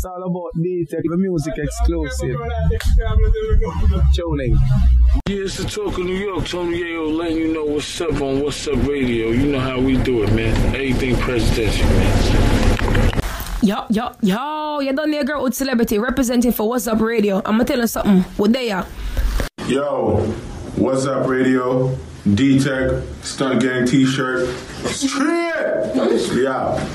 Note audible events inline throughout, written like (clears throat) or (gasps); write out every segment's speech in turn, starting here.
It's all about D-Tech, the music exclusive. Tune in. Yeah, it's the talk of New York. Tony Yayo letting you know what's up on What's Up Radio. You know how we do it, man. Everything presidential, man. Yo, yo, yo, you done there, girl with celebrity representing for What's Up Radio. I'm gonna tell you something. What they are? Yo, what's up, radio? D Tech, Stunt Gang t shirt. Straight! Yeah.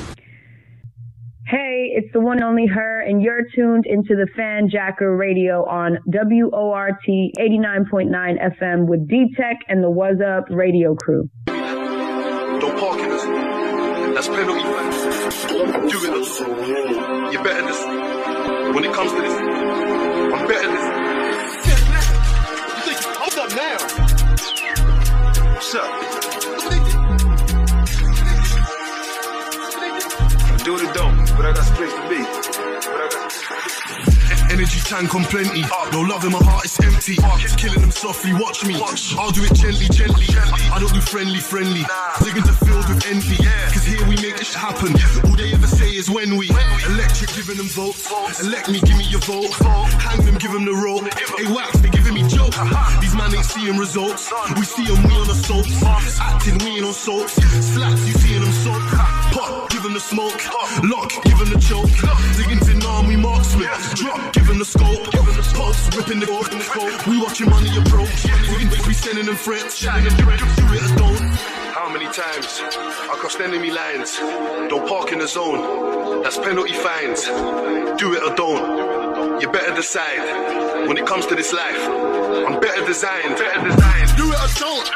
Hey, it's the one and only her, and you're tuned into the Fan Jacker Radio on WORT 89.9 FM with D Tech and the What's Up Radio crew. Don't park in this. That's penalty. Do it. Though. You're better this. When it comes to this, I'm better this. You think, hold up now. What's up? Do the dope, but I got space to be. Energy tank on plenty. No love in my heart, it's empty. Killing them softly, watch me. I'll do it gently, gently. I don't do friendly, friendly. Digging the field with envy. Cause here we make this happen. All they ever say is when we. Electric giving them votes. Elect me, give me your vote. Hang them, give them the rope. Hey, wax, they giving me joke. These man ain't seeing results. We see them, we on the soaps. Acting, we ain't on soaps. Slaps, you seeing them soap. Give them the smoke. Lock, give them the choke. Digging in arm, we marksman. Drop, give them the scope. Pulse, ripping the scope. We watching money approach. We, it or don't. How many times I crossed enemy lines? Don't park in the zone. That's penalty fines. Do it or don't. You better decide. When it comes to this life, I'm better designed. Better designed. Do it or don't.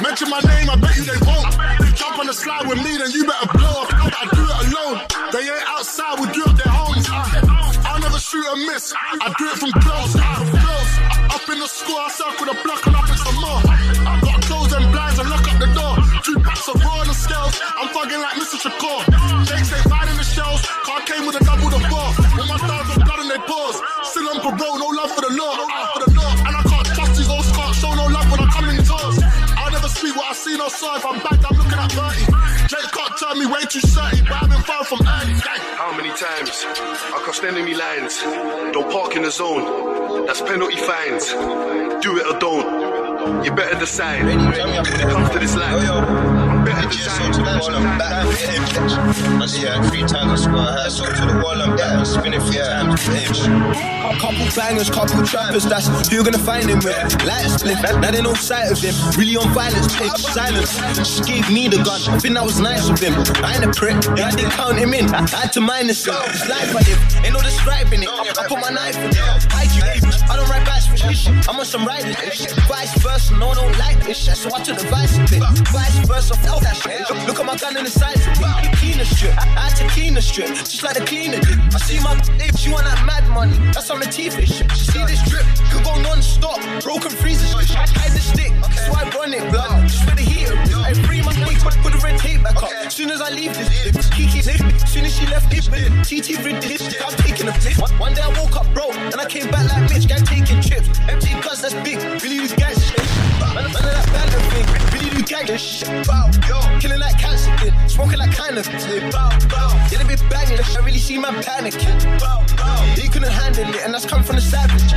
Mention my name, I bet you they won't. You jump on the slide with me, then you better blow up. I do it alone. They ain't outside, we do it their homes. I never shoot and miss. I do it from close. Close. Up in the score, I circle the block and up in some more. I got clothes and blinds and lock up the door. Two packs of raw the scales. I'm fucking like Mr. Shakur. Jakes ain't riding the shells. Car came with a double the bar. With my stars Still on parole, no love for the law. No love for the law. And I can't trust these old show no love when I come in tours. I'll never speak what I see no saw. If I'm back, I'm looking at 30. Jake can't turn me way too certain, but I've been far from early. How many times I crossed enemy lines? Don't park in the zone. That's penalty fines. Do it or don't. You better decide. When it comes to this life, back, I I back. Couple bangers, couple trappers, that's who you're gonna find him with. Light split, now they no sight of him. Really on violence, pitch, silence. Just gave me the gun, I think that was nice of him. I ain't a prick, I didn't count him in. I had to minus him. It's life I live, ain't no describing it. I put my knife in it. Hide you, I don't write backs for shit. I'm on some writing shit. Vice versa, no one don't like this shit. So I took the vice of it. Vice versa, fuck that shit. Look, at my gun in the size of it. Cleaner strip, I had to clean the strip, just like the cleaner did. I see my babe, she want that mad money. That's on the teeth shit. She see this drip, could go non-stop. Broken freezers, hide the stick. So I run it, blood. Just for the heater. I free my feet, put, put the red tape back up. Soon as I leave this, Kiki, soon as she left it, TT rid this, I'm taking a piss. One, day I woke up broke, and I came back like bitch, guy taking trips. Empty cuz that's big, really these guys shit. None of that bandit thing, really do gang this shit. Bow, yo, killing that cancer thing, smoking kind of thing. Bow, bow, yeah, they be banging, I really see man panicking. Bow, bow, he couldn't handle it, and that's come from the savages.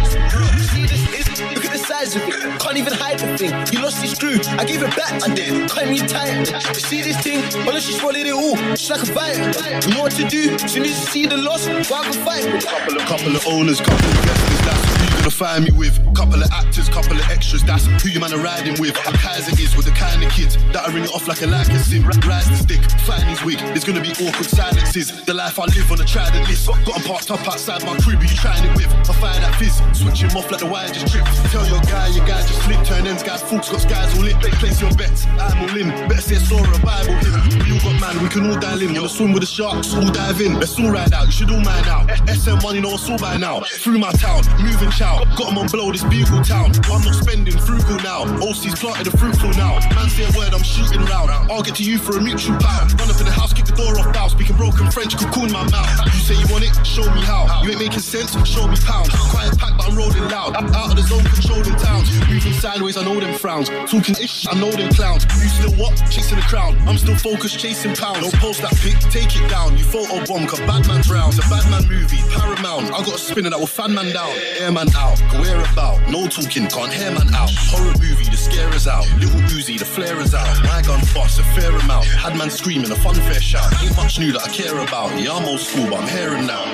See this is, look at the size of it, can't even hide the thing. He lost his screw, I gave it back, I did, cut me tight. See this thing, unless she swallowed it all, she's like a vitamin. You know what to do, soon as you see the loss, go out and fight. Couple of, couple of owners, couple of investors, that's you find me with. Couple of actors, couple of extras, that's who you man are riding with. The Kaiser is with the kind of kids that'll ring it off like a like a sim. Rise the stick, find his wig, there's gonna be awkward silences. The life I live on a trident list. Got 'em parked up outside my crib, who you trying it with? I find that fizz, switch him off like the wire just tripped. Tell your guy, your guy just slipped, turn ends, guy full, got skies all lit. They place your bets, I'm all in. Better say Sora, a Bible. We all got man, we can all dial in. Wanna swim with the sharks, all dive in. Let's all ride out, you should all mine out. SM1, you know what's all by now. Through my town, moving chow. Got 'em on blow, this bugle town. I'm not spending frugal now. OC's planted a fruitful now. Man say a word, I'm shooting round. I'll get to you for a mutual pound. Run up in the house, kick the off bow. Speaking broken French, in my mouth. You say you want it, show me how. You ain't making sense, show me pounds. Quiet pack, but I'm rolling loud. Out of the zone, controlling towns. Moving sideways, I know them frowns. Talking ish, I know them clowns. You still what? Chasing the crowd. I'm still focused, chasing pounds. Don't post that pic, take it down. You photo bomb, cause bad round. It's a bad man movie, Paramount. I got a spinner that will fan man down. Air man out, where about? No talking, can't hear man out. Horror movie, the scarers out. Little Uzi, the flare is out. My gun bust, a fair amount. Had man screaming, a fun fair shout. Ain't much new that I care about. Yeah, I'm old school, but I'm hearing now.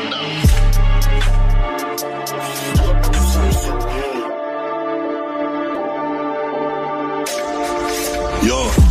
Yo,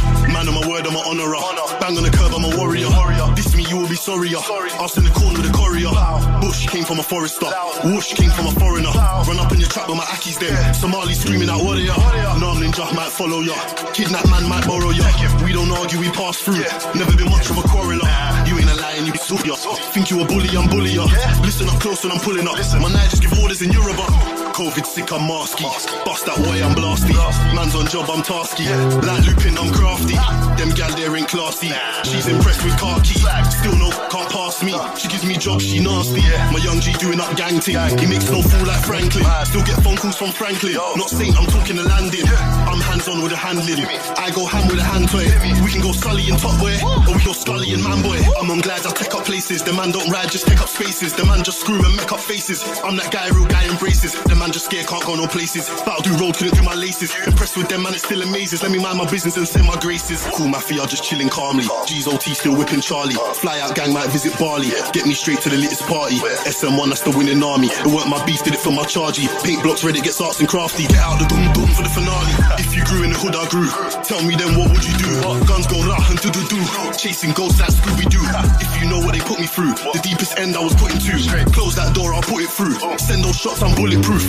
I'm an honorer. Bang on the curb, I'm a warrior. This me, you will be sorry. Asked in the corner with a courier. Bush came from a forester. Whoosh came from a foreigner. Run up in your trap with my Akis them. Somali screaming out warrior. No, I'm ninja, might follow ya. Kidnap man might borrow ya. We don't argue, we pass through. Never been much of a quarreler. Nah. You ain't a lion, you be soup ya. Think you a bully, I'm bully ya. Listen up close when I'm pulling up. Listen. My night just give orders in Yoruba. COVID sick, I'm masky. Bust that way, I'm blasty. Man's on job, I'm tasky. Like looping, I'm crafty. Them gal there ain't classy. She's impressed with khaki. Still no, can't pass me. She gives me jobs, she nasty. My young G doing up gang ting. He makes no fool like Franklin. Still get phone calls from Franklin. Not saying I'm talking the landing. I'm hands on with the handling. I go ham with a hand toy. We can go Sully and Top Boy. Or we go Scully and Man Boy. I'm on glides, I take up places. The man don't ride, just take up spaces. The man just screw and make up faces. I'm that guy, real guy embraces. The man just scared, can't go no places. Battle do road, couldn't do my laces. Impressed with them, man, it still amazes. Let me mind my business and send my graces. Cool mafia, just chilling calmly. G's OT still whipping Charlie. Fly out gang might visit Bali. Get me straight to the latest party. SM1, that's the winning army. It weren't my beef, did it for my chargy. Paint blocks ready, gets arts and crafty. Get out the boom boom for the finale. If you grew in the hood, I grew. Tell me then what would you do? Guns go rah and do do do. Chasing ghosts like Scooby Doo. If you know what they put me through, the deepest end I was put into. Close that door, I'll put it through. Send those shots, I'm bulletproof.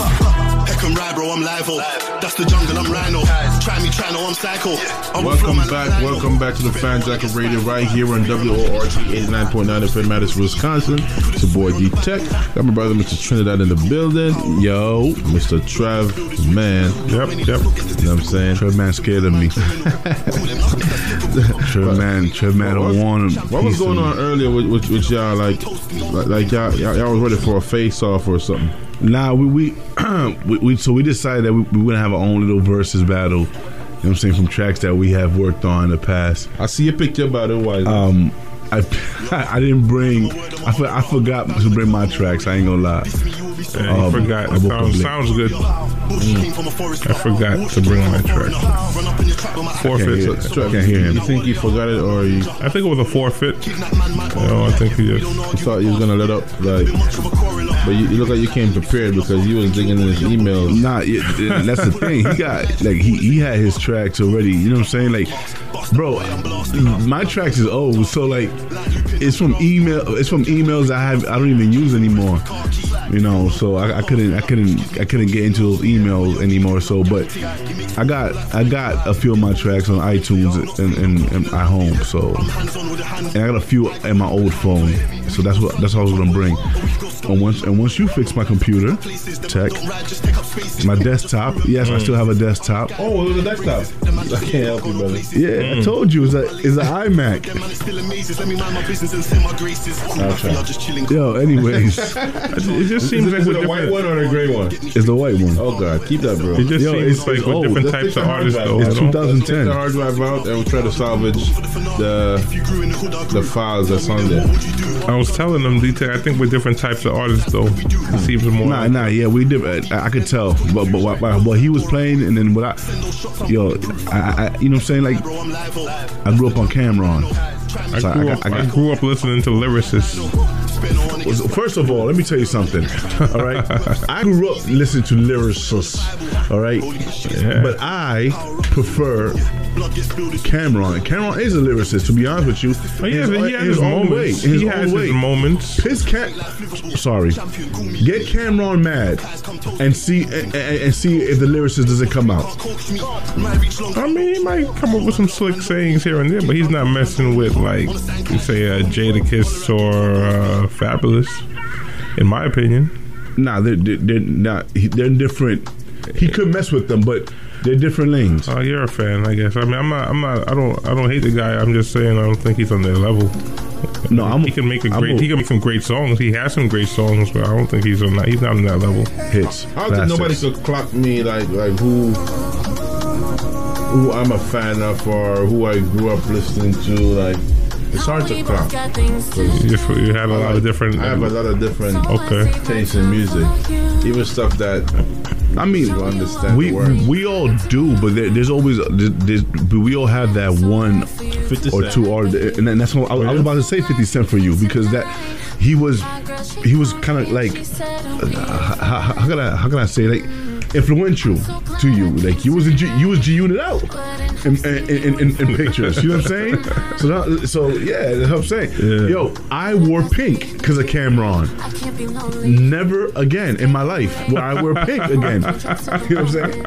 Heck and ride, bro, I'm live. Oh. That's the jungle, I'm rhino. Try me, try no, I'm psycho. I will flow, Welcome back, like welcome back to the Fan Jacker Radio right here on WORT 89.9 FM Madison, Wisconsin. It's your boy D Tech. Got my brother Mr. Trinidad in the building. Yo, Mr. Trev, man. Yep, yep. You know what I'm saying? Trev man scared of me. (laughs) Trev man, Trev man don't want him. What was going on earlier with, with, with y'all? Like, like, like y'all, y'all, y'all was ready for a face off or something. Nah, we we, (clears throat) we we so we decided that we, we gonna have our own little versus battle. You know what I'm saying from tracks that we have worked on in the past. I see a picture about it. Why? Um, I (laughs) I didn't bring. I, for, I forgot to bring my tracks. I ain't gonna lie. Yeah, you Um, forgot. I woke Sounds, up late. sounds good. Mm. I forgot to bring my track. Forfeit. hear- I can't hear him. You think he forgot it, or you? I think it was a forfeit. No, I think he just. He thought he was gonna let up, like. But you, you look like you came prepared because you was digging in his emails. Nah, yeah, yeah, that's the thing. He got like he, he had his tracks already. You know what I'm saying? Like, bro, my tracks is old, so like it's from email. It's from emails I have I don't even use anymore. You know, so I, I couldn't I couldn't I couldn't get into those emails anymore. So, but I got I got a few of my tracks on iTunes and, and, and at home. So, and I got a few in my old phone. So that's what that's what I was gonna bring. And once and once you fix my computer, tech, my desktop. Yes, I mm. still have a desktop. Oh, it was a desktop. I can't help you, brother. Yeah, I mm. told you it's a it's an iMac. Yo, anyways, It just seems like Is it with a white one or a gray one? It's the white one. Oh God, keep that, bro. It just seems like with different types of artists, though, It's 2010. Let's take the hard drive out and we'll try to salvage the the files that's on there. I was telling them, DT, I think with different types of artists, though, it seems more. Nah, nah, yeah, we did. I, I could tell, but but what, what he was playing, and then what I, yo, I, I, you know what I'm saying? Like, I grew up on Cam'ron. I So grew, up, I, grew up listening to lyricists. First of all, let me tell you something. (laughs) All right, I grew up listening to lyricists. All right, but I prefer Cam'ron. Cam'ron is a lyricist. To be honest with you, Oh, yeah, In but he in has his own moments. in He has his moments. His Cam- sorry, get Cam'ron mad and see and, and- and see if the lyricist doesn't come out. I mean, he might come up with some slick sayings here and there, but he's not messing with like, you say, uh, Jadakiss or uh, Fabolous, in my opinion. Nah, they're they're, they're not. They're different. He could mess with them, but They're different lanes. Oh, you're a fan, I guess. I mean, I'm not. I'm not. I don't. I don't hate the guy. I'm just saying. I don't think he's on their level. No, I'm. He can make a I'm great. a- he can make some great songs. He has some great songs, but I don't think he's on that. He's not on that level. Hits. I don't think nobody could clock me like like who who I'm a fan of or who I grew up listening to. Like it's hard to clock. 'Cause You, you have a lot of different. I have a lot of different Okay. tastes in music, even stuff that I mean, you understand. we the words. we all do, but there, there's always there's, but we all have that one 50 or Cent. two, or and that's what I, I was about to say. Fifty Cent for you because that he was he was kind of like uh, how, how can I how can I say like influential to you. Like you was in G, you was G Unit out in, in, in, in, pictures. You know what I'm saying? So that, so yeah, that's what I'm saying. Yo, I wore pink because of Cam'ron. Never again in my life will I wear pink again. You know what I'm saying?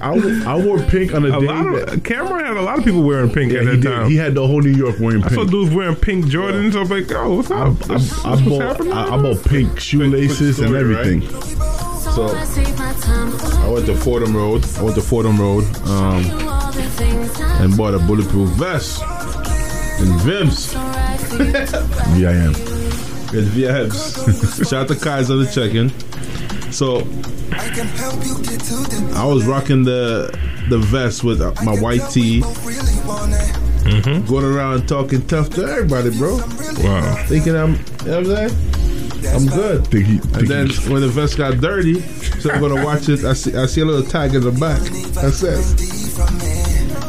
I, I wore pink on a, A day lot that- of Cam'ron had a lot of people wearing pink yeah, at he that did. time. He had the whole New York wearing I saw dudes wearing pink Jordans. I was like, oh, what's I, up? I, I what's bought? I, I bought pink shoelaces and story, right? everything. So I went to Fordham Road. I went to Fordham Road um, and bought a bulletproof vest and (laughs) I am. It's VIPs. (laughs) Shout out to Kai's on the check-in. So I was rocking the the vest with my white tee, Mm-hmm. going around talking tough to everybody, bro. Wow. Thinking I'm, you know what I'm saying? I'm good. Think he, And then when the vest got dirty, so I'm gonna watch it. I see I see a little tag in the back that says,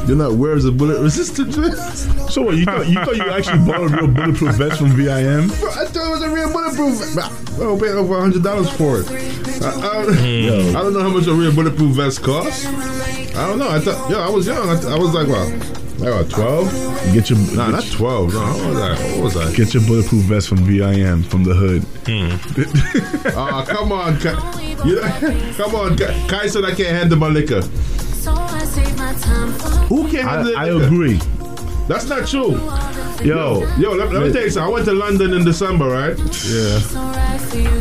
"Do not wear a bullet resistant vest." so what, you thought you thought you actually bought a real bulletproof vest from VIM? Bro, I thought it was a real bulletproof. vest. I paid over hundred dollars for it. I, I, Hmm. I don't know how much a real bulletproof vest costs. I don't know. I thought, yo, I was young. I, th- I was like, what, like what, twelve? Get your Nah, get not your- twelve. No, what was I? What was I? Get your bulletproof vest from VIM from the hood. Oh, (laughs) come on, Kai. You know, (laughs) come on, Kai. Kai said I can't handle my liquor. Who can't I, handle I liquor? agree. That's not true. Yo, Yo, let, let me tell you something. I went to London in December, right? yeah.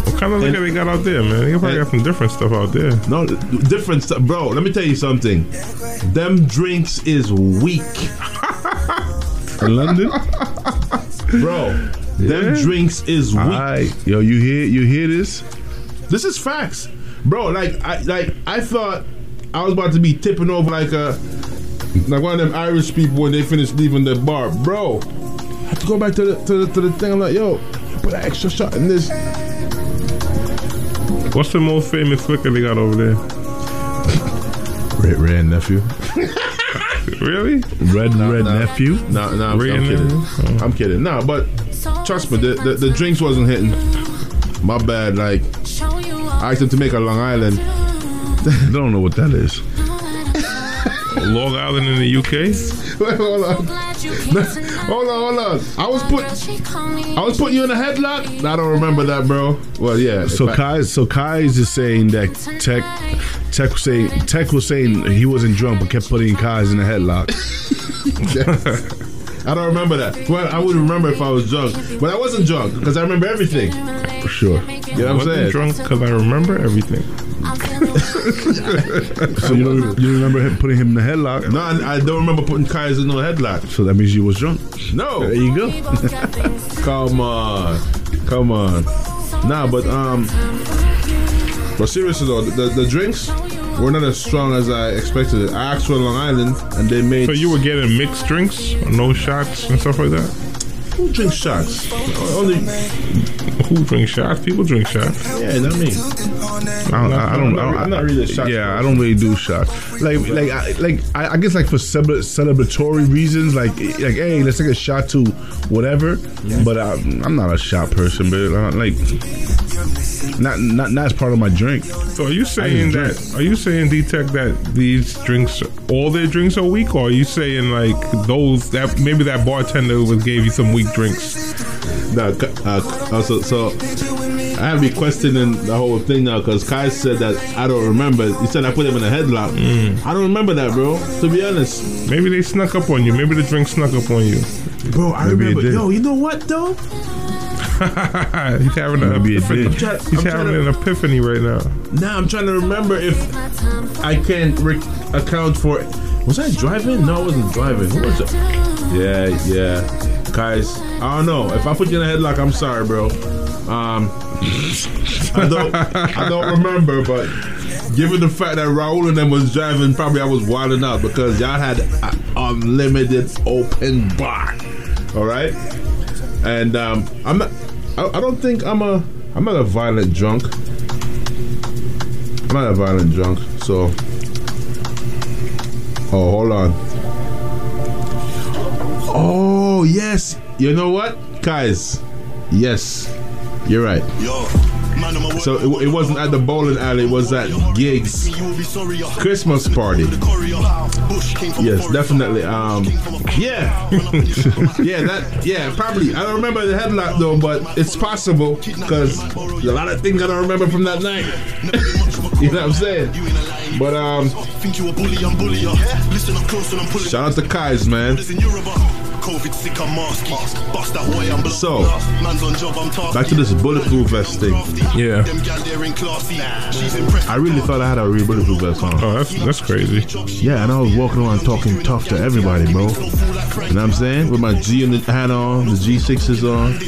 What kind of liquor they got out there, man? They probably got some different stuff out there. No, different stuff, bro. Let me tell you something. Them drinks is weak, (laughs) In London? bro. Them drinks is weak. Yo, you hear you hear this? This is facts, bro. Like I like I thought I was about to be tipping over like a like one of them Irish people when they finish leaving the bar, bro. I have to go back to the to the, to the thing. I'm like, yo, put an extra shot in this. What's the most famous liquor they got over there? Red Red Nephew. (laughs) Really? Red Red nah. Nephew. No, no, I'm, Ray I'm kidding. them? I'm kidding. No, but trust me, the, the the drinks wasn't hitting. My bad. Like I asked them to make a Long Island. I don't know what that is. Long Island in the UK? (laughs) Wait, hold on. (laughs) hold on, hold on. I was put I was putting you in a headlock. I don't remember that, bro. Well, yeah. So if I- Kai, so Kai is just saying that Tech, Tech was saying Tech was saying he wasn't drunk, but kept putting Kai's in a headlock. (laughs) I don't remember that. Well, I would remember if I was drunk, but I wasn't drunk because I remember everything. For sure. You know what I I'm wasn't saying? drunk because I remember everything. (laughs) So you don't you remember him putting him in the headlock? No, I, I don't remember putting Kai's in no headlock. So that means you was drunk. No. There you go. (laughs) Come on, come on. Nah, but um, but seriously though, the, the drinks were not as strong as I expected. It. I asked for Long Island, and they made. So you were getting mixed drinks, no shots and stuff like that? who drinks shots? Only Who drink shots? People drink shots. yeah, not me. I don't. I, I don't. I'm not- I, I'm not really a shot Yeah, I don't really do shots. Like, like, I, like, I, I guess like for celebra- celebratory reasons, like, like, hey, let's take a shot to whatever. But I, I'm not a shot person, but I, like, not, not, not as part of my drink. So are you saying drink. that? Are you saying D-Tech that these drinks, all their drinks are weak, or are you saying like those that maybe that bartender was gave you some weak drinks? Nah, uh, uh, so, so I have to be questioning the whole thing now because Kai said that I don't remember. He said I put him in a headlock. I don't remember that, bro. To be honest, Maybe they snuck up on you. Maybe the drink snuck up on you. bro, I Maybe remember. Yo, you know what though? (laughs) he's having an epiphany. I'm try- He's I'm having trying an epiphany right now. Now I'm trying to remember if I can re- account for. Was I driving? No, I wasn't driving. Who was it? Yeah, yeah. Guys, I don't know. If I put you in a headlock, I'm sorry, bro. Um, (laughs) I don't, I don't remember, but given the fact that Raul and them was driving, probably I was wilding out because y'all had unlimited open bar. All right, and um, I'm not. I, I don't think I'm a. I'm not a violent drunk. I'm not a violent drunk, so. Oh, hold on. Oh, yes. You know what, guys? Yes, you're right. So it, it wasn't at the bowling alley. It was at gigs, Christmas party. Yes, definitely. Um, yeah, (laughs) yeah, that, yeah, probably. I don't remember the headlock though, but it's possible because a lot of things I don't remember from that night. (laughs) you know what I'm saying? But um, shout out to Kais, man. So, back to this bulletproof vest thing. Yeah. I really thought I had a real bulletproof vest on. Oh, that's that's crazy. Yeah, and I was walking around talking tough to everybody, bro. You know what I'm saying? With my G and the hat on, the G6s on,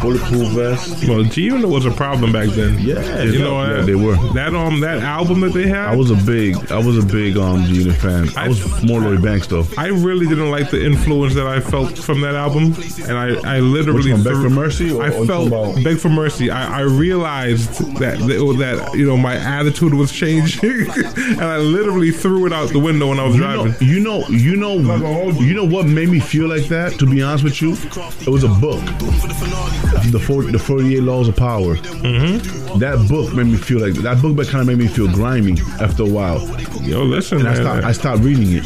bulletproof vest. Well, G Unit was a problem back then. Yeah, you know yeah, they were. that um that album that they had. I was a big, I was a big um G Unit fan. I was more Lloyd Banks though. I really didn't like the influence that I felt from that album, and I, I literally Which one, Beg for Mercy or- I or felt about- beg for mercy. I, I realized that that you know my attitude was changing, (laughs) and I literally threw it out the window when I was You driving. know, you know, you know, you know what made me feel like that. To be honest with you, it was a book, the 40, the Forty Eight Laws of Power. Mm-hmm. That book made me feel like that book kind of made me feel grimy after a while. Yo, listen, and I man. stopped, I stopped reading it.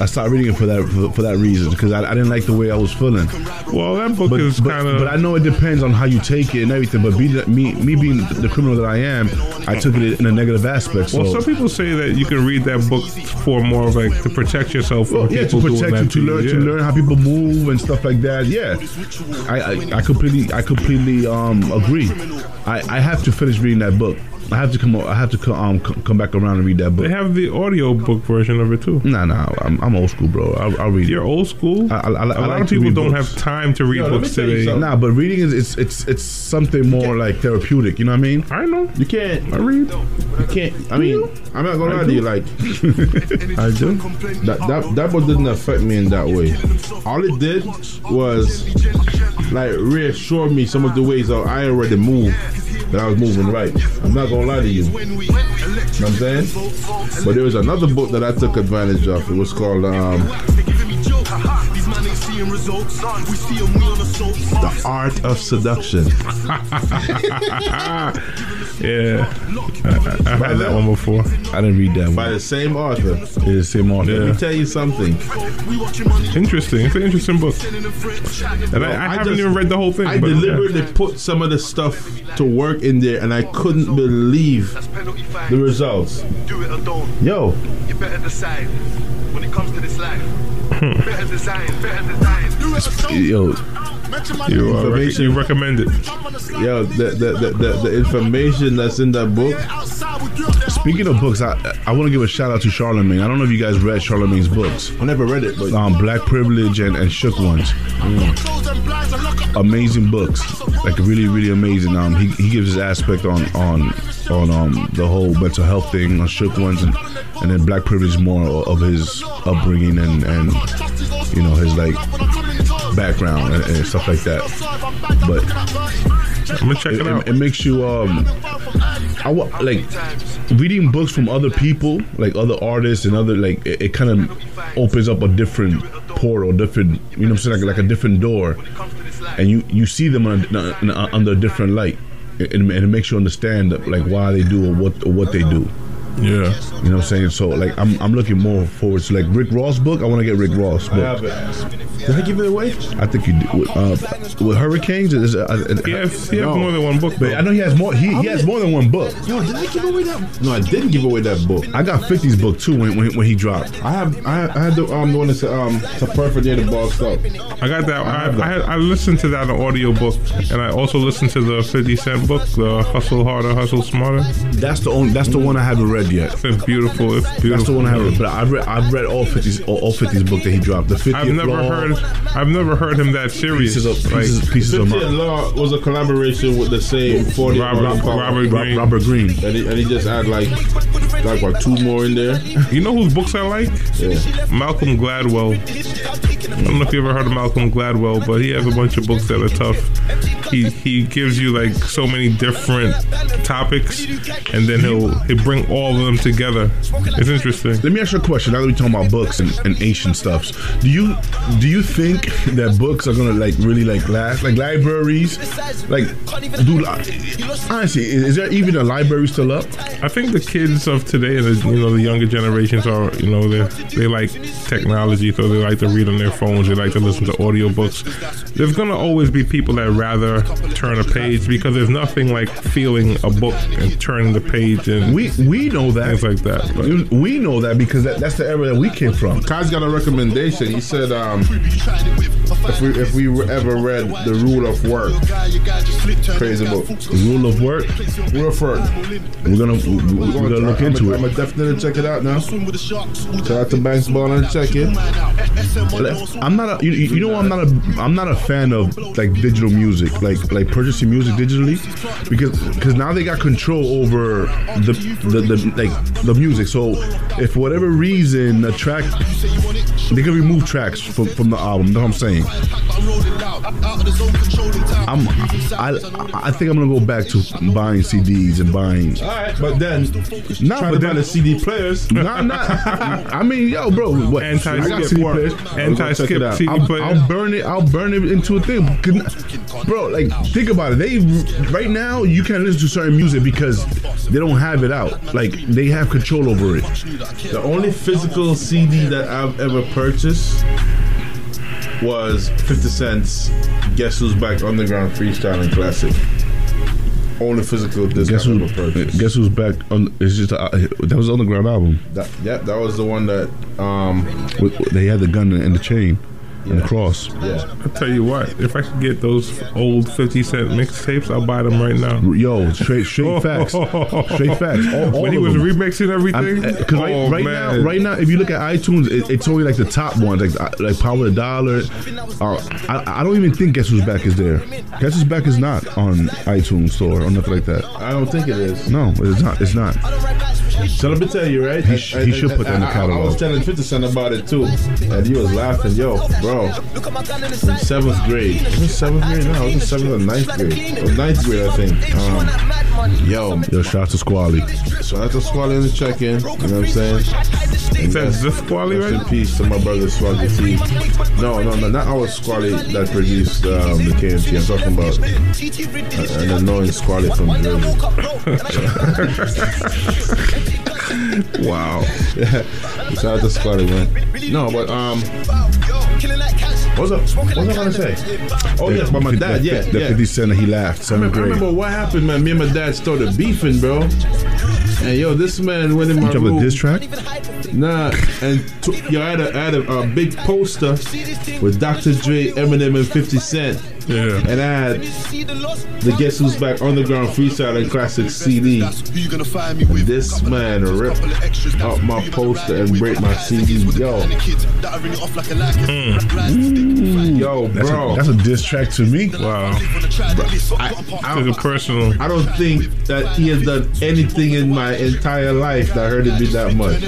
I stopped reading it for that for, for that reason because I, I didn't like the way I was feeling. Well, that book but, is kind of. but I know it depends on how you take it and everything. But be, me me being the criminal that I am, I took it in a negative aspect. So well, some people say that you can read that book for more of like to protect yourself from Well, yeah, to protect you, to learn, to Yeah. learn how people move and stuff like that. Yeah, I, I, I completely, I completely um agree. I, I have to finish reading that book. I have to come. I have to co- um come back around and read that book. They have the audio book version of it too. Nah, nah, I'm, I'm old school, bro. I'll, I'll read. You're old school. I, I, I, I a lot like of people don't books. have time to read Yo, books today. something. Nah, but reading is it's it's it's something more like therapeutic. You know what I mean? I know. You can't. I read. You can't. I mean, I'm not gonna lie to you. Like, (laughs) I do. that that that book didn't affect me in that way. All it did was like reassure me some of the ways that I already moved that I was moving right. I'm not gonna lie to you. You know what I'm saying? But there was another book that I took advantage of. It was called um, The Art of Seduction. (laughs) yeah, I, I had that one before. I didn't read that one. By the same author. It's the same author. Let me tell you something. Interesting. It's an interesting book. And I, I, I haven't just- even read the whole thing. I but yeah. deliberately put some of the stuff to work in there, and I couldn't believe the results. Do it or don't. Yo, You better decide when it comes to this life. better design, better design. Do it or don't. Yo, You, uh, rec- Information. you recommend it. yo, the the, the, the the information that's in that book. speaking of books, I I want to give a shout out to Charlemagne. I don't know if you guys read Charlemagne's books. I never read it, but um, Black Privilege and, and Shook Ones. Amazing books, like really, really amazing. Um, he, he gives his aspect on on on um the whole mental health thing on Shook Ones, and and then Black Privilege more of his upbringing and and you know his like background and, and stuff like that. But I'm gonna check it, it, out. it, it makes you um I like reading books from other people like other artists and other like it, it kind of opens up a different portal different you know what I'm saying like, like a different door and you you see them on- under a different light. And, and it makes you understand like why they do or what or what they do Yeah. You know what I'm saying? So like I'm I'm looking more forward to like Rick Ross book. I want to get Rick Ross I book. have it. Did I give it away? I think you did. With, uh, with Hurricanes, is, uh, uh, He has, he has more than one book. But I know he has more. He, he has more than one book. Yo, did I give away that? No, I didn't give away that book. I got 50's book too when when, when he dropped. I have I, I had the um the one that's um it's a perfect day to boss up. I got that. I, I, had, I listened to that audio book, and I also listened to the Fifty Cent book, the Hustle Harder, Hustle Smarter. That's the only. That's the one I haven't read yet. (laughs) It's beautiful. It's beautiful. That's the one I haven't. But I've read. I've read all 50's all, all 50's book that he dropped. The 50th I've never Law, heard. I've never heard him that serious. Pieces of Like, pieces, pieces of 50th Law was a collaboration with the same 40 Robert- Robert Greene. Robert Greene. And he, and he just had like like what two more in there. You know whose books I like? Yeah. Malcolm Gladwell. I don't know if you ever heard of Malcolm Gladwell, but he has a bunch of books that are tough. He he gives you like so many different topics, and then he'll he'll bring all of them together. It's interesting. Let me ask you a question. Now that we're talking about books and, and ancient stuffs, do you do you think that books are gonna like really like last? Like libraries, like do honestly, is, there even a library still up? I think the kids of today, the you know the younger generations are you know they they like technology, so they like to read on their phones. They like to listen to audiobooks. There's gonna always be people that rather turn a page because there's nothing like feeling a book and turning the page and We we know that things like that. We know that because that, that's the era that we came from. Kai's got a recommendation. He said um if we if we ever read The Rule of Work, crazy book. Rule of work. Rule of Work. We're gonna we- we're gonna look into it. I'm gonna definitely check it out now. Shout out to Banks Ball and check it. I'm not a you, you know I'm not a I'm not a fan of like digital music like like purchasing music digitally because because now they got control over the the, the like the music so if for whatever reason a track they can remove tracks from, from the album you know what I'm saying I'm I I think I'm gonna go back to buying CDs and buying All right, but then Nah, trying but then- the CD players. Nah, nah. I mean, yo, bro, what? Anti- skip players. It out. CD I'll, players. I'll burn it. I'll burn it into a thing, bro. Like, think about it. They right now you can't listen to certain music because they don't have it out. Like, they have control over it. The only physical CD that I've ever purchased was 50 Cent's Guess Who's Back Underground Freestyling Classic. Only physical disc Guess I've who? ever purchased. Guess who's back? On it's just uh, that was the underground album. That, yeah, that was the one that, um, They had the gun and the chain and cross. yeah. I'll tell you what, if I could get those old 50 cent mixtapes, I'll buy them right now. Yo, straight straight (laughs) facts, straight facts. All, all when he was them. remixing everything, Because right, oh, right now, right now, if you look at iTunes, it, it's only like the top ones, like uh, like Power the Dollar. Uh, I, I don't even think Guess Who's Back is there. Guess Who's Back is not on iTunes Store or nothing like that. I don't think it is. No, it's not. It's not. So let me tell you, right? He sh- he should put that in the catalog. I- I, was telling 50 Cent about it too, and he was laughing. Yo, bro, in seventh grade. Was it seventh grade? No, it was seventh or ninth grade. Ninth grade, I think. Um, yo, Yo, shout out to Squally. Shout had to Squally in the check-in. You know what I'm saying? Is that Ziff Squally, right? in peace to my brother Swaggy T. No, no, no, not our Squally that produced um, the KMT. I'm talking about uh, an annoying Squally from Jersey. (laughs) (laughs) (laughs) Wow. Shout out to Squally, man. No, but um, what's up? What was I gonna say? Oh yes, but my dad, yeah, The yeah. 50 Cent, he laughed. I remember, I remember what happened, man. Me and my dad started beefing, bro. And yo, this man went in my You room. diss track? Nah, and t- yo, I had a, I had a, a big poster with Dr. Dre, Eminem, and 50 Cent. Yeah. And I had the Guess Who's Back Underground Freestyle and Classic CD. This man ripped up my poster and break my CD. Yo, mm. yo, That's bro. a, that's a diss track to me. Wow. I, Took it personal. I don't think that he has done anything in my entire life that hurted me that much.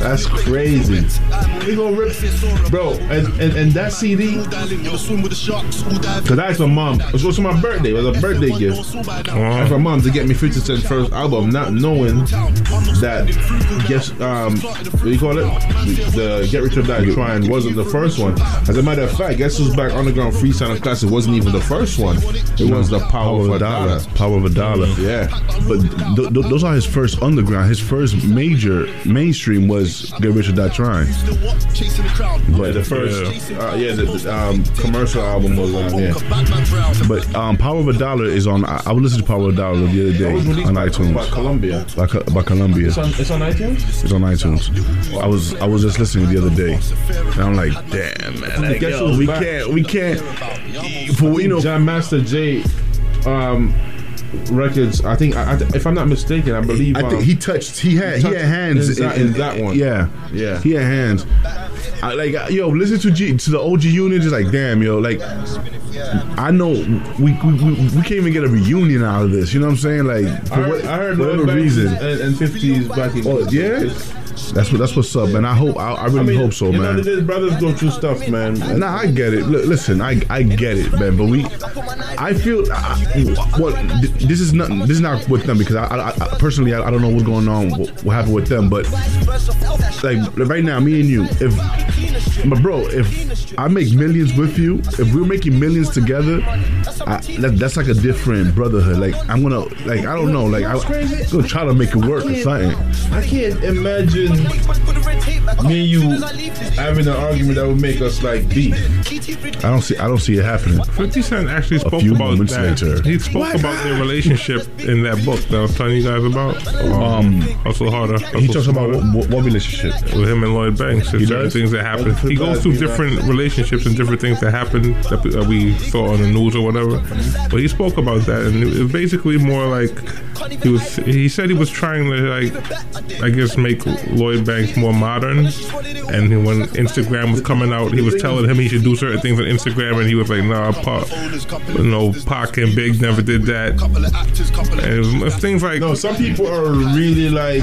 That's crazy. He gonna rip, bro. And, and and that CD, Cause I asked my mom. It was also my birthday. It was a birthday gift. I asked my mom to get me 50 Cent's first album, not knowing that guess um what do you call it? The, Get Rich or Die Trying wasn't the first one. As a matter of fact, guess who's back underground freestyle classic wasn't even the first one. It was the Power, of a Dollar. Power of a dollar. Yeah. But th- th- those are his first underground. His first major mainstream was Get Rich or Die Trying. But the first, yeah, uh, yeah the, the um, commercial album was on yeah. But um, Power of a Dollar is on. I, I was listening to Power of a Dollar the other day on iTunes. by Columbia. By, Co- by Columbia. It's on, it's on iTunes. It's on iTunes. I was I was just listening the other day, and I'm like, damn man, like, Guess yo, we back? can't we can't for you know Jam Master Jay, um, records. I think, I, I, if I'm not mistaken, I believe. I um, think he touched. He had he touched had hands in that- in that one. Yeah, Yeah. He had hands. I, like yo, listen to G to the OG unit. Just like damn, yo, like I know we we, we we can't even get a reunion out of this. You know what I'm saying? Like I for heard, what, I heard whatever reason. and, and 50s back in. Oh yeah, that's what that's what's up, man. I hope I, I really hope so, you man. Know, the brothers go through stuff, man. Nah, I get it. Look, listen, I I get it, man. But we, I feel I, what this is not this is not with them because I, I, I personally I, I don't know what's going on, what, what happened with them. But like right now, me and you, if my bro, if I make millions with you, if we're making millions together, I, that, that's like a different brotherhood. Like I'm gonna like I don't know, like I, am gonna try to make it work or something. I can't imagine me and you having an argument that would make us like beef. I don't see I don't see it happening. 50 Cent actually A spoke few about moments that. later. He spoke about their relationship in that book that I was telling you guys about. Um, Hustle Harder. He talks about what, what, what relationship? with him and Lloyd Banks. He certain does? things that happen. He goes through different relationships and different things that happen that, that we saw on the news or whatever. But he spoke about that, and it was basically more like he was. He said he was trying to like, I guess, make Lloyd Banks more modern. And when Instagram was coming out, he was telling him he should do certain things on Instagram, and he was like, "Nah, Pac, you know, Pac and Big never did that." And it was, it was things like, No, some people are really like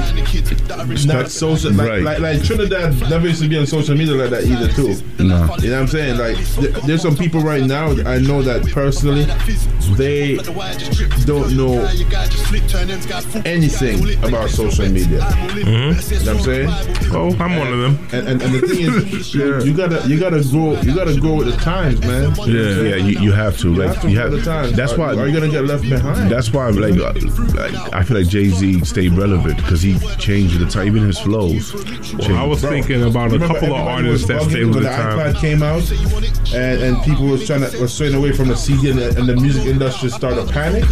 not social. Like, Right. like, like Trinidad never used to be on social media like that either, too. No. You know what I'm saying? Like, there's some people right now I know that personally they don't know anything about social media. Mhm. You know what I'm saying? "Oh, I'm one of them." And, and, and the thing is, (laughs) you, you gotta you gotta grow you gotta grow with the times, man. Yeah, yeah, you, you have to. You Like have to you have, the times. That's are, why. Are you gonna get left behind? That's why, like, uh, like I feel like Jay Z stayed relevant because he changed the time, even his flows. Well, I was thinking about a couple of artists that stayed with the the time. iPad came out, and, and people was trying to was straying away from the CD, and the, and the music industry started to panic.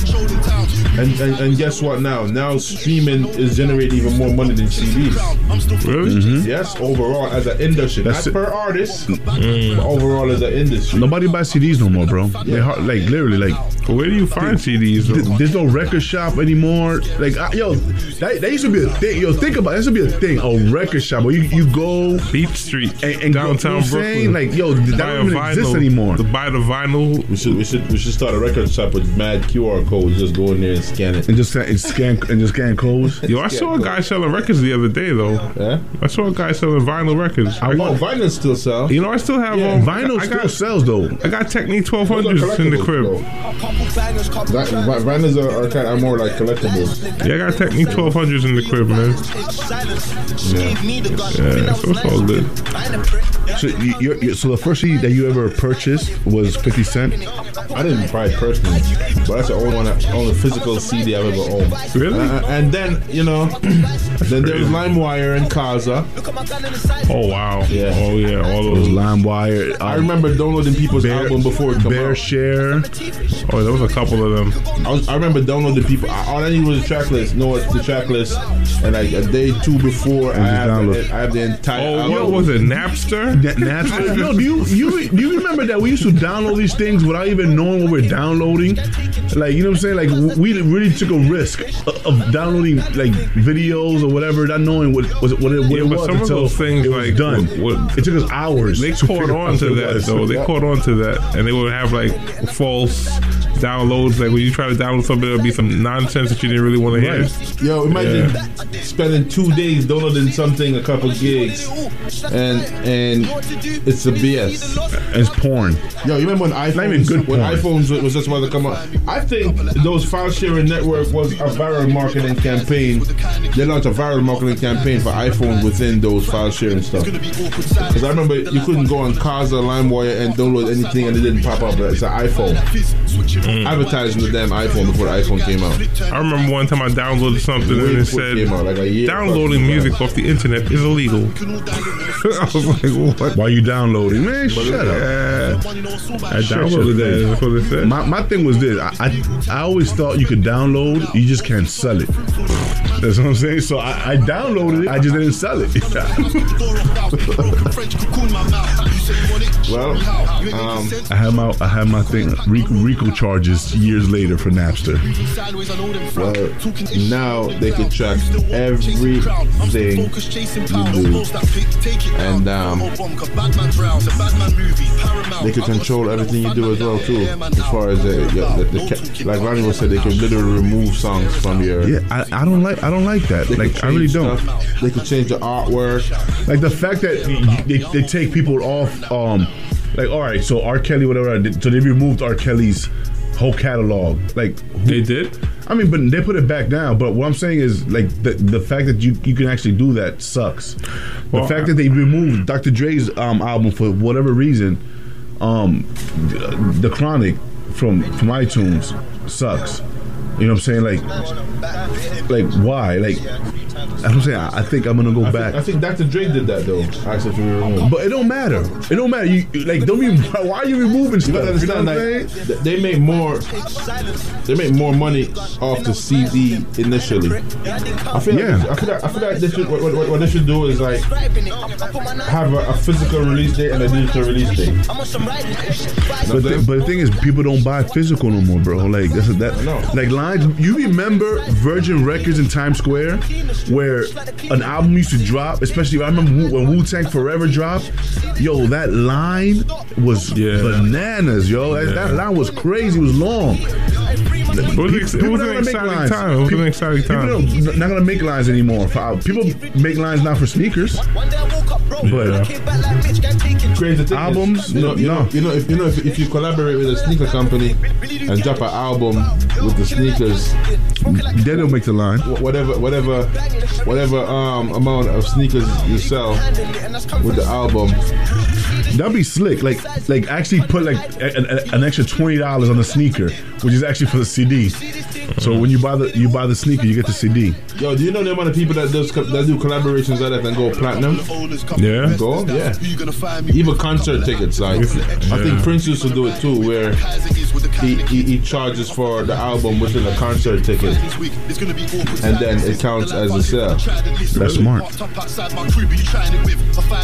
And, and and guess what? Now, now streaming is generating even more money than CDs. Really? Yes, overall as an industry, That's not it. per artist, but overall as an industry. Nobody buys CDs no more, bro. They hard, like literally like. Where do you find CDs? th- There's no record shop anymore. Like uh, yo, that, that used to be a thing. Yo, think about it. that used to be a thing. A record shop where you, you go Beach Street, and, and go, you know downtown saying? Brooklyn. Like yo, that buy a don't even exist anymore. To buy the vinyl. We should we should we should start a record shop with mad QR codes. Just go in there and scan it. And just and scan and just scan codes. Yo, I saw a guy selling records the other day though. Yeah. I saw a guy selling vinyl records. I, Oh, vinyl still sell. you know, I still have Yeah. um, Vinyl I still got, sells though. I got Technics 1200s in the crib. That, vi- vinyls are, are kind of more like collectibles. Yeah, I got Technics 1200s in the crib, man. Yeah, so it's all good. So you, you're, you so the first CD that you ever purchased was Fifty Cent. I didn't buy it personally, but that's the only one, only physical CD I've ever owned. Really? Uh, and then you know, (clears throat) then there was LimeWire and Kazaa. Oh wow. Yeah. Oh yeah. All It was those. LimeWire. I Um, remember downloading people's Bear, album before it Bear out. Share. Oh, there was a couple of them. I, was, I remember downloading people. All I needed was the track list. No, it's the track list, and like a day two before, I have, the, I have the entire. Oh, album. what was it? Napster? That Napster. (laughs) Yo, do you you do you remember that we used to download these things without even knowing what we're downloading? Like you know what I'm saying? Like we really took a risk of, of downloading like videos or whatever, not knowing what was what it, what Yeah, it was some of until those things, it was like, done. what- what- it took us hours. They to caught figure on to that though. They caught on to that, and they would have like false downloads. Like when you try to download something, it'll be some nonsense that you didn't really want to hear. Yo, imagine spending two days downloading something, a couple gigs, and and it's a BS. It's porn. Yo, you remember when iPhones, even good when porn. iPhones was just about to come out? I think those file sharing network was a viral marketing campaign. They launched a viral marketing campaign for iPhones within those file sharing stuff. Because I remember you couldn't go on Kazaa, LimeWire, and download anything, and it didn't pop up. It's an iPhone. Mm. Advertising the damn iPhone before the iPhone came out. I remember one time I downloaded something Way and it before it said out, like a year downloading plus. music off the internet is illegal. (laughs) (laughs) I was like, what? Why you downloading? Man, shut up. Yeah. I downloaded that. That's what it said. My, my thing was this. I, I I always thought you could download, you just can't sell it. That's what I'm saying. So I, I downloaded it, I just didn't sell it. (laughs) Well, um, I had my I had my thing Rico, Rico charges years later for Napster. well, now they can track everything you do, and um, they can control everything you do as well too. As far as the, the, the, the like Ronnie was said, they can literally remove songs from your. Yeah, I, I don't like I don't like that. They Like I really don't. stuff. They could change the artwork. Like the fact that they, they take people off. Um, like all right, so R. Kelly, whatever. So they removed R. Kelly's whole catalog. Like who- They did? I mean, but they put it back down. But what I'm saying is, like, the the fact that you you can actually do that sucks. The Well, fact that they removed Dr. Dre's um, album for whatever reason, um, the Chronic from from iTunes sucks. You know what I'm saying? Like, like why? Like, I'm saying I, I think I'm gonna go I back. think, I think Dr. Dre did that though. Actually, to be removed. But it don't matter. It don't matter. You you- like don't be. (laughs) Why are you removing You stuff? gotta understand, you know like th- they make more, they make more money off the CD initially. I feel, Yeah. like, I feel, like, I feel like they should, what, what, what they should do is like have a, a physical release date and a digital release date. But the, but the thing is, people don't buy physical no more, bro. Like that's that. know. Like lines. You remember Virgin Records in Times Square, where an album used to drop. Especially I remember when Wu Tang Forever dropped. Yo, that line was Yeah. bananas, yo. That, that line was crazy. It was long. It was, ex- it People was not an gonna make exciting lines. time. It was People- an exciting People time. don't, gonna make lines anymore. For, al- people make lines now for sneakers, but Crazy thing Albums? is, you know, you No, know, no. you know, if you know, if, if you collaborate with a sneaker company and drop an album with the sneakers, then they don't make the line. whatever, whatever, whatever um amount of sneakers you sell with the album, That'd be slick. Like, like actually put like a- a- an extra twenty dollars on the sneaker, which is actually for the CD. So when you buy the you buy the sneaker, you get the CD. Yo, do you know the amount of people that does that do collaborations like that and go platinum? Yeah. Go, yeah. Even concert tickets, like I think Prince used to do it too, where he, he, he charges for the album within a concert ticket, and then it counts as a sale. That's smart.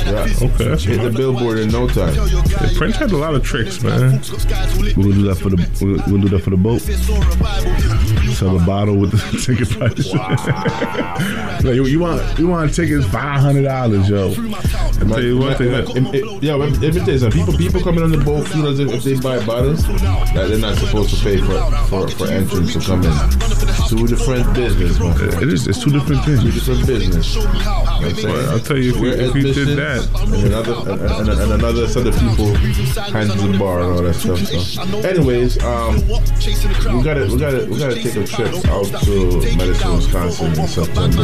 Yeah, Okay, that's hit the billboard in no time. Yeah, Prince had a lot of tricks, man. We'll do that for the we're gonna do that for the boat. Sell a bottle with the (laughs) ticket price. (laughs) like you, you want you want tickets five hundred dollars, yo. I tell you one thing. It- it- Yeah, let me let tell you something. People, people coming on the boat feel as if, if they buy bottles, that they're not supposed to pay for for, for entrance to come in. Two different business, man. It is it's two different Two things. different business. You know what I'm well, I'll tell you, if you- if you did that- and another and, and, and another set of people handle the bar and all that stuff. So, anyways, um, we gotta we gotta we gotta take a trip out to Madison, Wisconsin in September.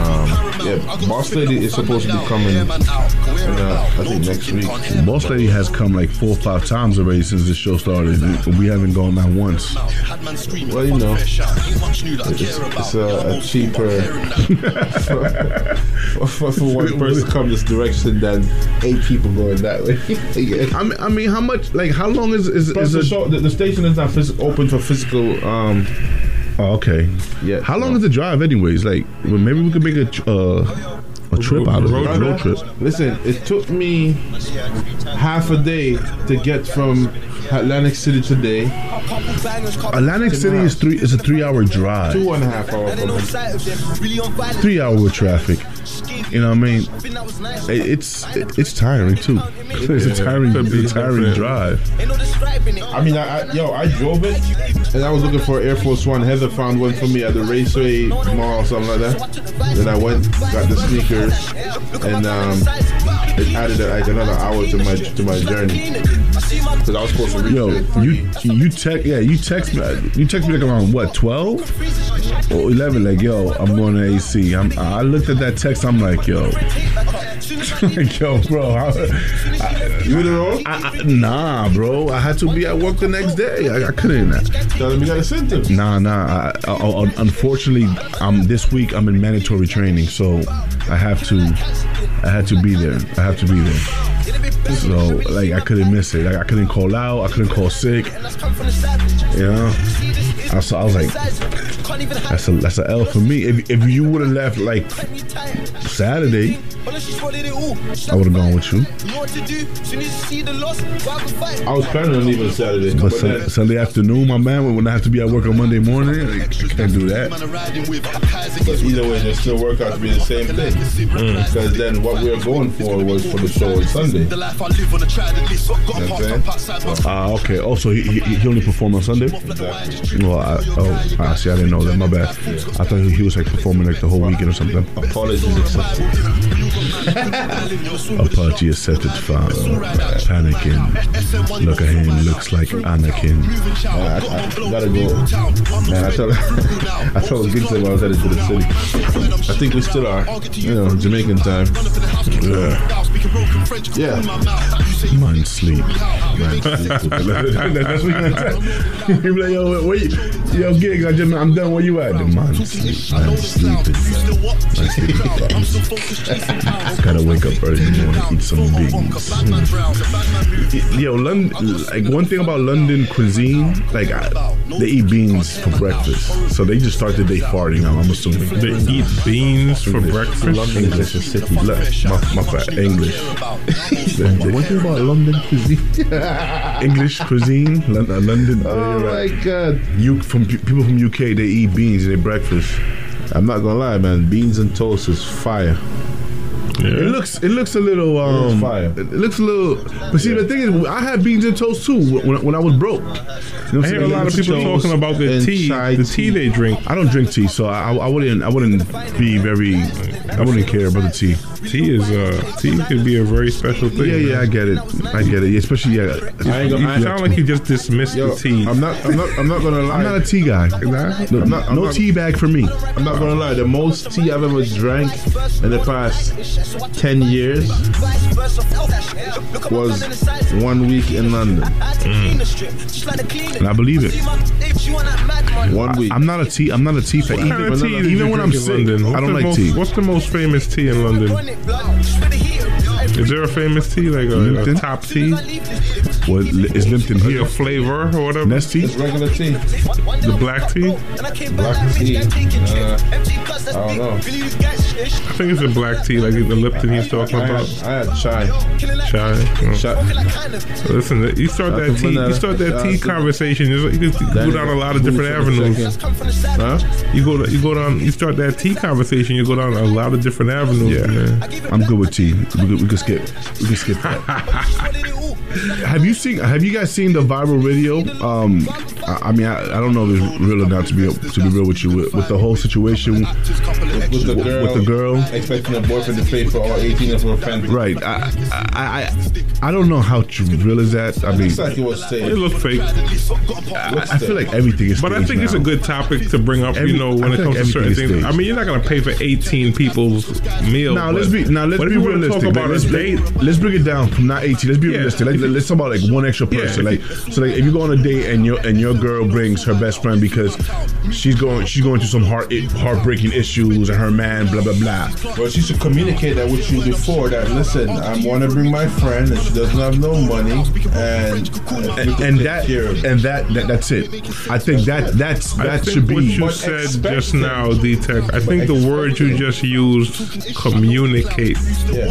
Um, yeah, Boss Lady is supposed to be coming. In, uh, I think next week. Boss Lady has come like four or five times already since the show started. We haven't gone not once. Well, you know, it's, it's a, a cheaper (laughs) for, for, for one (laughs) person to come this direction than eight people going that way. (laughs) Yeah. I mean, I mean, how much? Like, how long is is, is the, a show, the, the station is not phys- open for physical. Um, Oh, okay. Yeah. How long is the drive, anyways? Like, well, maybe we could make a tr- uh, a trip out of it, a road trip. Listen, it took me half a day to get from Atlantic City today. Atlantic City is three. Is a three-hour drive. Two and a half hours from here. Three hour traffic. You know what I mean? It, it's it, it's tiring too. It's a tiring, it's a tiring drive. I mean, I, I, yo, I drove it, and I was looking for Air Force One. Heather found one for me at the Raceway Mall or something like that. Then I went, got the sneakers, and um, it added like another hour to my to my journey because I was supposed to reach Yo, it. you you text yeah you text me you text me like around what twelve or eleven like yo I'm going to AC. I'm, I looked at that text. I'm like yo, (laughs) yo bro. I, I, you in the road? I, I, nah, bro. I had to be at work the next day. I, I couldn't. Tell them you got a symptom. Nah, nah. I, I, I, unfortunately, um, this week I'm in mandatory training, so I have to. I had to be there. I have to be there. So like I couldn't miss it. Like I couldn't call out. I couldn't call sick. You know. I was, I was like, that's a that's a L for me. If if you would have left like Saturday, I would have gone with you. I was planning on leaving Saturday, But but Sun- Sunday afternoon, my man, when I have to be at work on Monday morning, I can't do that. But either way, they still work out to be the same thing. Because then what we were going for was for the show on Sunday. You know what I'm saying? Ah, okay. Also, he, he, he only performed on Sunday. Well, I, oh, ah, see, I didn't know that. My bad. I thought he was like performing like the whole weekend or something. Apologies accepted. Apology accepted, father. Panicking. Look at him. Looks like Anakin. Man, I, I gotta go. Man, I told (laughs) I told Gibson when I was headed to the city. I think we still are. You know, Jamaican time. Yeah. Yeah. Man sleep. Man (laughs) sleep. (laughs) That's what you're gonna tell. You be like, yo, wait, yo, gigs. I just, I'm done. Where you at? The man sleep. I'm sleeping. Man sleeping. Gotta wake up early in the morning, eat some beans. Yo, London. Like one thing about London cuisine, like I, they eat beans for breakfast. So they just start the day farting. I'm, I'm assuming They eat beans for breakfast. London is city. Look, my, my bad. English. One thing about London cuisine. (laughs) English cuisine, London. Uh, London Oh my god. You from people from UK, they eat beans in their breakfast. I'm not gonna lie, man. Beans and toast is fire. It looks it looks a little um fire. It looks a little. But see, the thing is, I had beans and toast too when, when I was broke. You know I hear a lot of people talking about the tea, the tea they drink. I don't drink tea, so I, I wouldn't I wouldn't be very I wouldn't care about the tea. Tea is uh tea could be a very special thing. Yeah, yeah, I get it. I get it. Especially yeah. I ain't gonna- You I- sound like you just dismissed Yo, the tea. I'm not. I'm not. I'm not gonna lie. I'm not a tea guy. Nah? No, I'm not- I'm no not- tea bag for me. I'm not gonna lie. The most tea I've ever drank in the past ten years was one week in London. And I believe it. One week. I'm not a tea. I'm not a tea fan. What kind of tea Even, even when I'm in sick, London? I What's don't the like most, tea. What's the most famous tea in London? Is there a famous tea like a, a Lipton? top tea, What is Limpton like here? a flavor or whatever? Nestea. It's regular tea. The black tea? Black tea. Uh, I don't know. I think it's a black tea, like the Lipton he's talking I about. had, I had chai. Chai. Oh. Chai. Listen, you start Shout that tea, you start that tea conversation. You can go down a lot of different avenues. Huh? You go, you go down, you start that tea conversation. You go down a lot of different avenues. Yeah. man. I'm good with tea. We we could skip. We could skip that. (laughs) have you seen? Have you guys seen the viral video? Um, I, I mean, I, I don't know if it's real or not. To be to be real with you, with, with the whole situation With the girl. with the girl. Expecting a boyfriend to pay for all 18 of her friends. Right. I, I I I don't know how true real is that. I mean, Looks like it was It looks fake, I, I feel like everything is. but I staged think it's a good topic to bring up. Every- you know, when it comes like to certain things. I mean, you're not gonna pay for 18 people's meals. Now let's be now let's be if you wanna realistic. Talk Like, about let's, a date. let's bring it down from not eighteen. Let's be Yeah. realistic. Let's, let's talk about like one extra person. if like so, like if you go on a date and your and your girl brings her best friend because she's going she's going through some heart heartbreaking issues and her man blah blah blah. Well, she should communicate that with you before that. Listen, I want to bring my friend, and she doesn't have no money, and And, and that and that, that that's it. I think that that's I that think should what you said expect just now, D-Tech. I think the word you just used, communicate,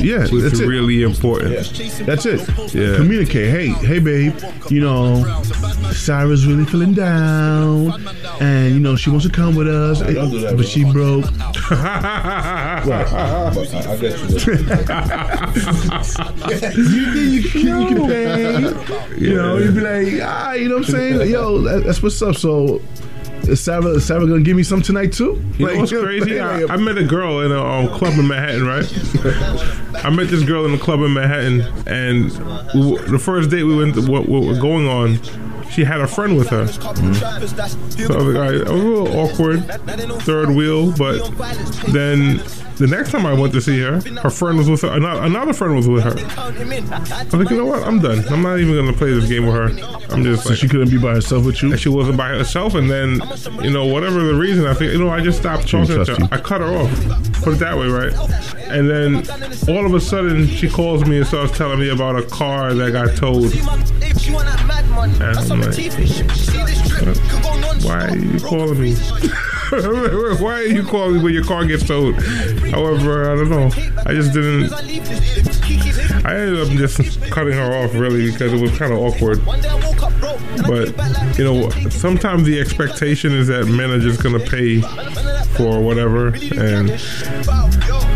yeah, was that's it. really important. That's it. Yeah. Communicate. Communicate. Hey, hey, babe. You know, Sarah's really feeling down, and you know she wants to come with us, that, but she broke. (laughs) But I, get you. (laughs) you think you can, you can pay? You know, you'd be like, ah, you know what I'm saying? Yo, that's what's up. So. Is Sarah, is Sarah gonna give me some tonight too? You know what's crazy? (laughs) I, I met a girl in a um, club in Manhattan, right? I met this girl in a club in Manhattan, and we, the first date we went, to, what, what we're going on, she had a friend with her. So I was like, all right, it was a little awkward, third wheel, but then the next time I went to see her, her friend was with her, another, another friend was with her. I was like, you know what? I'm done. I'm not even gonna play this game with her. I'm just So like, she couldn't be by herself with you. and she wasn't by herself. And then, you know, whatever the reason, I think, you know, I just stopped talking to her. I cut her off. Put it that way, right? And then all of a sudden, she calls me and starts telling me about a car that got towed. And I'm like, why are you calling me? (laughs) why are you calling me when your car gets towed? However, I don't know. I just didn't. I ended up just cutting her off really because it was kind of awkward. But you know, sometimes the expectation is that men are just gonna pay for whatever, and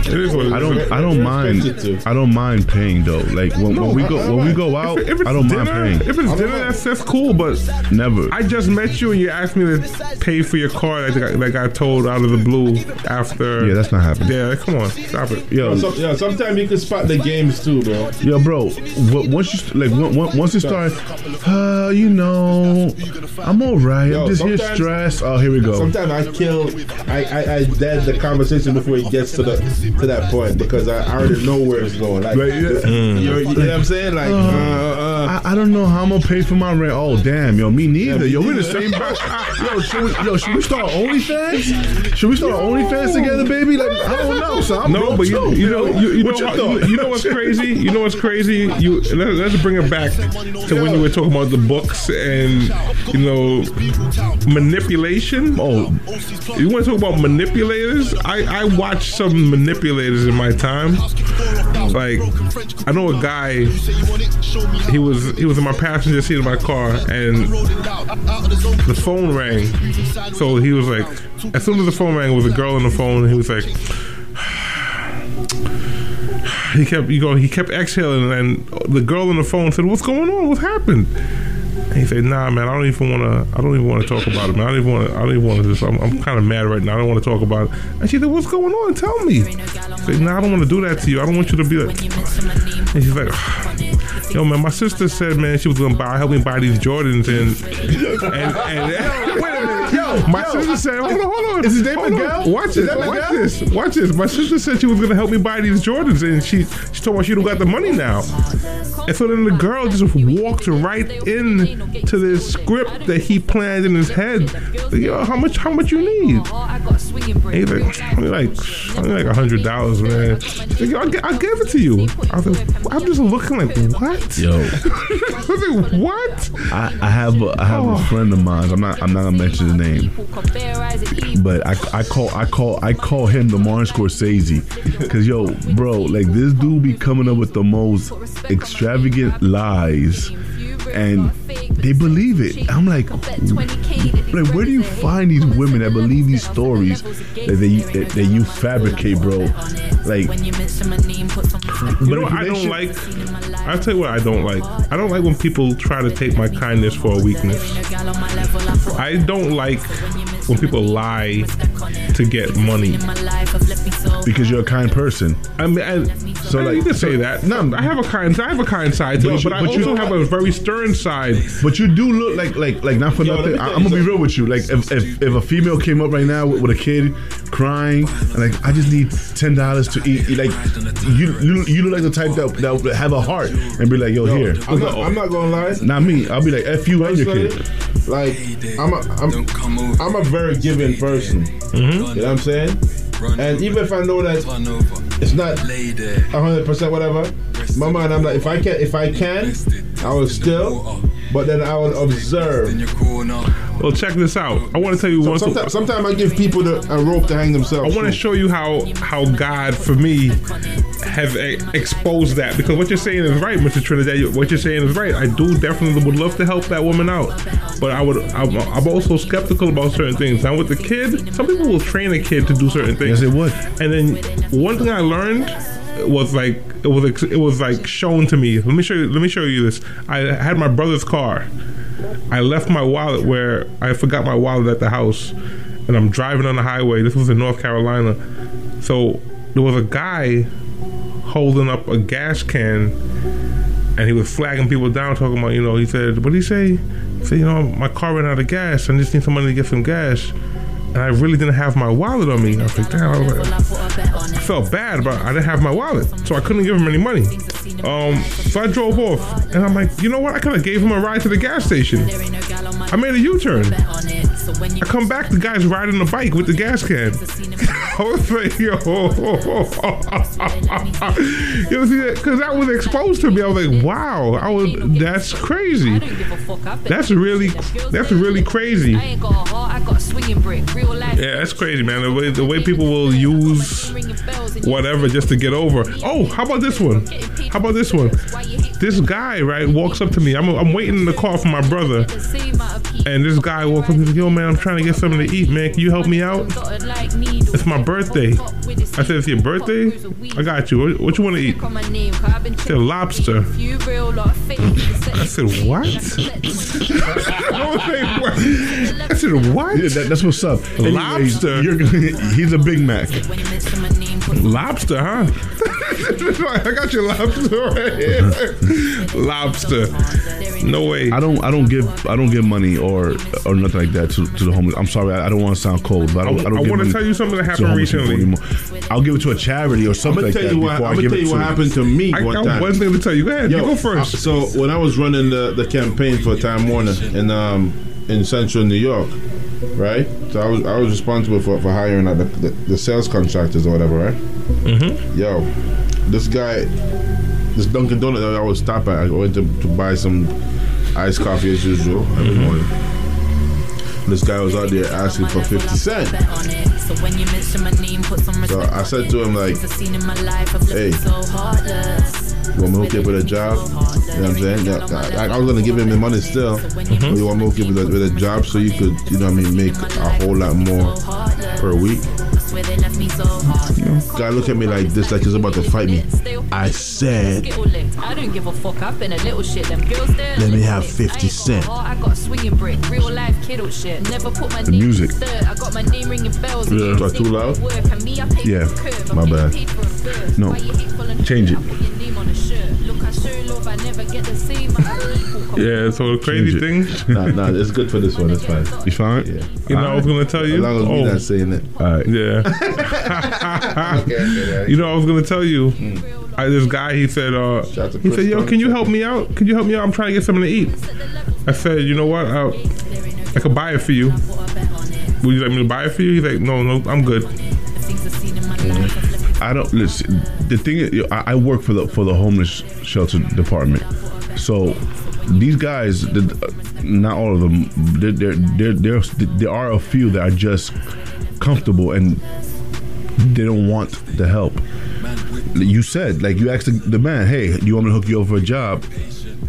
it is what it is. I don't. I don't mind. I don't mind paying though. Like when, when we go when we go out, If, if it's I don't dinner, mind paying. If it's dinner, that's that's cool. But never. I just met you and you asked me to pay for your car that got, that got told out of the blue after. Yeah, that's not happening. Yeah, come on, stop it. Yo, Yo, some, yo, sometimes you can spot the games too, bro. Yo, bro, w- once you st- like on- on- once you start, uh, you know, I'm all right. Yo, I'm just here sometimes- stressed. Oh, here we go. Sometimes I kill, I, I, I dead the conversation before it gets to the to that point because I, I already know where it's going. Like, Right, yeah. you, you know what I'm saying? Like, uh, uh, I, I don't know how I'm gonna pay for my rent. Oh damn, yo, me neither. Yo, we're the same. yo, should we, yo, should we start OnlyFans? Should we start OnlyFans together, baby? Like, I don't know. So I'm no, broke but you, too. you know, you, you What's know, your you, you know what's crazy? You know what's crazy? You let, let's bring it back to when you were talking about the books and you know manipulation. Oh, you want to talk about manipulators? I I watched some manipulators in my time. Like I know a guy. He was he was in my passenger seat of my car and the phone rang. So he was like, as soon as the phone rang, it was a girl on the phone. He was like, (sighs) he kept you go he kept exhaling and the girl on the phone said what's going on what happened he said nah man i don't even want to i don't even want to talk about it man. I don't even want to i don't even want to just i'm, I'm kind of mad right now. I don't want to talk about it. And she said what's going on? Tell me. I said nah i don't want to do that to you. I don't want you to be like (sighs) and she's like (sighs) yo man my sister said man she was gonna buy help me buy these jordans and and, and (laughs) wait a minute. yo my sister said hold on hold on. Is his name hold on. Miguel? Oh, watch Is this watch Miguel? this watch this. My sister said she was gonna help me buy these jordans and she she told me she don't got the money now. And so then the girl just walked right in to this script that he planned in his head. Like, yo how much how much you need? And he's like only like only like a hundred dollars man. She's like, yo, I'll, gi- I'll give it to you. I was like I'm just looking like what? Yo, (laughs) I was like, what? I, I have a, I have Oh. a friend of mine. I'm not I'm not gonna mention his name, but I, I call I call I call him the Martin Scorsese, because yo, bro, like this dude be coming up with the most extravagant lies, and they believe it. I'm like, like where do you find these women that believe these stories that they that, that you fabricate, bro? Like, You know I don't like? I'll tell you what I don't like. I don't like when people try to take my kindness for a weakness. I don't like when people lie to get money. because you're a kind person. I mean, I, So, like- you can say that. No, I have a kind. I have a kind side to But but I also have a very stern side. But you do look like like like not for Yo, nothing. I, I'm gonna be real with you. Like if, if if a female came up right now with, with a kid crying and like I just need ten dollars to eat, like you you you look like the type that that would have a heart and be like, yo, yo, here. I'm not, I'm not gonna lie. Not me. I'll be like, f you and your kid. like I'm a, I'm, I'm a very giving person. Mm-hmm. You know what I'm saying? And even if I know that it's not hundred percent whatever, my mind I'm like, if I can, if I can, I will still. But then I will observe. Well, check this out. I want to tell you one. Sometimes, sometimes I give people the, a rope to hang themselves. I want to show you how how God for me have e- exposed that because what you're saying is right, Mr. Trinidad. What you're saying is right. I do definitely would love to help that woman out, but I would. I'm, I'm also skeptical about certain things. Now with the kid, some people will train a kid to do certain things. Yes, it would. And then one thing I learned was like it was it was like shown to me. Let me show you. Let me show you this. I had my brother's car. I left my wallet where I forgot my wallet at the house, and I'm driving on the highway. This was in North Carolina. So there was a guy holding up a gas can, and he was flagging people down, talking about, you know, he said, what did he say? He said, you know, my car ran out of gas. I just need somebody to get some gas. And I really didn't have my wallet on me. I was like, damn, I, was like, I felt bad, but I didn't have my wallet, so I couldn't give him any money. Um, so I drove off, and I'm like, you know what? I could have gave him a ride to the gas station. I made a U-turn. I come back, the guy's riding the bike with the gas can. (laughs) I was like, yo, (laughs) you know, see that? Because that was exposed to me. I was like, wow, I was. That's crazy. That's really, that's really crazy. Yeah, that's crazy, man. The way the way people will use whatever just to get over. Oh, how about this one? How about this one? This guy, right, walks up to me. I'm, I'm waiting in the car for my brother, and this guy walks up. He's like, "Yo, man, I'm trying to get something to eat, man. Can you help me out? It's my birthday." I said, "It's your birthday? I got you. What, what you want to eat?" He said, "Lobster." I said, "What?" I? (laughs) I said, "What?" Yeah, that, that's what's up. Lobster? You're, he's a Big Mac. Lobster, huh? (laughs) I got your lobster right here. (laughs) (laughs) lobster. No way. I don't. I don't give. I don't give money or or nothing like that to, to the homeless. I'm sorry. I, I don't want to sound cold, but I don't. I, don't I wanna tell you something that happened recently. I'll give it to a charity or I'm something gonna like tell that you what. I'm gonna tell it you to what happened to me I one got time. one thing to tell you. Go ahead. you go first. uh, so when I was running the, the campaign for Time Warner in um in Central New York, right? So I was I was responsible for, for hiring like the, the, the sales contractors or whatever, right? Mm-hmm. Yo, this guy, this Dunkin' Donut that I would stop at, I went to, to buy some iced coffee as usual every mm-hmm. morning. This guy was out there asking for 50 cents. So I said to him like, hey, you want me to hook you up with a job? You know what I'm saying? I, I was gonna give him the money still. But you want me to hook you up with a, with a job so you could, you know what I mean, make a whole lot more per week? Guy look at me like this, like he's about to fight me. I said, I don't give a fuck. I've been a little shit. Them girls there. let me have 50 cents. I got swinging brick, real life kiddo shit. Never put my The music. I got my name ringing bells. Yeah. Was I too loud? Work and me, I pay Yeah, for the curve. my bad. getting paid for a birth. No, Why you hateful and change it. Yeah, so the crazy thing. (laughs) Nah, nah, it's good for this one. It's fine. You fine? Yeah. You know, I was gonna tell you. As long as oh, me not saying it. All right. Yeah. (laughs) (laughs) okay, You know, I was gonna tell you. I, this guy, he said, uh, Shout out to he said, "Yo, can you help me out? Can you help me out? I'm trying to get something to eat." I said, "You know what? Uh, I could buy it for you. Would you like me to buy it for you?" He's like, "No, no, I'm good." I don't listen. The thing is, I, I work for the for the homeless shelter department, so these guys, not all of them, there there there are a few that are just comfortable and they don't want the help. You said like you asked the, the man, "Hey, do you want me to hook you up for a job?"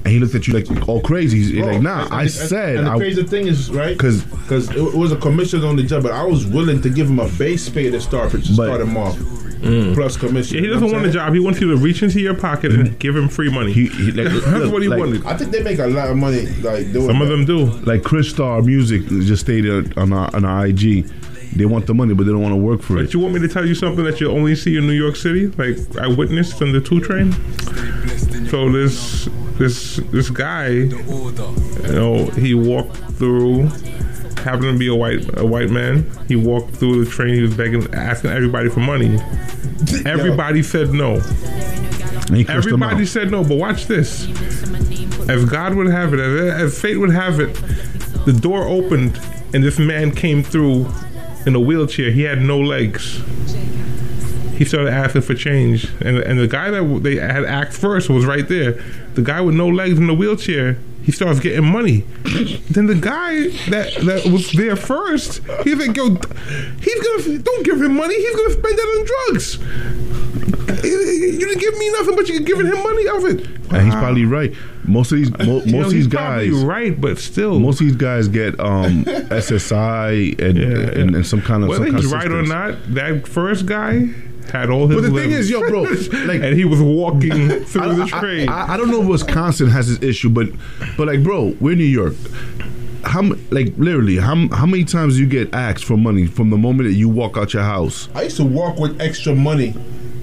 And he looked at you like all crazy. He's Bro, like, "Nah, and- I and- said." And the I, crazy thing is, right? 'Cause- because it was a commission on the job, but I was willing to give him a base pay to start to start him off, Mm. plus commission. Yeah, he doesn't what I'm want a job. He wants you to reach into your pocket and mm. give him free money. He, he, like, (laughs) That's look, what he like- wanted. I think they make a lot of money like doing Some of that. them do. like Chris Star Music just stated on our, on our IG, they want the money, but they don't want to work for it. But you want me to tell you something that you only see in New York City? Like I witnessed on the two train. So this this this guy, you know, he walked through. Happened to be a white a white man. He walked through the train. He was begging, asking everybody for money. Everybody said no. And he cursed them Everybody said no. But watch this. As God would have it, as, as fate would have it, the door opened and this man came through in a wheelchair. He had no legs. He started asking for change, and and the guy that they had asked first was right there. The guy with no legs in the wheelchair. He starts getting money. then the guy that that was there first, he's like, yo, he's gonna don't give him money. He's gonna spend that on drugs. You didn't give me nothing, but you're giving him money of it. And he's probably right. Most of these, mo- most know, of he's these guys, probably right, but still, most of these guys get um, (laughs) SSI and, and, and some kind of whether some he's right or not, that first guy had all his. But the thing is, yo, bro, (laughs) like, and he was walking (laughs) through I, the train. I, I don't know if Wisconsin has this issue, but but like, bro, we're in New York. How like literally how how many times do you get asked for money from the moment that you walk out your house? I used to walk with extra money,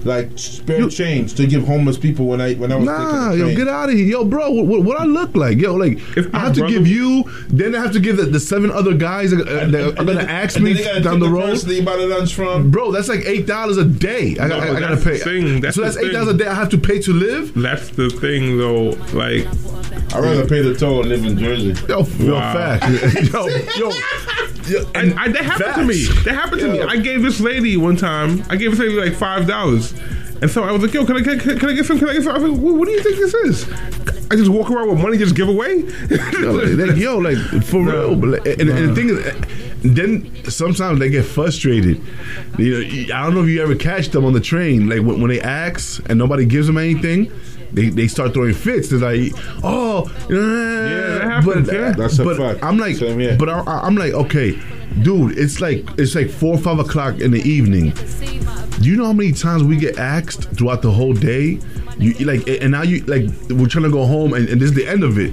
like spare change, to give homeless people when I when I was Nah, the yo, get out of here, yo, bro. What, what, what I look like, yo? Like, if I have to give you, then I have to give the, the seven other guys that, uh, that are gonna ask me then they gotta down the the road. that you buy the lunch from. Bro, that's like eight dollars a day. I, No, I, but I gotta pay. thing, that's so that's eight dollars a day I have to pay to live. That's the thing, though. Like, I'd rather pay the toll and live in Jersey. Yo, yo, Wow. fact. (laughs) yo, yo, (laughs) yo, and I, that happened to me. That happened to me. I gave this lady one time. I gave this lady like five dollars, and so I was like, "Yo, can I can, can I get some? Can I get some?" I was like, "What, what do you think this is?" I just walk around with money, just give away. (laughs) yo, like, yo, like for real. But like, and, and the thing is, eh, then sometimes they get frustrated. You know, I don't know if you ever catch them on the train, like when, when they ask and nobody gives them anything. They, they start throwing fits. They're like, oh, yeah, that happens, yeah. That's a but fact. I'm like, Same here. but I, I- I'm like, okay, dude, it's like it's like four or five o'clock in the evening. Do you know how many times we get asked throughout the whole day? You you like, and now you like, we're trying to go home, and, and this is the end of it.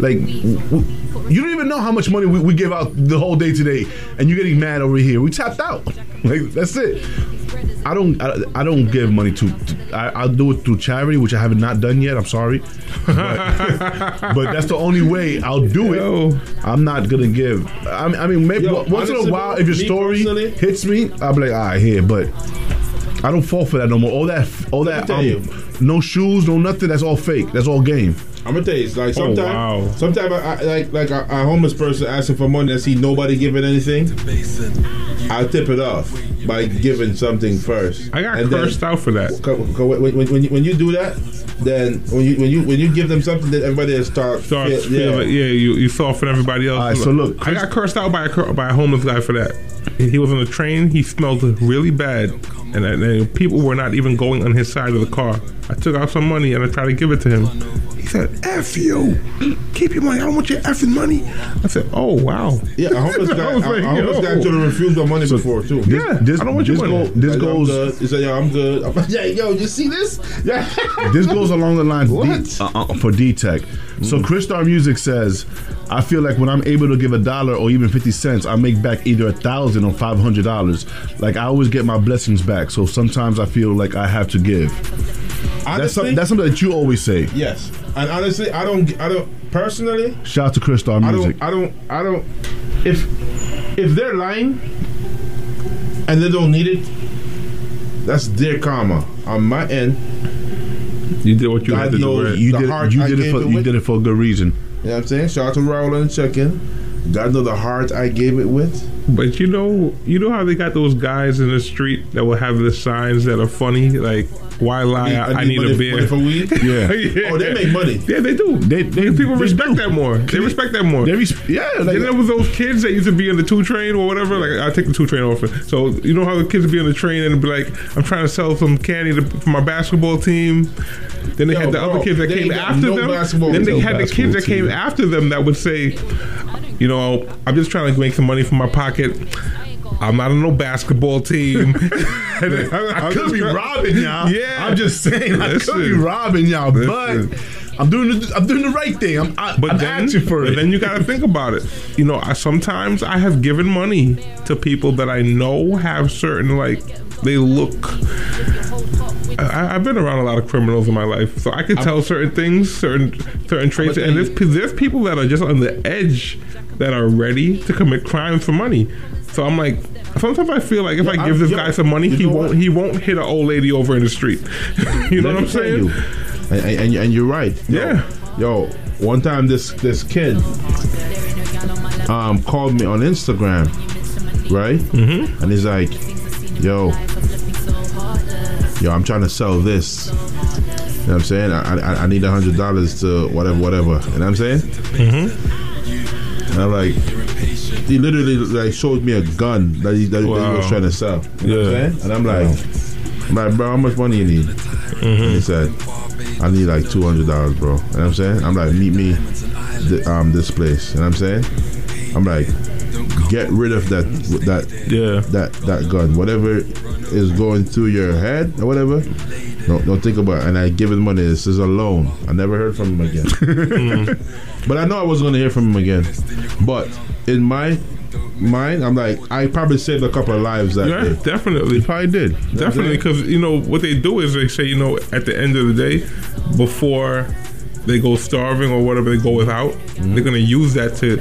Like, w- w- you don't even know how much money we, we give out the whole day today, and you're getting mad over here. We tapped out. (laughs) Like, that's it. I don't, I, I don't give money to. to I, I'll do it through charity, which I have not done yet. I'm sorry, but, but that's the only way I'll do it. I'm not gonna give. I mean, I mean maybe Yo, once in a while, if your story personally- hits me, I'll be like, all right, here. But I don't fall for that no more. All that, all that, um, no shoes, no nothing. That's all fake. That's all game. I'm gonna tell you, it's like Oh, sometimes, wow. sometimes I, I, like like a, a homeless person asking for money and see nobody giving anything. I'll tip it off by giving something first. I got And then- cursed out for that. Co- co- When, when, when, you, when you do that, then when you when you when you give them something, then everybody will start. Starts feel- feeling like, yeah, you you soften everybody else. All right, so look, I got cursed out by a cur- by a homeless guy for that. He was on the train. He smelled really bad, and, and, and people were not even going on his side of the car. I took out some money and I tried to give it to him. He said, "F you, keep your money. I don't want your effing money." I said, "Oh wow." Yeah, a homeless guy. I was a, like, a homeless guy should have refused the money before too. Yeah, this, I don't want your this money. Go, this Like, I'm goes. He said, "Yo, I'm good." I'm like, (laughs) yeah, yo, you see this? (laughs) Yeah. this goes along the lines D, uh, uh, for D Tech. So Christar Music says, I feel like when I'm able to give a dollar or even fifty cents, I make back either a thousand or five hundred dollars. Like I always get my blessings back. So sometimes I feel like I have to give. That's, Honestly? some, that's something that you always say. Yes, and honestly, I don't. I don't personally. Shout out to Christar I Music. don't. I don't. I don't. If if they're lying and they don't need it, that's their karma. On my end, You did what you had to do. You did, heart you I did it for it you with. did it for a good reason. You know what I'm saying? Shout out to Raul and Chicken. God know the heart I gave it with. But you know, you know how they got those guys in the street that will have the signs that are funny, like "Why lie? I, I need money- a beer." for weed. (laughs) Yeah. Oh, they make money. Yeah, they do. They, they People they respect do. that more. They respect that more. They res- yeah, like, Then there was those kids that used to be in the two train or whatever. Like I take the two train off. So you know how the kids would be on the train and be like, "I'm trying to sell some candy to, for my basketball team." Then they Yo, had the bro, other kids that came after no them. Then they team. had the kids that came team. after them that would say, "You know, I'm just trying to make some money from my pocket." I'm not on no basketball team. (laughs) I could be robbing y'all. (laughs) Yeah. I'm just saying I could be robbing y'all, Listen. but I'm doing the, I'm doing the right thing. I'm I, But I'm then, asking for but it. then you got to think about it. You know, I, sometimes I have given money to people that I know have certain like they look. I, I've been around a lot of criminals in my life, so I can tell certain things, certain certain traits, and there's there's people that are just on the edge that are ready to commit crimes for money. So I'm like, sometimes I feel like if I I'm- give this yo, guy some money, he won't what? he won't hit an old lady over in the street. (laughs) you know Let what I'm saying? you. And, and, and- and you're right. Yo, Yeah. Yo, one time this this kid um called me on Instagram, right? Mm-hmm. And he's like, "Yo, yo, I'm trying to sell this. You know what I'm saying? I, I, I need a hundred dollars to whatever, whatever. You know what I'm saying? Mm-hmm. And I'm like, he literally like showed me a gun that he, that, that he was trying to sell. You know what I'm Yeah. saying? And I'm like, I'm like, bro, how much money you need? Mm-hmm. And he said, I need like two hundred dollars, bro. You know what I'm saying? I'm like, meet me, th- um, this place. You know what I'm saying? I'm like, get rid of that that yeah that that gun. Whatever is going through your head or whatever. Don't, don't think about it. And I give him money. This is a loan. I never heard from him again. (laughs) but I know I wasn't going to hear from him again. But in my mind, I'm like, I probably saved a couple of lives that Yeah, day. definitely. Probably did. Definitely, because you know what they do is they say, you know, at the end of the day, before they go starving or whatever they go without, Mm-hmm. they're gonna use that to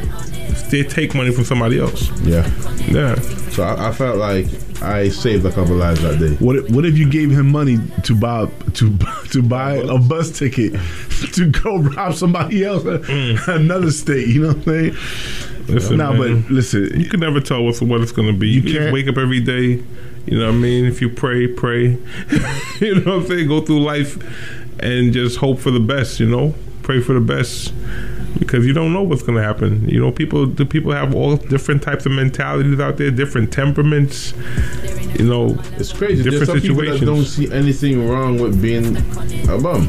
they take money from somebody else. Yeah. Yeah. So I, I felt like I saved a couple of lives that day. What if, what if you gave him money to buy to (laughs) to buy a bus ticket (laughs) to go rob somebody else in another state? You know what I'm saying? Listen, nah, man, but listen, you can never tell what's what it's gonna be. You, just wake up every day. You know what I mean? If you pray, pray. (laughs) you know what I'm saying? Go through life and just hope for the best. You know, pray for the best because you don't know what's gonna happen. You know, people the people have all different types of mentalities out there, different temperaments. You know, It's crazy. There's Different some people that situations. don't see anything wrong with being a bum.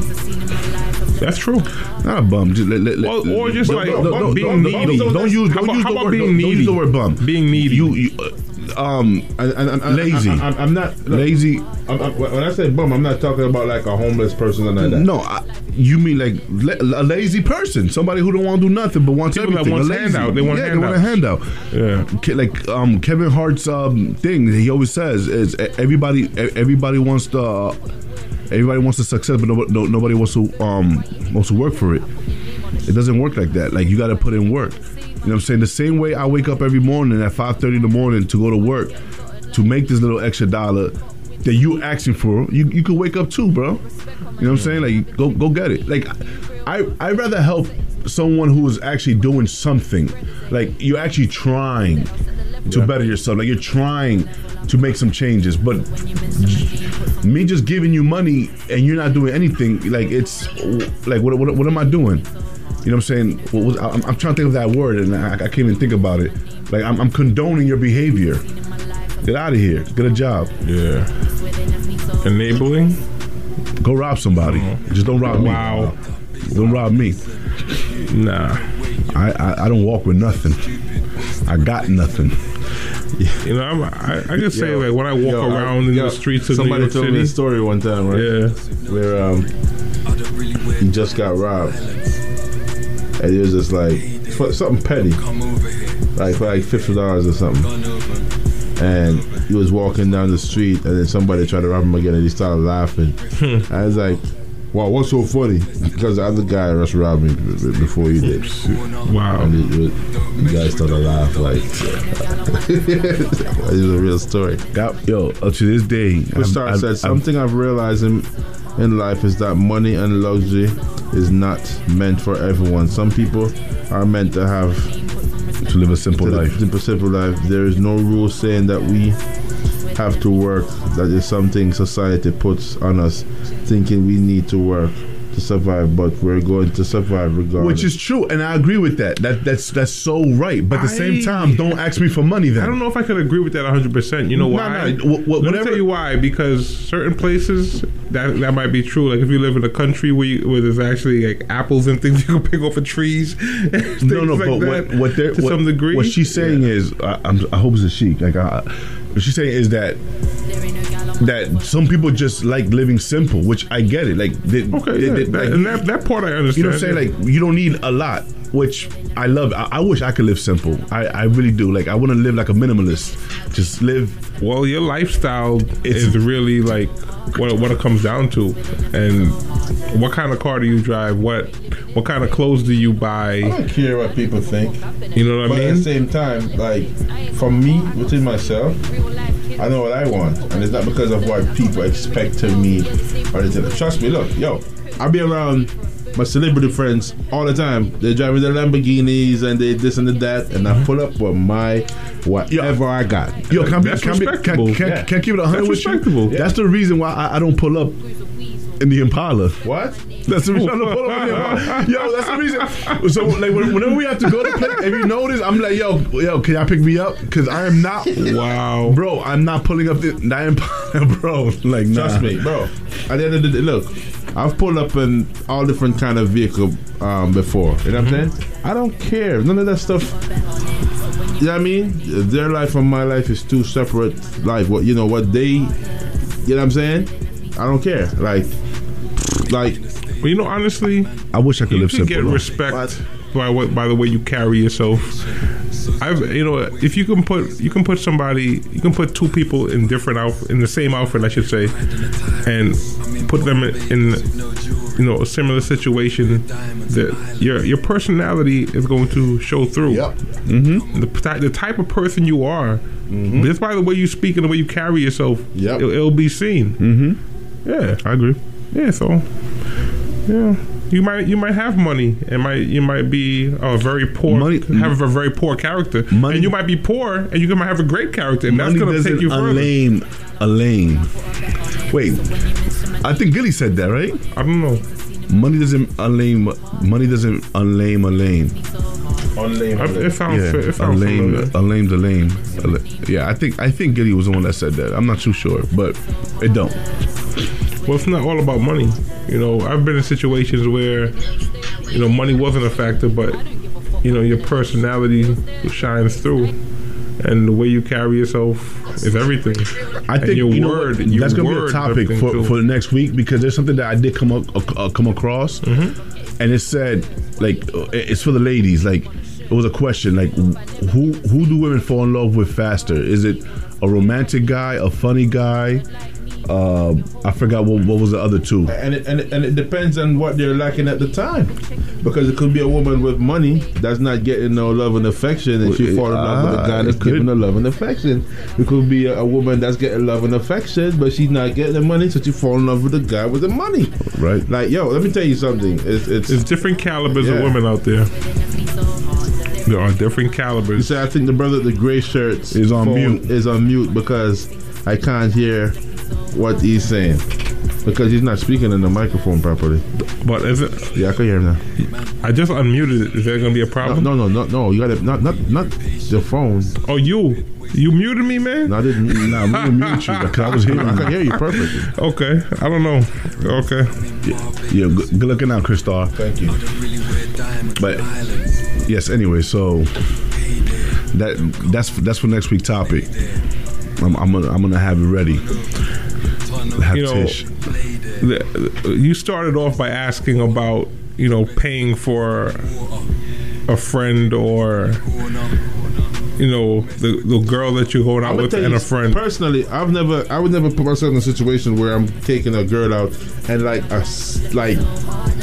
That's true. Not a bum. Just let, let, let- Or, or just like don't- don't- being don't- needy. Don't, don't use don't about- use the word being use the word bum. Being needy. You, you uh, um and, and, and lazy. I, I, I'm not lazy. I'm, when I say bum, I'm not talking about like a homeless person or like that. No, I, you mean like la- a lazy person, somebody who don't want to do nothing but wants People everything. wants a lazy. handout. They want yeah, they want a handout. Yeah, Ke- like um, Kevin Hart's um, thing he always says is everybody everybody wants the everybody wants the success, but nobody, no, nobody wants to um wants to work for it. It doesn't work like that. Like you got to put in work. You know what I'm saying? The same way I wake up every morning at 5:30 in the morning to go to work to make this little extra dollar that you asking for, you you could wake up too, bro. You know what I'm saying? Like go go get it. Like I I rather help someone who is actually doing something. Like you're actually trying to better yourself. Like you're trying to make some changes, but me just giving you money and you're not doing anything, like it's like what what, what am I doing? You know what I'm saying? What was, I'm, I'm trying to think of that word and I, I can't even think about it. Like I'm, I'm condoning your behavior. Get out of here. Get a job. Yeah. Enabling. Go rob somebody. Mm-hmm. Just don't rob me. Wow. Don't rob me. Nah. I, I I don't walk with nothing. I got nothing. (laughs) You know, I'm, I I just say Yo, like when I walk yo, I- around in yo, the streets of New somebody York told City. me a story one time, right? Yeah. Where um, he just got robbed, and it was just like for something petty, like for like fifty dollars or something. And he was walking down the street, and then somebody tried to rob him again, and he started laughing. I was like, "Wow, what's so funny?" Because the other guy just robbed me before you did. Wow. And it, it, the guy started to laugh like (laughs) it is a real story. Got yo up to this day. Star said something I've realized in in life is that money and luxury is not meant for everyone. Some people are meant to have to live a simple to life. Live a simple life. There is no rule saying that we have to work. That is something society puts on us, thinking we need to work to survive, but we're going to survive regardless. Which is true, and I agree with that. That that's that's so right. But at the same time, don't ask me for money. Then I don't know if I could agree with that 100%. You know No, why? no, wh- wh- Let me tell you why. Because certain places that that might be true. Like if you live in a country where, you, where there's actually like apples and things (laughs) you can pick off of trees. no, no. like but that, what what they're to what, some degree. what she's saying is, I, I'm, I hope it's a she. Like, I, what she's saying is that that some people just like living simple, which I get it. Like, they, Okay, they- yeah, they- that- like, and that, that part I understand. You know what I'm saying? Like you don't need a lot, which I love. I, I wish I could live simple. I, I really do. Like I want to live like a minimalist. Just live. Well, your lifestyle is really like what what it comes down to, and what kind of car do you drive? What what kind of clothes do you buy? I don't care what people think. You know what I mean? but at the same time, like for me within myself, I know what I want, and it's not because of what people expect of me or anything. Trust me, look, yo, I be around my celebrity friends all the time. They're driving their Lamborghinis and they this and the that, and I mm-hmm. pull up with my whatever I got. Yo, can I be, That's can, be, can, respectable. can, Yeah. can I keep it 100 That's with you? respectable. That's the reason why I, I don't pull up in the Impala. What? That's the reason I'm pull up in the Impala. Yo, that's the reason. So like whenever we have to go to play, if you notice, I'm like, yo, yo, can y'all pick me up? Because I am not. Wow, bro, I'm not pulling up the, the Impala, (laughs) bro. Like, nah. Trust me, bro. At the end of the day, look, I've pulled up in all different kind of vehicle um, before. You know what I'm saying? I don't care. None of that stuff. You know what I mean? Their life and my life is two separate life. What you know? What they? You know what I'm saying? I don't care. Like, like. Well, you know, honestly, I wish I could you live can simple. get though. respect by what by the way you carry yourself. I've you know if you can put you can put somebody you can put two people in different out in the same outfit I should say, and put them in you know a similar situation that your your personality is going to show through. Yep. Mm-hmm. The, ty- the type of person you are, Mm-hmm. just by the way you speak and the way you carry yourself, yep. it'll, it'll be seen. Mm-hmm. Yeah, I agree. Yeah, so yeah, you might you might have money and might you might be a very poor have a very poor character, and you might be poor and you might have a great character, and that's Money gonna doesn't take you further. unlame a lame. Wait, I think Gilly said that, right? I don't know. Money doesn't unlame. Money doesn't unlame a lame. It sounds yeah, it sounds a lame, familiar. a lame, the lame. Yeah, I think I think Gilly was the one that said that. I'm not too sure, but it don't. Well, it's not all about money. You know, I've been in situations where, you know, money wasn't a factor, but you know, your personality shines through, and the way you carry yourself is everything. I And think your you know word. what? your that's gonna be a topic for, too. for the next week because there's something that I did come up, uh, come across, Mm-hmm. and it said like uh, it's for the ladies. Like it was a question like who who do women fall in love with faster? Is it a romantic guy, a funny guy? Uh, I forgot what, what was the other two. And it, and, it, and it depends on what they're lacking at the time. Because it could be a woman with money that's not getting no love and affection, and she fall in love with a guy Ah, that's it could. giving her love and affection. It could be a, a woman that's getting love and affection, but she's not getting the money, so she fall in love with a guy with the money. Right. Like, yo, let me tell you something. It's, it's, There's different calibers of women out there. There are different calibers. You say I think the brother with the gray shirts Is on mute. Is on mute because I can't hear what he's saying because he's not speaking in the microphone properly. But is it? Yeah, I can hear him now. I just unmuted it. Is there gonna be a problem? No, no, no, no. no you got to not not not the phone. Oh, you you muted me, man. No, I didn't. Nah, I'm gonna mute you because (laughs) I was hearing. I can hear you perfectly. Okay, I don't know. Okay. Yeah, good, good looking out, Christar. Thank you. But yes, anyway, so that that's that's for next week topic. I'm, I'm gonna I'm gonna have it ready. Have You know, Tish. the, you started off by asking about you know paying for a friend or you know the the girl that you're going out with and a friend. Personally, I've never, I would never put myself in a situation where I'm taking a girl out and like a like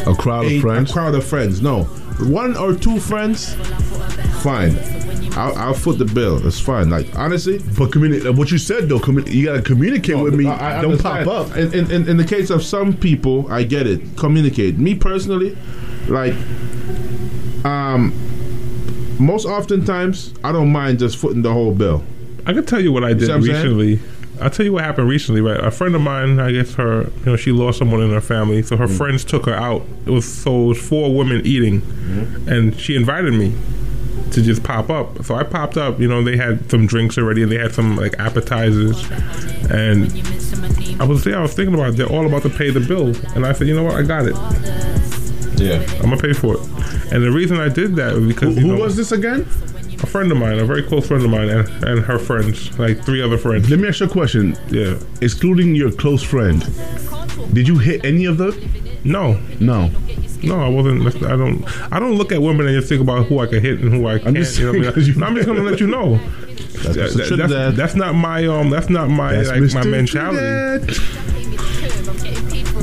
a crowd of friends. A crowd of friends. No, one or two friends, fine. I'll, I'll foot the bill. It's fine. Like honestly, but communi- what you said though, commu- you gotta communicate with me. I- I Don't understand. pop up. In, in, in, the case of some people, I get it. Communicate. Me personally, like, um, most oftentimes, I don't mind just footing the whole bill. I can tell you what I did what recently. I'll tell you what happened recently, right? A friend of mine, I guess her, you know, she lost someone in her family, so her Mm. friends took her out. It was so it was four women eating, Mm-hmm. and she invited me to just pop up. So I popped up. You know, they had some drinks already, and they had some like appetizers, and I was there. I was thinking about it. They're all about to pay the bill, and I said, you know what? I got it. Yeah, I'm gonna pay for it. And the reason I did that was because who know, was this again? a friend of mine, a very close friend of mine, and, and her friends, like three other friends. Let me ask you a question. Yeah. Excluding your close friend, did you hit any of them? No, no, no. I wasn't. I don't. I don't look at women and just think about who I can hit and who I can't. just you know what I mean? saying 'cause you- No, I'm just gonna let you know. That's That- that- that's, that's not my um. That's not my That's like my Mr. mentality.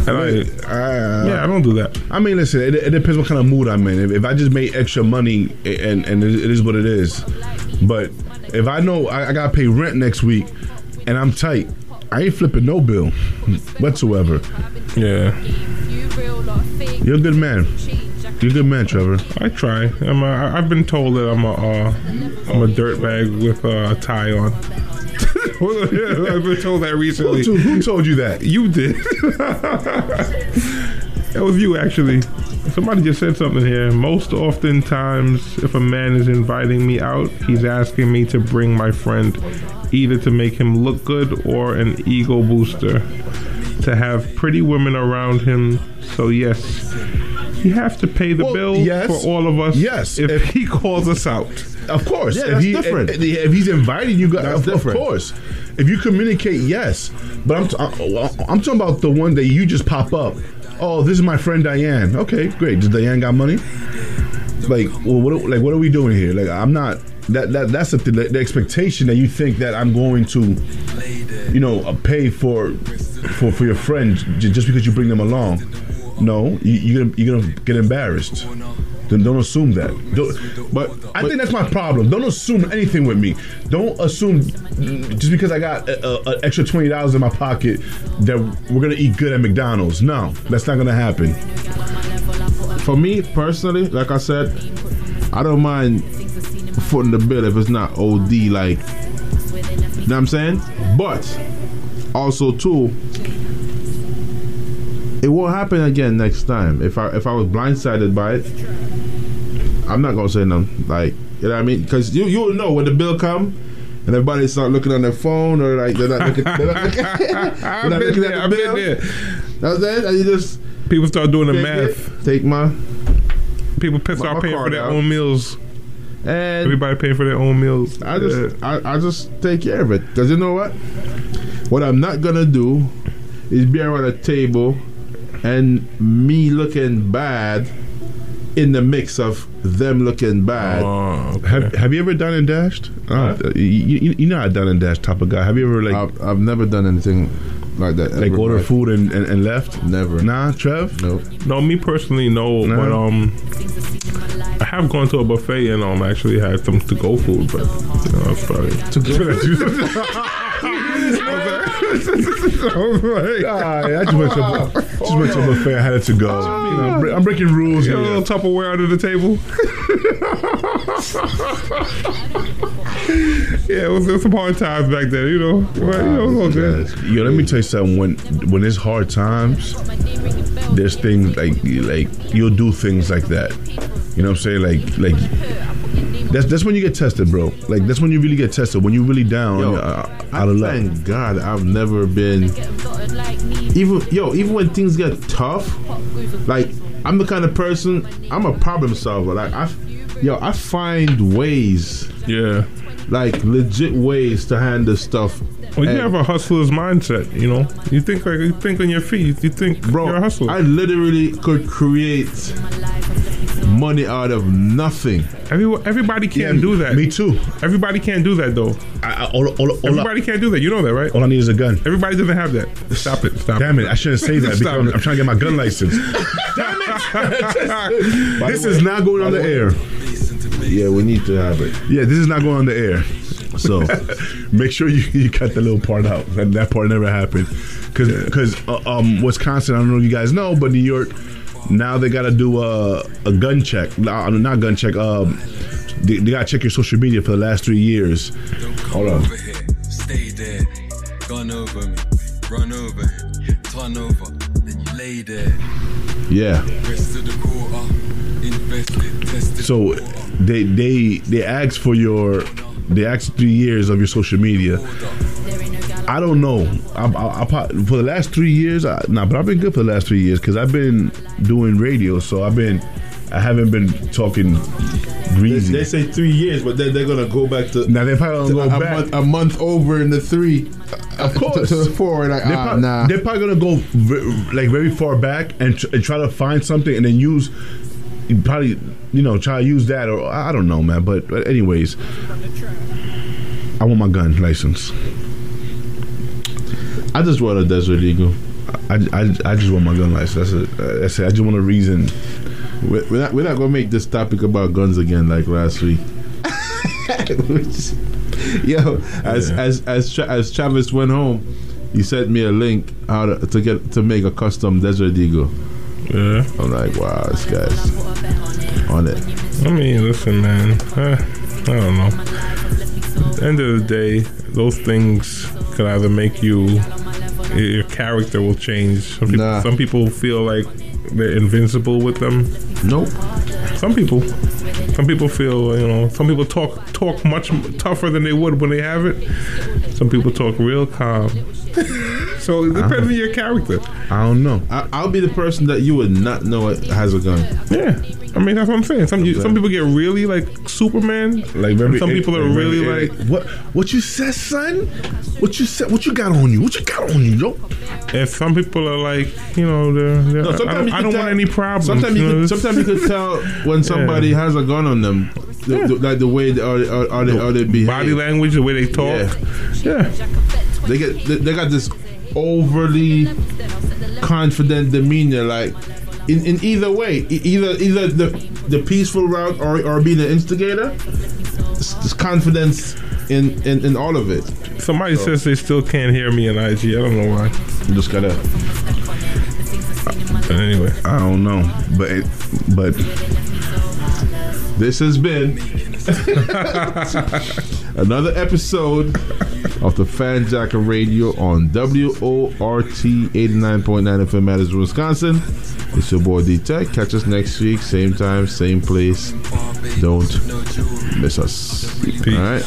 And I, yeah, I don't do that. I mean, listen, it, it depends what kind of mood I'm in. If, if I just made extra money and and it, it is what it is, but if I know I, I gotta pay rent next week and I'm tight, I ain't flipping no bill (laughs) whatsoever. Yeah, you're a good man. You're a good man, Trevor. I try. I'm a, I've been told that I'm a uh, I'm a dirtbag with uh, a tie on. (laughs) I've been told that recently. Who, who told you that? You did. that was you, actually. Somebody just said something here. Most oftentimes, if a man is inviting me out, he's asking me to bring my friend, either to make him look good or an ego booster. To have pretty women around him. So, yes, you have to pay the bill yes. for all of us. Yes. If, he calls us out. Of course. Yeah, if that's he, different. If, if he's inviting you, guys, That's of, of course. If you communicate, yes. But I'm, t- I- I'm talking about the one that you just pop up. Oh, this is my friend Diane. Okay, great. Does Diane got money? Like, well, what? are- Like, what are we doing here? Like, I'm not. That that that's the, the, the expectation that you think that I'm going to, you know, uh, pay for for for your friend just because you bring them along. No, you, you're gonna you're gonna get embarrassed. Then don't assume that. Don't, but I think that's my problem. Don't assume anything with me. Don't assume just because I got an extra twenty dollars in my pocket that we're gonna eat good at McDonald's. No, that's not gonna happen. For me personally, like I said, I don't mind footing the bill if it's not OD. Like, you know what I'm saying? But also too, it won't happen again next time. If I if I was blindsided by it, I'm not gonna say nothing. Like, you know what I mean? Because you you'll know when the bill come. And everybody start looking on their phone, or like they're not looking. They're not looking, (laughs) (laughs) I've not been looking there, at I've the been bill. there. That's it. And you just People start doing the math. it, take my People piss My- off my paying for their out. own meals. and Everybody paying for their own meals. I just I, I just take care of it. Cause you know what? What I'm not gonna do is be around a table and me looking bad in the mix of them looking bad. Oh, Have Have you ever done and dashed? Uh, you, you, you know I done and dashed type of guy. Have you ever like I've, I've never done anything like that. like ever, order like- food and, and, and left? Never. Nah, Trev. Nope. No, me personally, no. No? But um, I have gone to a buffet and um actually had some to go food, but you know, that's probably to (laughs) (laughs) Ah, I just went to a, just went to a buffet. I had it to go. You know, I'm, bre- I'm breaking rules know, a little Tupperware under the table. (laughs) yeah, it was, it was some hard times back then, you know. But, you know, it was all Yo, let me tell you something. When when it's hard times, there's things like like you'll do things like that. You know what I'm saying? Like like that's that's when you get tested, bro. Like that's when you really get tested. When you're really down, Yo, uh, I out of luck. thank God I've never been even yo even when things get tough. Like I'm the kind of person I'm a problem solver. Like I yo I find ways. Yeah. Like legit ways to handle stuff. Well, you have a hustler's mindset, you know. You think like you think on your feet. You think bro. you're a hustler. I literally could create money out of nothing. Every, everybody can't Yeah, do that. Me too. Everybody can't do that though. I, I, all, all, all, Everybody can't do that. You know that, right? all I need is a gun. Everybody doesn't have that. Stop it. Stop Damn it! I shouldn't say that (laughs) because I'm. I'm trying to get my gun license. (laughs) Damn it. (laughs) this is not going on the air. Yeah, we need to have it. Yeah, this is not going on the air. So make sure you, you cut the little part out. That, that part never happened. Because uh, um, Wisconsin, I don't know if you guys know, but New York, now they got to do a, a gun check. Nah, not gun check. Um, they, they got to check your social media for the last three years. Hold on. over here, stay there, gone over me, run over, turn over, then you lay there. Yeah. Rest of the quarter, invested. So they they they asked for your they asked three years of your social media. I don't know. I, I, I, for the last three years, I, nah, but I've been good for the last three years because I've been doing radio. So I've been, I haven't been talking They, greasy. they say three years, but then they're gonna go back to now they probably gonna a, go back. month, a month over in the three. Of course. to the four. Like they're, ah, prob- nah. they're probably gonna go like very far back and, tr- and try to find something and then use probably you know try to use that or I I don't know, man. But, but anyways, I want my gun license. I just want a Desert Eagle. I, I, I just want my gun license. That's it. Uh, That's it. I just want a reason. We're we're not, we're not gonna make this topic about guns again like last week. (laughs) Yo, as Yeah. as as Tra- as Travis went home, he sent me a link how to, to get to make a custom Desert Eagle. Yeah. I'm like, wow, this guy's on it. I mean, listen, man. Eh, I don't know. At the end of the day, those things could either make you your character will change. Some people, some people feel like they're invincible with them. Nope. Some people, some people feel you know. Some people talk talk much tougher than they would when they have it. Some people talk real calm. (laughs) so it depends on your character. I don't know. I, I'll be the person that you would not know it has a gun. Yeah, I mean that's what I'm saying. Some you, some people get really like Superman. Like very, some people are really very- like what? What you said, son? What you said? What you got on you? What you got on you, yo? And some people are like, you know, they're, they're, No, I sometimes don't, you I don't tell- want any problems. Sometimes you, know, could, sometimes you could (laughs) tell when somebody Yeah. has a gun on them, the, the- like the way they are, are, are they, are they behave. body language, the way they talk. Yeah, they get they, they got this overly confident demeanor, like in, in either way, either either the the peaceful route or, or being an instigator. This confidence in, in in all of it. Somebody says they still can't hear me in IG. I don't know why. You just gotta. But anyway, I don't know, but it, but This has been (laughs) another episode of the Fan Jacker Radio on WORT 89.9 FM Madison, Wisconsin. It's your boy D Tech. Catch us next week, same time, same place. Don't miss us. All right.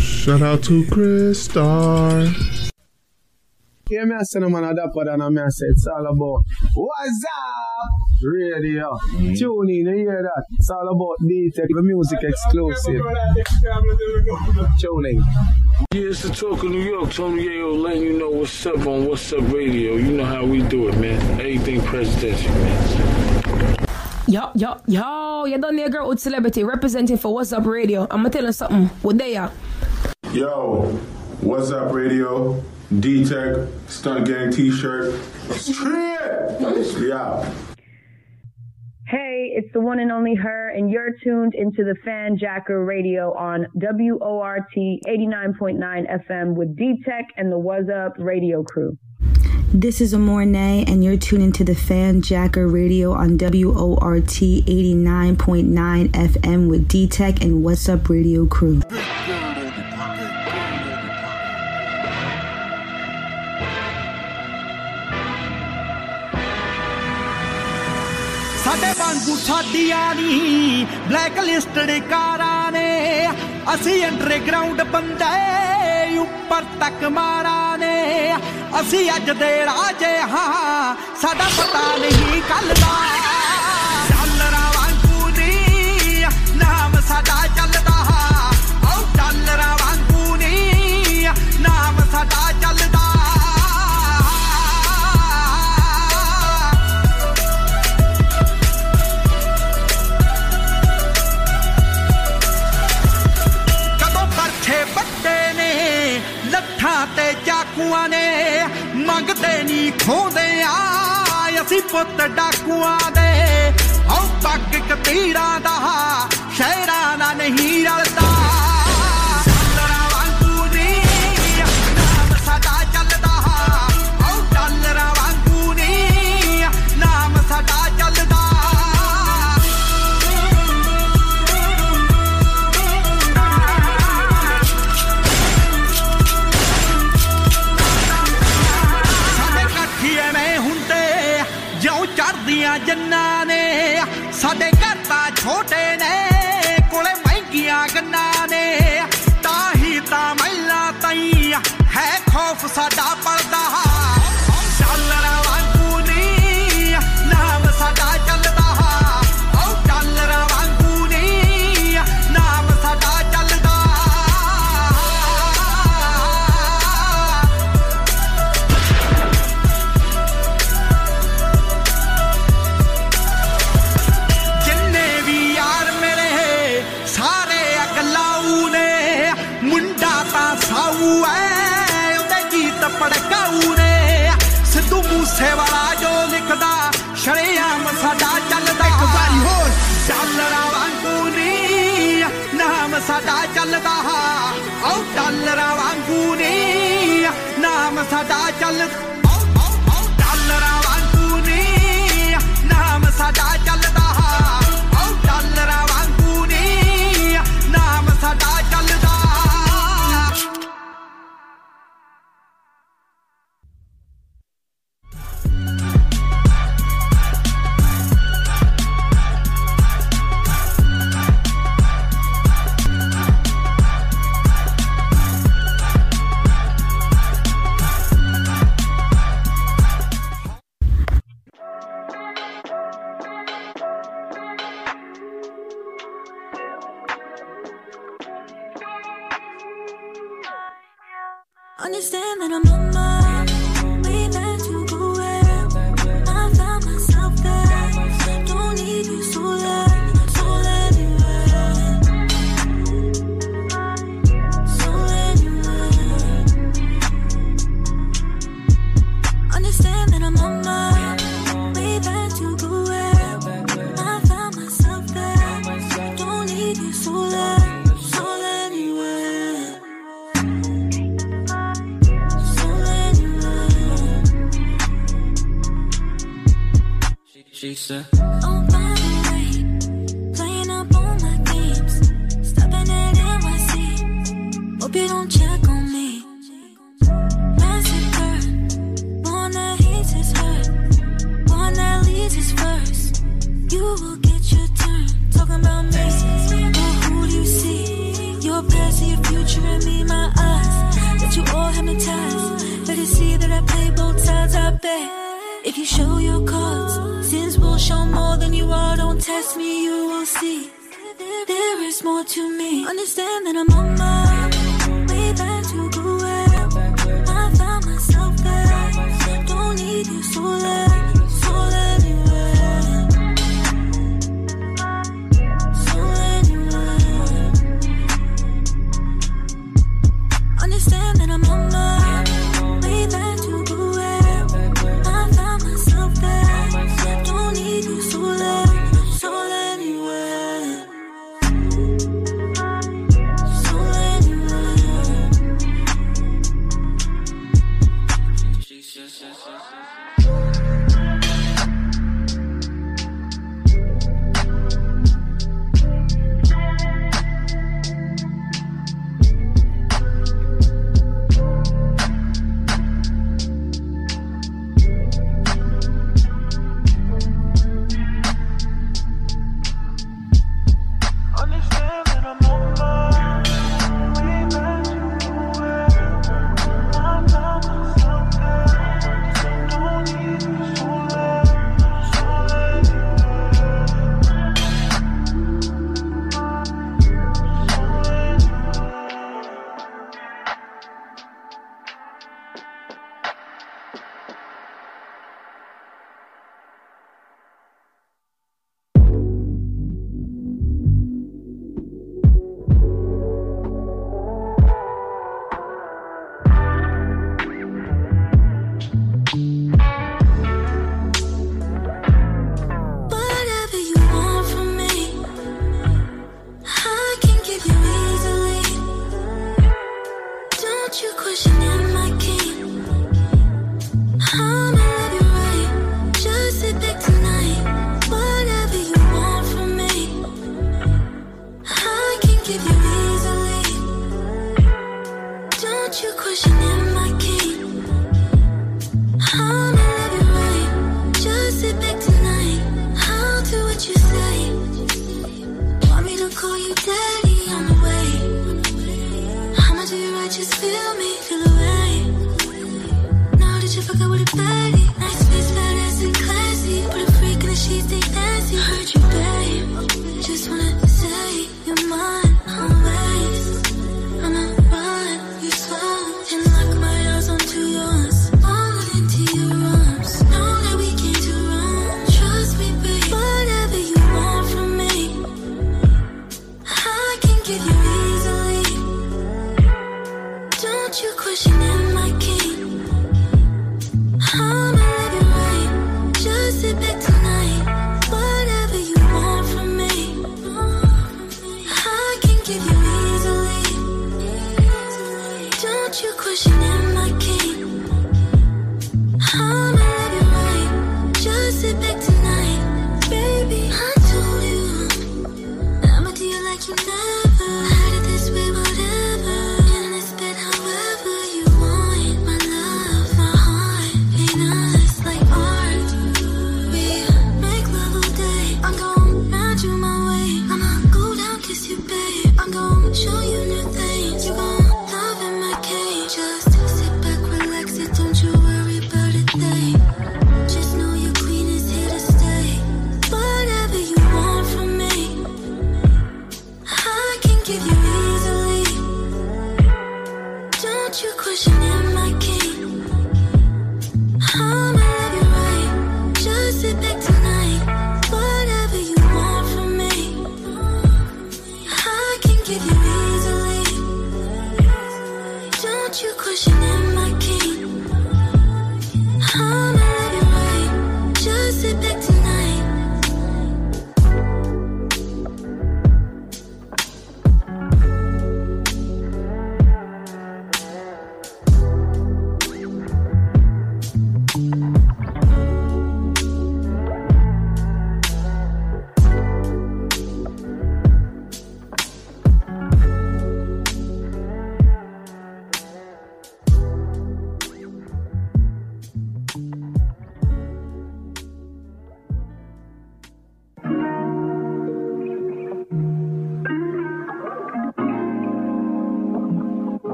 Shout out to Chris Star. Yeah, me I say no man a dapper than a me say it's all about What's up? Radio. Mm-hmm. Tune in, you hear that? It's all about D-Tech, the music exclusive. Tune in. Yeah, it's the talk of New York. Tony Yayo letting you know what's up on What's Up Radio. You know how we do it, man. Anything presidential, man. Yo, yo, yo, you done there, girl with celebrity representing for What's Up Radio. I'ma tell you something. What they are? Yo, what's up, radio? D Tech, Stunt Gang t shirt. Straight! (laughs) Yeah. Hey, it's the one and only her, and you're tuned into the Fan Jacker Radio on WORT 89.9 FM with D Tech and the What's Up radio crew. This is Amore Nay, and you're tuned into the Fan Jacker Radio on WORT 89.9 FM with D Tech and What's Up Radio crew. ਸਾਡੀਆਂ ਨਹੀਂ black listed ਕਾਰਾਂ ਨੇ। ਅਸੀਂ underground ਬੰਦੇ ਉੱਪਰ ਤੱਕ ਮਾਰਾਂ ਨੇ। ਅਸੀਂ ਅੱਜ ਦੇ ਰਾਜੇ ਹਾਂ, ਸਾਡਾ ਪਤਾ ਨਹੀਂ ਕੱਲ ਦਾ। ਮੰਗਦੇ ਨਹੀਂ ਖੋਦੇ। ਆ ਅਸੀਂ ਪੁੱਤ ਡਾਕੂਆਂ ਦੇ। ਹਉ ਪੱਗ ਕਤੀਰਾਂ ਦਾ ਸ਼ਹਿਰਾਂ ਨਾਲ ਨਹੀਂ ਰਲਦਾ। ਮੂਸੇ ਵਾਲਾ ਜੋ ਲਿਖਦਾ ਸ਼ਰੇਆਮ ਸਾਡਾ ਚੱਲਦਾ। ਇੱਕ ਵਾਰੀ ਹੋਰ। ਡਾਲਰਾਂ ਵਾਂਗੂ ਨੀ ਨਾਮ ਸਾਡਾ ਚੱਲਦਾ। ਆਉ ਡਾਲਰਾਂ ਵਾਂਗੂ ਨੀ ਨਾਮ ਸਾਡਾ ਚੱਲਦਾ।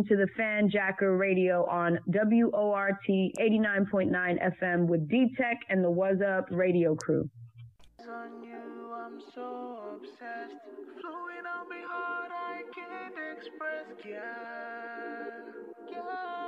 listening to the Fan Jacker Radio on WORT 89.9 FM with D Tech and the What's Up Radio crew. I'm so obsessed. Flowing on me hard, I can't express. Yeah, yeah.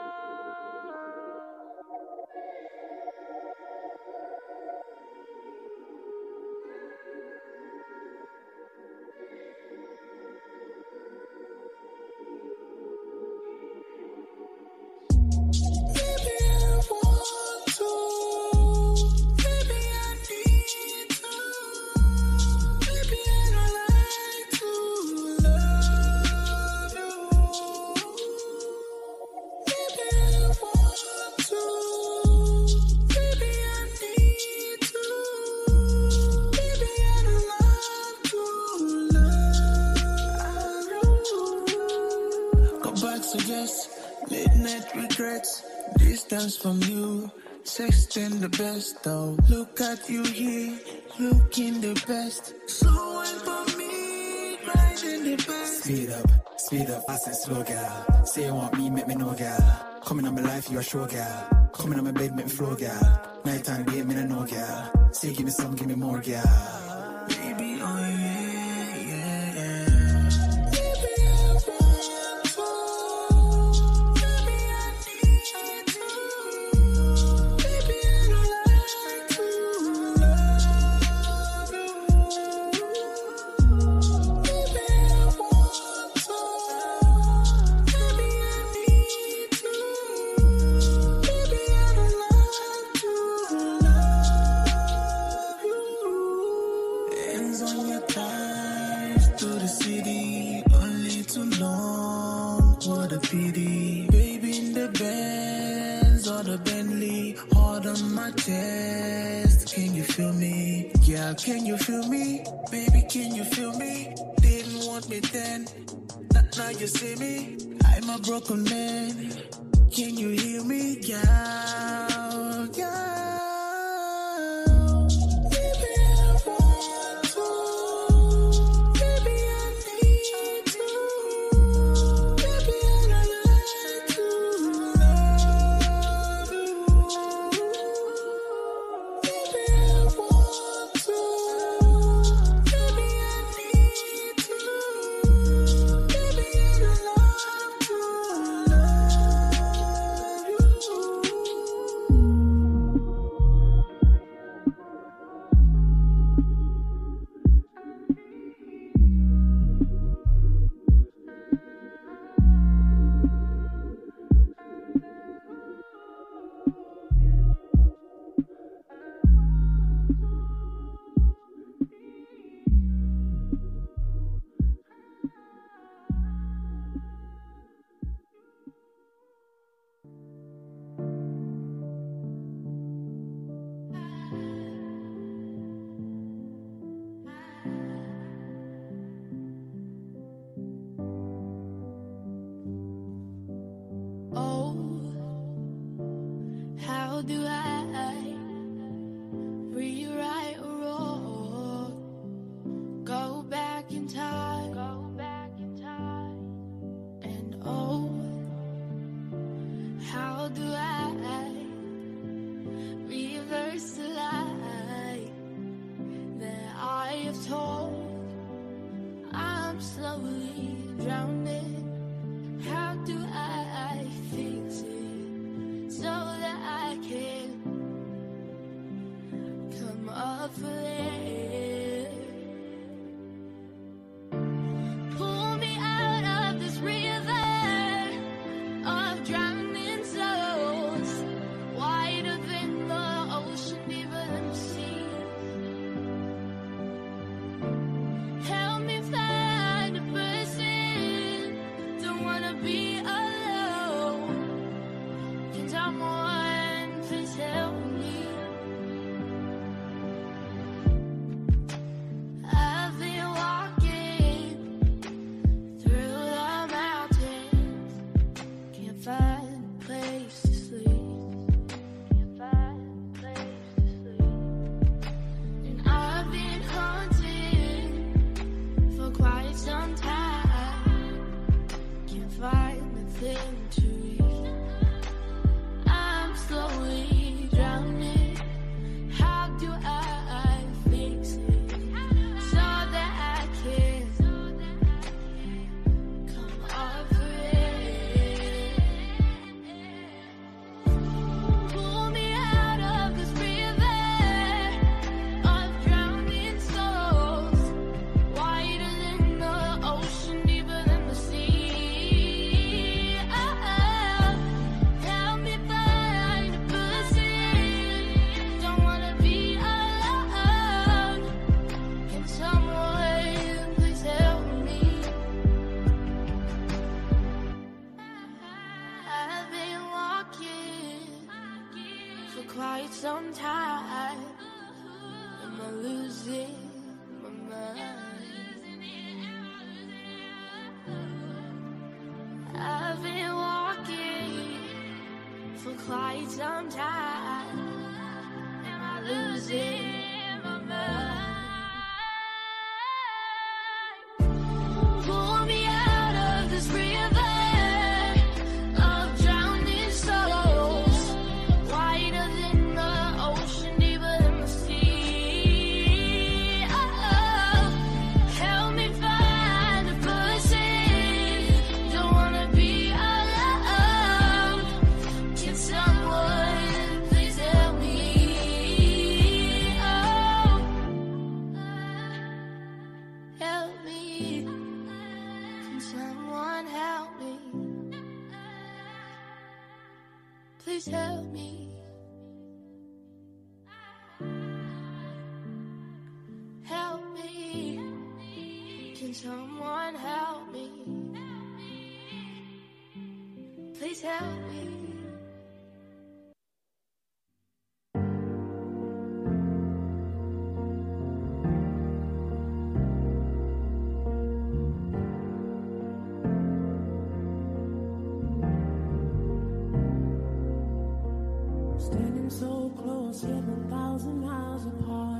Distance from you, sexting the best though. Look at you here, looking the best. Slowing for me, grinding the best. Speed up, speed up, I said slow girl. Say you want me, make me know girl. Coming on my life, you a sure girl. Coming on my bed, make me flow girl. Nighttime, be a me no know girl. Say give me some, give me more girl. Please help me. 1,000 miles apart.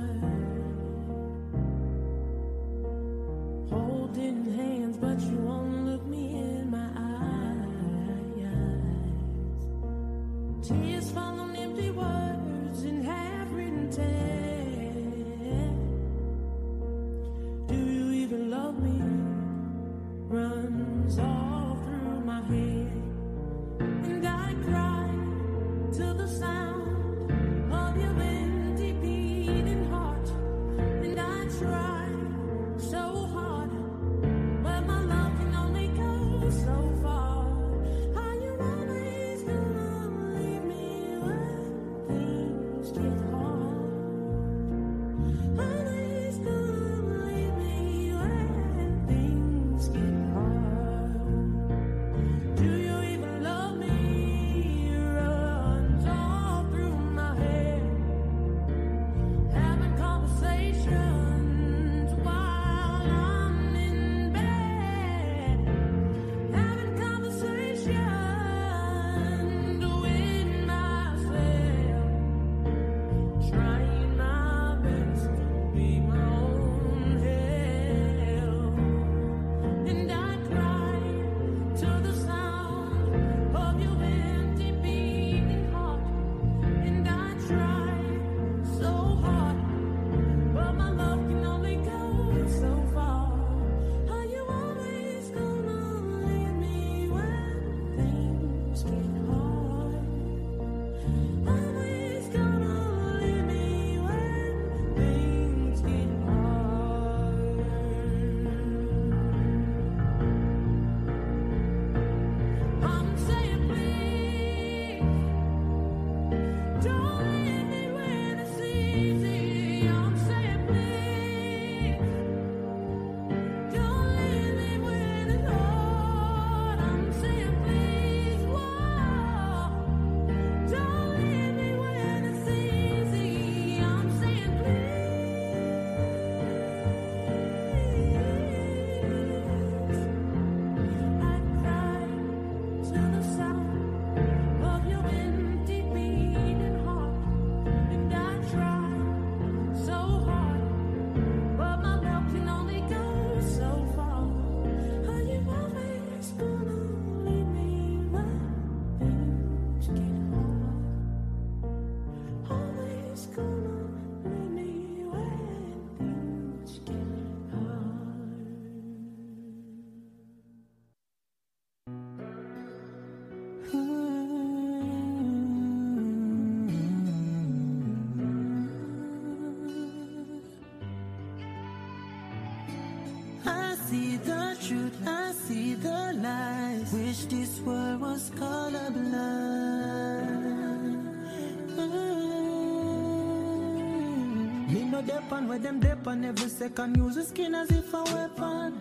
Where them on every second use the skin as if a weapon.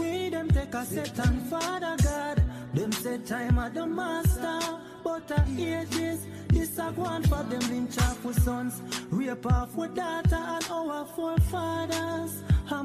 We them take a set and Father God. Them say time at the master, but I ages this This a go on for them lynch off with sons, rape off with daughter and our forefathers. A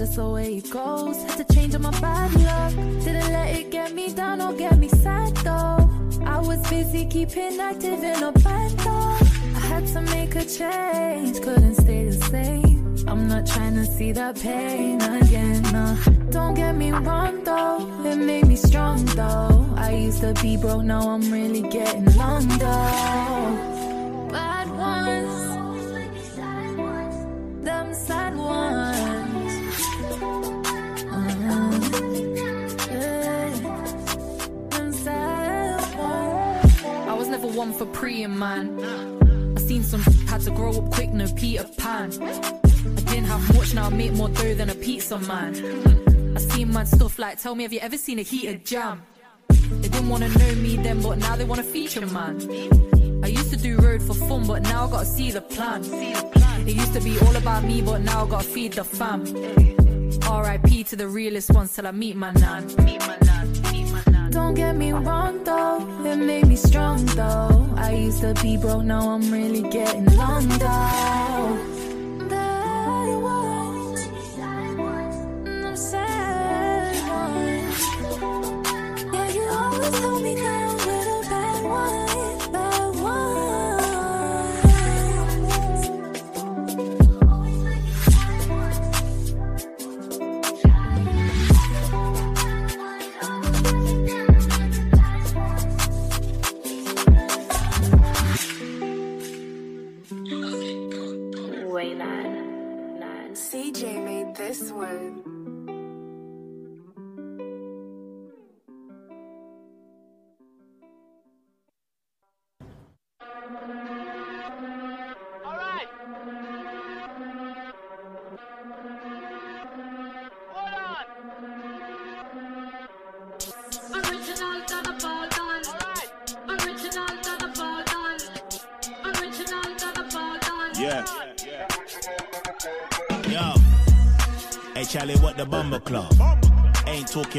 just the way it goes. Had to change up my bad luck. Didn't let it get me down or get me sad though. I was busy keeping active in a band though. I had to make a change, couldn't stay the same. I'm not trying to see that pain again. No. Don't get me wrong though, it made me strong though. I used to be broke, now I'm really getting long though. For preying, man. I seen some had to grow up quick, no Peter Pan. I didn't have much, now I make more dough than a pizza man. I seen mad stuff like, tell me, have you ever seen a heated jam? They didn't wanna know me then, but now they wanna feature man. I used to do road for fun, but now I gotta see the plan. It used to be all about me, but now I gotta feed the fam. R.I.P. to the realest ones till I meet my nan. Don't get me wrong though, it made me strong though. I used to be broke, now I'm really getting long though.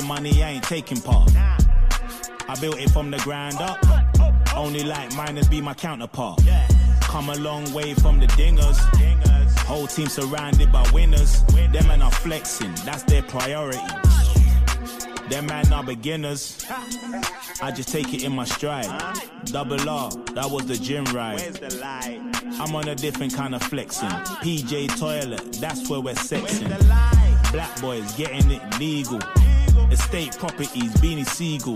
Talking money, I ain't taking part. I built it from the ground up. Only like miners be my counterpart. Come a long way from the dingers. Whole team surrounded by winners. Them men are flexing, that's their priority. Them man are beginners. I just take it in my stride. Double R, that was the gym ride. I'm on a different kind of flexing. PJ toilet, that's where we're sexing. Black boys getting it legal. Estate properties, Beanie Sigel.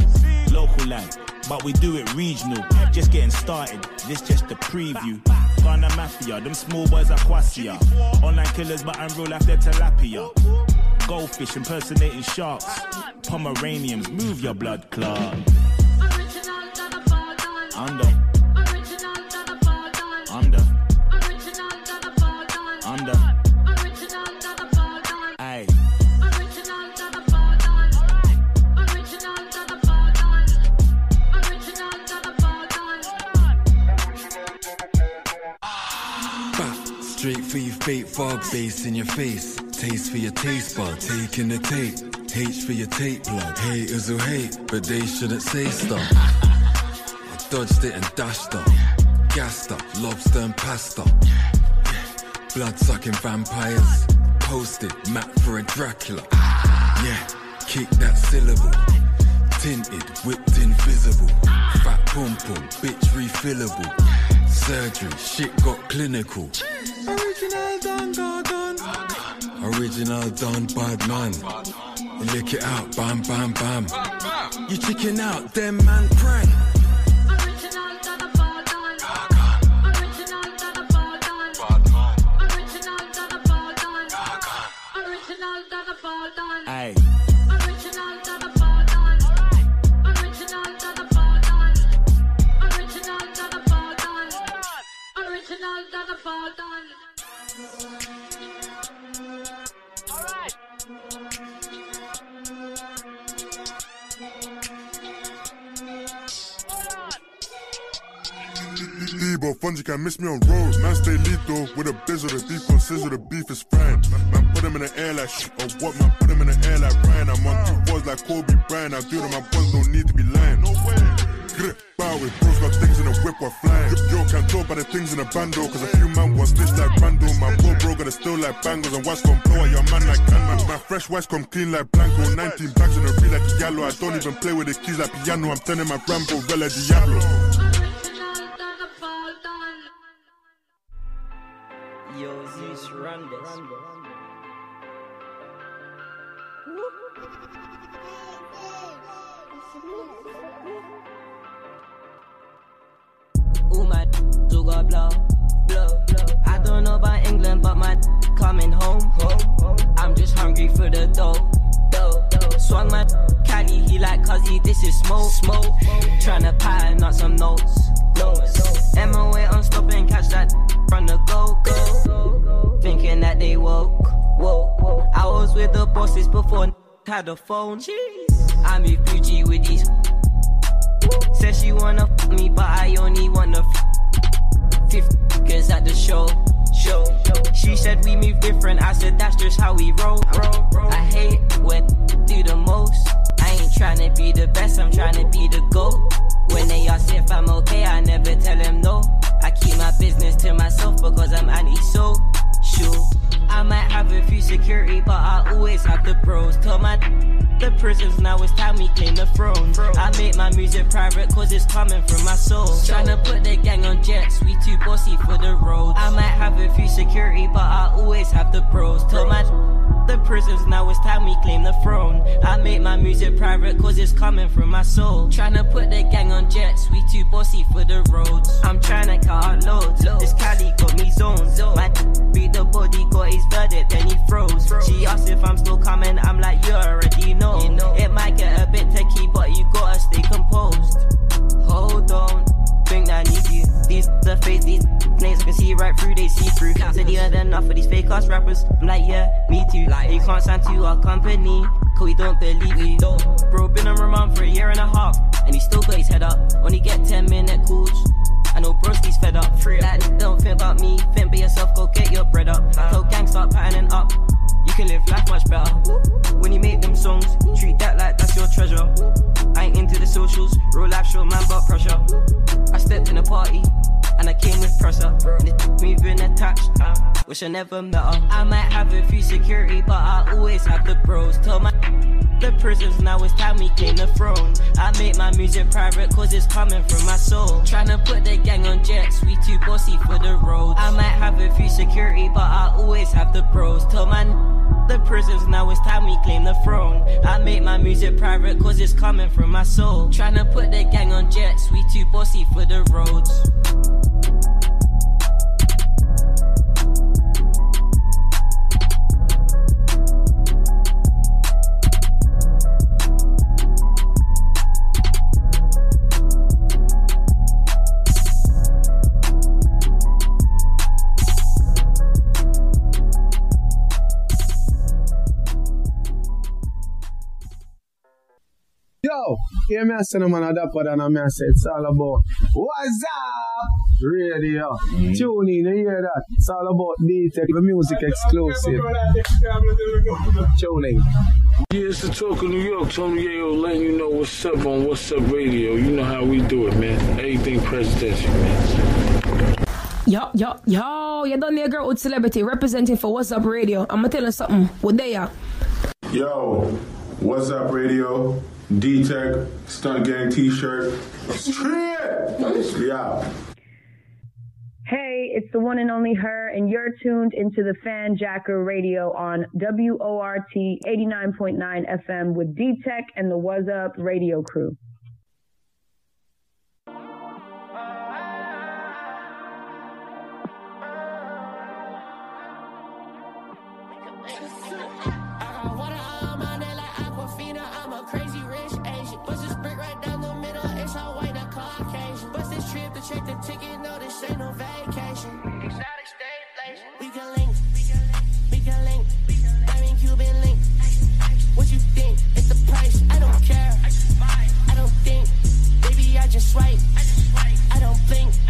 Local life, but we do it regional. Just getting started, this just a preview. Ghana Mafia, them small boys are quasia. Online killers, but I'm real life, they're tilapia. Goldfish impersonating sharks. Pomeranians, move your blood clot. Under, fake fog bass in your face. Taste for your taste bud, taking the tape. H for your tape blood. Haters who hate, but they shouldn't say stuff. I dodged it and dashed up. Gassed up, lobster and pasta. Blood sucking vampires. Posted, map for a Dracula. Yeah, kick that syllable. Tinted, whipped invisible. Fat pum pum, bitch refillable. Surgery, shit got clinical. Done, done. Original done, bad man. Lick it out, bam, bam, bam. You chicken out, them man prank. Debo, Fungi can miss me on road. Man, stay lethal with a bizzle. The beef on sizzle, the beef is frying. Man, put him in the air like shit. Or what, man, put him in the air like Ryan. I'm on two boys like Kobe Bryant. I do to my boys, don't need to be lying. No way. Grip, bow with bros, got things in the whip while flying. Yo, can't talk about the things in the bando. Cause a few man want stitch like Bando. My poor bro got a still like bangles. And watch come blow at your man like can. My, my fresh whites come clean like Blanco. 19 bags in a reel like yellow. I don't even play with the keys like piano. I'm turning my Rambo, Vela Diablo. Yo, Zeus, run this. Ooh, my do go blow, blow, blow. I don't know about England, but my coming home, home. I'm just hungry for the dough, dough. Swung my caddy, he like cause he this is smoke, smoke. Tryna pattern out some notes, notes. MOA on stop and catch that from the go, go. Thinking that they woke, woke. I was with the bosses before had a phone. I move Gucci with these. Said she wanna f me, but I only wanna f. Fifth at the show, show. She said we move different. I said that's just how we roll. I hate when do the most. I ain't tryna be the best, I'm tryna be the GOAT. When they ask if I'm okay, I never tell them no. I keep my business to myself because I'm anti-so. I might have a few security, but I always have the bros. Tell my the prisons now it's time we claim the throne. I make my music private cause it's coming from my soul. Tryna put the gang on jets, we too bossy for the road. I might have a few security, but I always have the bros. Tell my the prisons, now it's time we claim the throne. I make my music private cause it's coming from my soul. Tryna put the gang on jets, we too bossy for the roads. I'm tryna cut loads, this Cali got me zoned. My beat the body, got his verdict, then he froze. She asked if I'm still coming, I'm like, you already know. It might get a bit techie, but you gotta stay composed. Hold on think that I need you. These the face, these names I can see right through, they see through. Can't say enough for these fake ass rappers. I'm like, yeah, me too. Like, you can't stand to our company, cause we don't believe you. Don't. Bro, been on remand for a year and a half, and he still got his head up. Only get 10 minute calls. I know broski's fed up. Free. Like, don't think about me, think by yourself, go get your bread up. Uh. So gang start patterning up. Can live life much better. When you make them songs, treat that like that's your treasure. I ain't into the socials, real life show man but pressure. I stepped in a party, and I came with pressure. And it being attached. Wish I never met her. I might have a few security, but I always have the bros. Tell my the prisons, now it's time we claim the throne. I make my music private cause it's coming from my soul. Tryna put the gang on jets, we too bossy for the road. I might have a few security, but I always have the bros. Tell my the prisons, now it's time we claim the throne. I make my music private cause it's coming from my soul. Tryna put the gang on jets, we too bossy for the roads. Yo, hear me I say no man a dapper than a me I say it's all about What's up? Radio. Mm. Tune in, you hear that? It's all about D-Tech, the music exclusive. Tune in. Yeah, it's the talk of New York. Tony Yayo letting you know what's up on What's Up Radio. You know how we do it, man. Everything presidential, man. Yo, yo, yo, you done there, girl with celebrity representing for What's Up Radio. I'm gonna tell you something. What they are? Yo, what's up, radio? D Tech, Stunt Gang t shirt. Yeah. Hey, it's the one and only her, and you're tuned into the Fan Jacker Radio on WORT 89.9 FM with D Tech and the What's Up radio crew. I just swipe. I don't blink.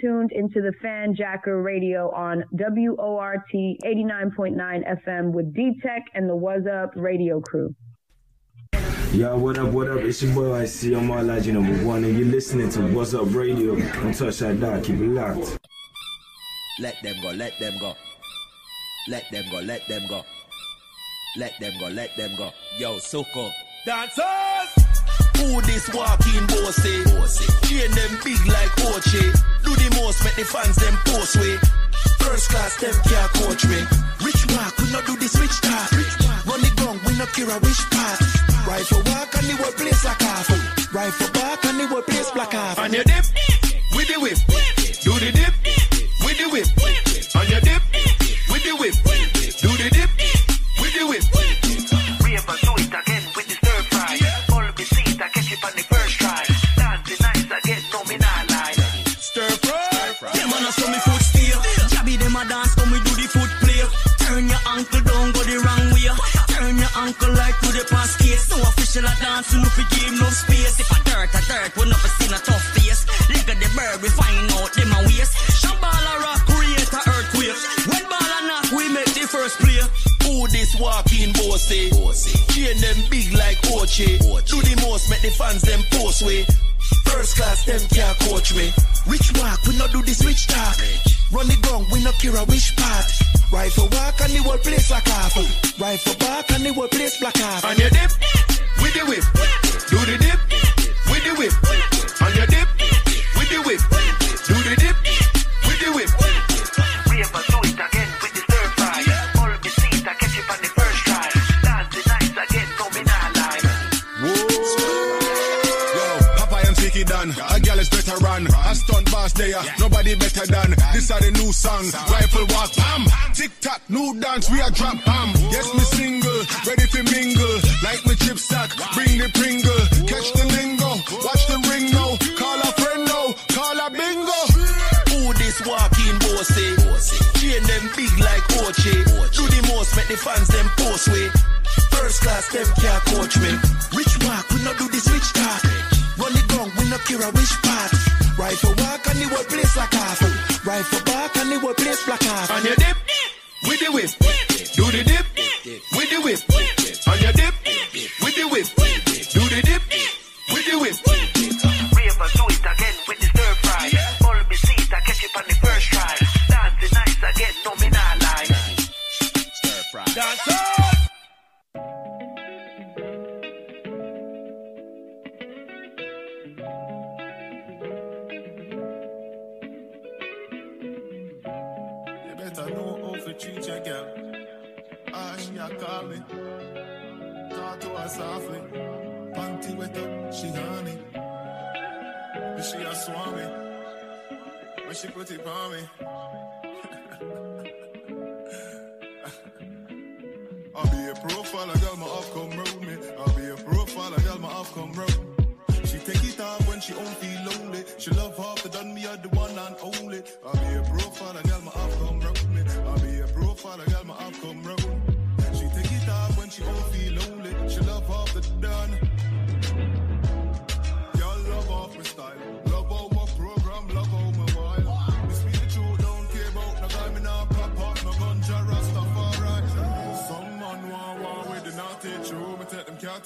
Tuned into the Fan Jacker Radio on WORT 89.9 FM with D Tech and the What's Up radio crew. Yo, what up, what up? It's your boy, I see I'm all like, you number one, and you're listening to What's Up Radio. Don't touch that dot, keep it locked. Let them go, let them go. Let them go, let them go. Let them go, let them go. Yo, Soko. Dancers! Who this walking bossy? Chain them big like Oche. Do the most, make the fans them post way. First class, them can't coach me. Rich walk, we not do the switch talk. Run the gun, we not care a which part. Rifle walk and the whole place like half. Rifle back and the whole place black half. On your dip, with the whip. Do the dip, with the whip. On your dip, with the whip. Do the dip, with the whip. You know fi give no space. If a dirt, a dirt, we never seen a tough face. Look at the bird, we find out them a waste. Shambhala rock, create a earthquake. When ball a knock, we make the first play. Who this walking bossy? Chain them big like Oche. Do the most, make the fans them post way. First class, them can't coach me. Rich walk, we not do this switch talk. Run the gun, we not care a which part. Rifle walk and the whole place like half. Rifle back and the whole place black half. On your dip, with the whip. Nobody better than. This are the new song. Rifle walk, bam. Tick tock, new dance, we are drop bam. Yes, me single, ready to mingle. Like me chip stack, bring the pringle. Catch the lingo, watch the ring now. Call a friend now, call a bingo. Who this walking bossy? Chain them big like Oche. Do the most, make the fans them post way. First class, them can't coach me. Rich walk, we not do the rich talk. Run the gun, we not care a which part. Rifle walk and the whole place like with she put it on me. (laughs) I'll be a profile, a girl, my come round me. I'll be a profile, a girl, my come round. She take it off when she don't feel lonely. She love half the done me are the one and only. I'll be a profile, a girl, my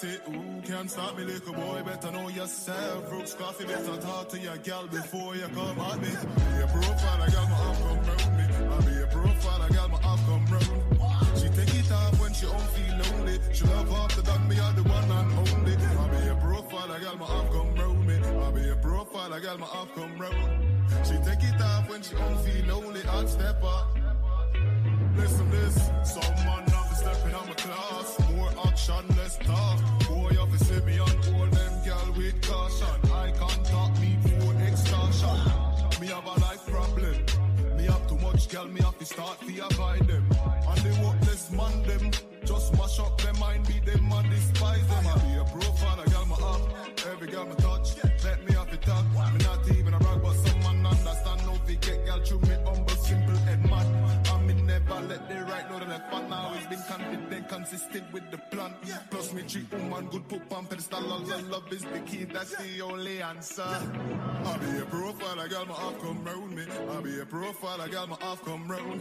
take it. Ooh, can't stop me, little boy. Better know yourself. Brooks coffee, better talk to your gal before you come at me. Be a profile, I got my off come round me. I be a profile, I got my off come round. She take it off when she don't feel lonely. She love the dog, me are the one and only. I be a profile, I got my off come round me. I be a profile, I got my off come round. She take it off when she don't feel lonely. I'd step up. Listen this, some man now stepping on my class. More action, less talk. Gal, me have to start to avoid them. And they the worthless man them, just mash up their mind, be them and despise them. I be a profile, a gal my up. Every gal me touch, let me have to talk. Me not even a rag, but some man understand. No fi get gal through me there right now, they're like, now it's been content, consistent with the plan. Plus, me treat woman good, put on pedestal. All yeah. love is the key, that's yeah. the only answer. Yeah. I be a profile, I got my off come round me. I be a profile, I got my off come round.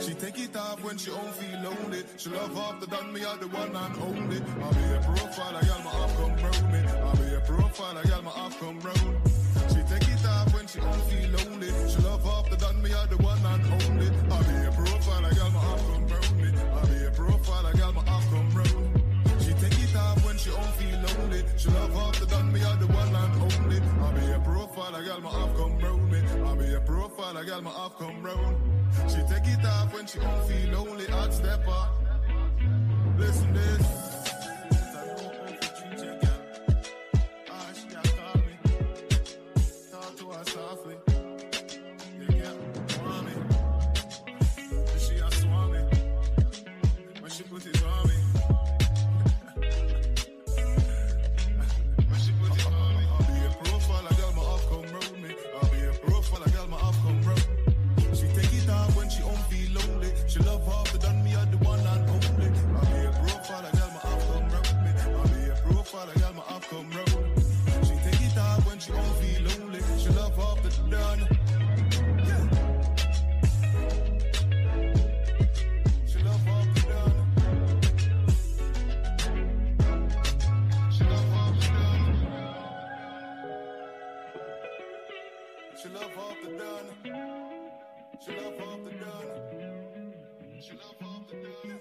She take it off when she don't feel lonely. She love after done me, all the one and only. I be a profile, I got my off come round me. I be a profile, I got my off come round. She take it off when she don't feel lonely. She love after done me, all the one and only. lonely. I be a profile, a girl, my half come round me. I be a profile, a girl, my half come round. She take it off when she don't feel lonely. I'd step up. Listen this. She love off the dollar. She love off the dollar.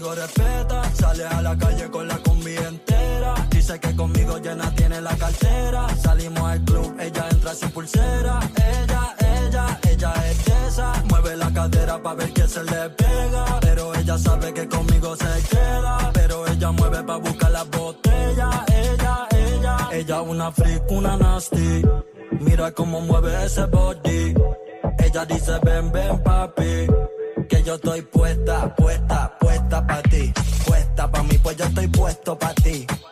conmigo respeta. Sale a la calle con la combi entera. Dice que conmigo llena tiene la cartera. Salimos al club, ella entra sin pulsera. Ella, ella, ella es esa. Mueve la cadera para ver que se le pega. Pero ella sabe que conmigo se queda. Pero ella mueve para buscar la botella. Ella, ella, ella una freak, una nasty. Mira cómo mueve ese body. Ella dice ven, ven papi, que yo estoy puesta, puesta,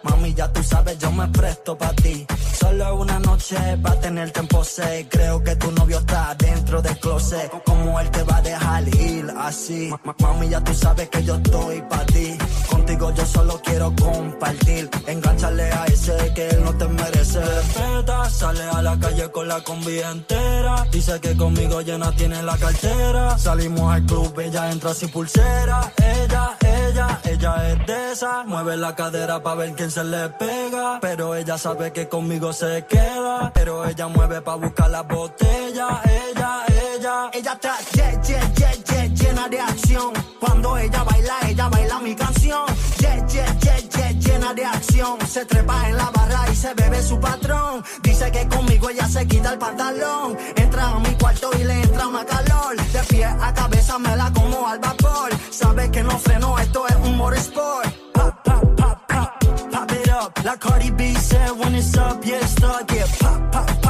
Mami, ya tú sabes, yo me presto pa ti. Solo una noche va a tener tiempo sé. Creo que tu novio está dentro del closet. Como él te va a dejar ir así. Mami, ya tú sabes que yo estoy para ti. Contigo yo solo quiero compartir. Engánchale a ese que él no te merece. Respeta, sale a la calle con la combi entera. Dice que conmigo llena tiene la cartera. Salimos al club, ella entra sin pulsera. Ella, ella ella es de esa. Mueve la cadera para ver quién se le pega. Pero ella sabe que conmigo se queda. Pero ella mueve para buscar la botella. Ella, ella. Ella está lle- lle- lle- llena de acción. Cuando ella baila, ella baila mi canción. Lle- lle- lle- llena de acción. Se trepa en la barra y se bebe su patrón. Dice que conmigo ella se quita el pantalón. Entra a mi cuarto y le entra una calor. De pie a cabeza me la como al vapor. Sabe que no freno, esto es un motorsport. Pop, pop, pop, pop, pop it up. La Cardi B said when it's up, yeah, stuck. Yeah, pop, pop, pop,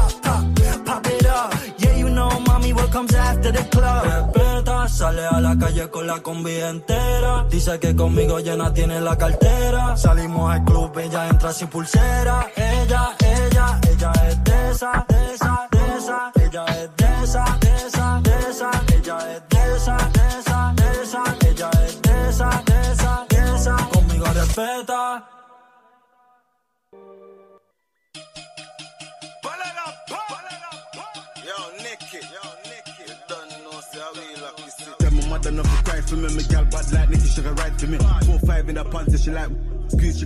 Respeta, sale a la calle con la combi entera. Dice que conmigo llena tiene la cartera. Salimos al club, ella entra sin pulsera. Ella, ella, ella es de esa, de esa, de esa. Ella es de esa, de esa, de esa. Ella es de esa, de esa, de esa. Ella es de esa, de esa, de esa. Conmigo respeta. My mother not to cry for me. My gal bad like Nicky, she can ride for me. Four five in the pants, and she like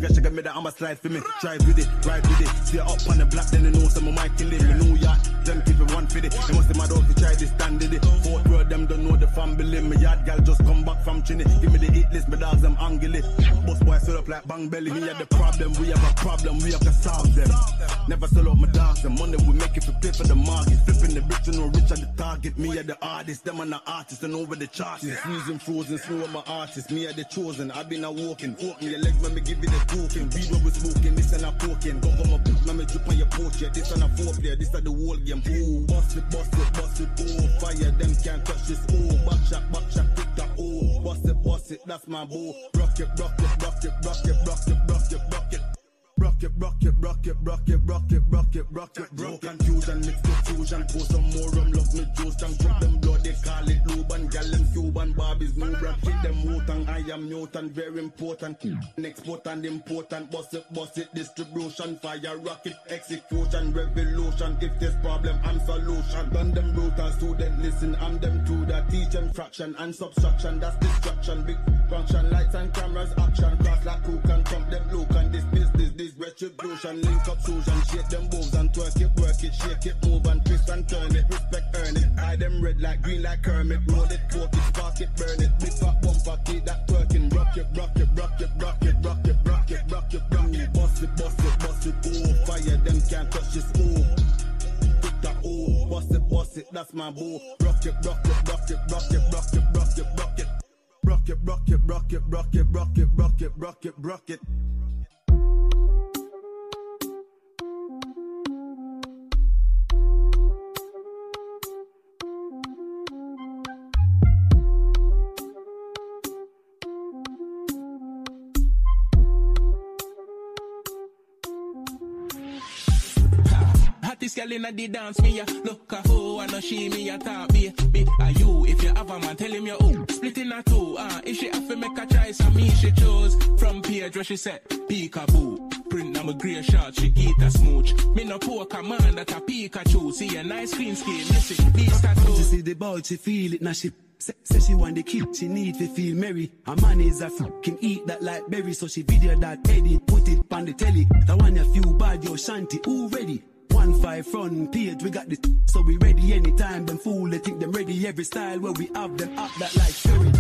got, she got me that I'ma slide for me. Drive with it, ride with it. See her up on the block, then you know some of my kill it. Me know ya, them keep it one for it. They must be mad out to try this stand in it. Fourth row, them don't know the family. My yard gal just come back from Trinity. Give me the hit list, my dogs them angry. Boss boy set up like bang belly. Me have the problem, we have a problem, we have to solve them. Never sell out my dogs, the money we make if we pay for the market. Flipping the bricks to no rich at the target. Me are the artist, them are the artists and over the charts. It's freezing, frozen, snow on my artist. Me are the chosen, I've been a walking. Walking your legs, when me give you the token. Weed what we smoking, this and a poking. Go for my book, now me drip on your portrait. This and a four player, this are the whole game. Ooh, bust it, bust it, bust it. Oh, fire, them can't touch this. Oh, back shot, back shot, tick tock. Oh, bust it, bust it, that's my boo. Rock it, rock it, rock it, rock it, rock it, rock it, rock it. Rock it, rock it, rock it, rock it, rock it, rock it, rock it, bro. Confusion, mixed with fusion. Pour some more rum, love me juice. And drop them blood, they call it Luban. Gal them Cuban, Barbies, no rap. Hit them Wotan, I am mutant, very important. Export and important, bust it, bust it. Distribution, fire, rocket, execution, revolution. If there's problem, I'm solution. Done them brutal student, listen, I'm them to that. Teach them fraction and subtraction, that's destruction. Big function, lights and cameras, action. Cross like who can come them look and this business, retribution. Link up Susan, shake them moves and twerk it, work it, shake it, move and twist and turn it. Respect, earn it. Eye them red like green like Kermit. Roll it, poke it, spark it, burn it. Big fat bumper, keep that twerking. Rock it, rock it, rock it, rock it, rock it, rock it, rock it, rock it. Bust it, bust it, bust it. Oh, fire, them can't touch this. Oh. Tick tock, oh, bust it, bust it, that's my boo. Rock it, rock it, rock it, rock it, rock it, rock it, rock it. Rock it, rock it, rock it, rock it, rock it, rock it, rock it, rock it. Hottest girl inna the dance, me ya look a hoe I know she me a talk me. Me a you if you have a man, tell him you oh split in a two. Ah, if she have to make a choice, and me she chose from page where she said peekaboo. Print now my grey shot, she get a smooch. Me no poker man that a Pikachu. See a nice green skin, listen, these She tattoos. see the boy, she feel it now. She say, say she want the kid, she need to feel merry. A man is a fucking eat that like berry, so she video that edit, put it on the telly. The one you feel bad, yo shanty, who ready? One five front page, we got this, so we ready anytime. Them fool, they think them ready every style where we have them up that like sherry.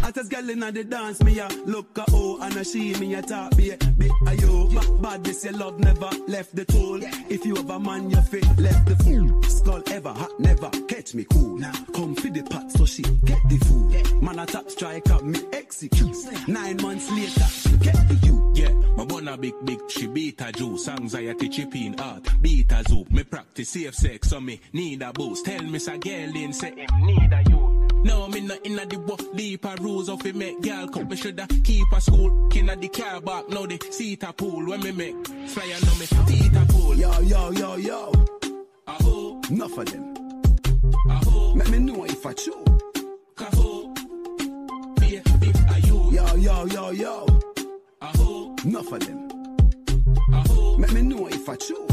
Hottest girl inna the dance, me a look a oh and a she me a talk be be a yo. Back bad this your love never left the toll. If you have a man you fit left the fool. Skull ever hot never catch me cool. Come for the pot so she get the food. Man a top strike up me execute. Nine months later she get the you. Yeah, My bun a big big, she beat a juice, anxiety chipping art, beat a zoop. Me practice safe sex, so me need a boost. Tell me sa girl in say him need a you. No, me not inna the walk deeper rules of it make girl come. Me shoulda keep a school, inna the car back. Now the seat a pool when me make fly and know me teeth a pool. Yo, yo, yo, yo. Aho, Enough of them. aho, Let me know if I chew. kaho. Be be a you. Yo, yo, yo, yo. Enough of them. Let me know if I be.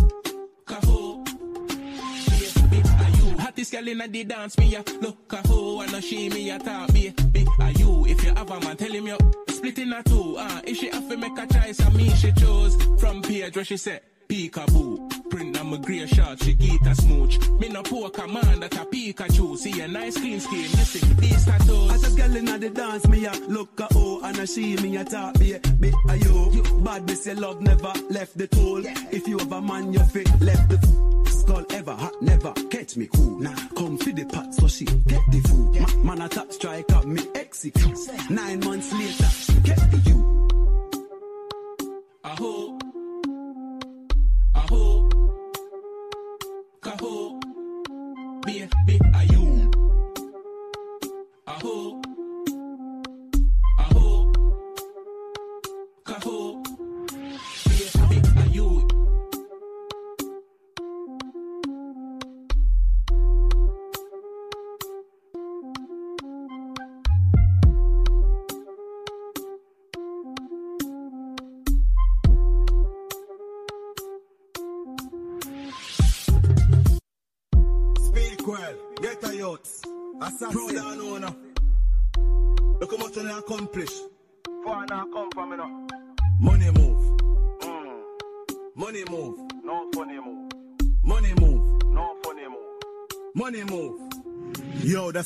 Hottest girl inna the dance, me a look a hoe and a she me a talk. A you. If you have a man, tell him you split in a two. Ah, if she have to make a choice, and me she chose from where she said. Peekaboo, print on my grey shot, she get a smooch. Me no poor command that a Pikachu. See a nice clean skin, you see these tattoos. As a girl inna the dance, me a look a oh and a she me a talk be be a you. Bad miss your love never left the tool. If you have a man, you fit left the skull ever hot never catch me cool. Nah, come for the pot so she get the food. Ma- man a top striker, me execute. Nine months later, she get the you. I Aho.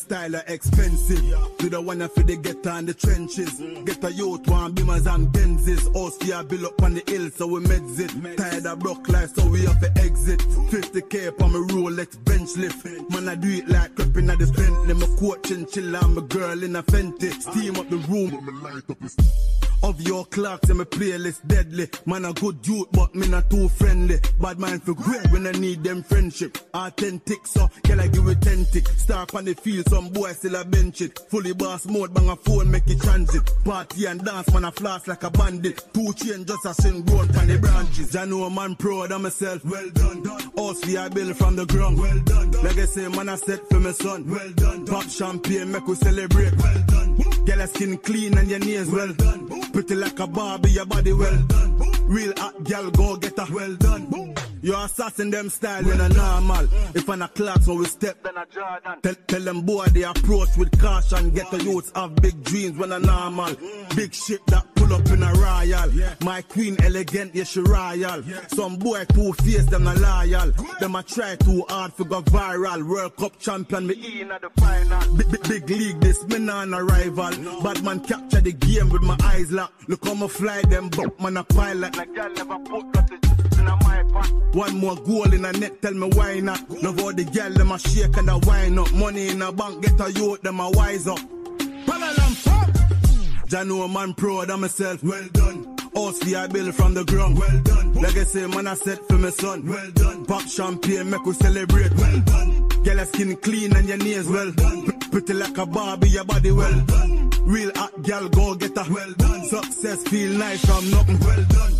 Style are expensive. To the one for the get on the trenches. Get a youth one beamers and Benzes. Us here build up on the hill, so we meds it. Tired of broke life, so we have to exit. 50k on my Rolex bench lift. Man, I do it like creeping at the Bentley. My coach and chill, I'm a girl in a Fenty. Steam up the room. Of your clocks and my playlist deadly. Man, a good youth, but me not too friendly. Bad mind for great when I need them friendship. Authentic, so can I give it 10 tick? Start on the field, some boy still a bench it. Fully boss mode, bang a phone, make it transit. Party and dance, man, a floss like a bandit. Two chain just a sing grown from the branches. I know man proud of myself. Well done, done. Us we I build from the ground. Well done, done. Legacy, man, I set for my son. Well done, done. Pop champagne, make we celebrate. Well done. Get your skin clean and your nails well done. Pretty like a Barbie, your body well done. Real hot girl, go get her well done. You assassin them style in a normal. Mm. If I'm a clock, so we step. Then a Jordan. Tell, tell them boy they approach with caution. Get the youths have big dreams when a normal. Mm. Big shit that pull up in a royal. My queen elegant, yeah she royal. Some boy two face them not loyal. Them a try too hard for go viral. World Cup champion me In at the final. Big, big, big league, this me nah no rival. Bad man capture the game with my eyes locked. Look how me fly them, but man a pilot. Like y'all never put a. One more goal in a net, tell me why not. Love all the girl, them a shake and a wine up. Money in a bank, get a youth, them a wise up. Know man proud of myself. Well done. The I build from the ground. Well done. Legacy man I set for my son. Well done. Pop champagne, make we celebrate. Well done. Get your skin clean and your nails well done. Pretty like a Barbie, your body well done. Real hot girl, go get her. Well done. Success feel nice from nothing. Well done.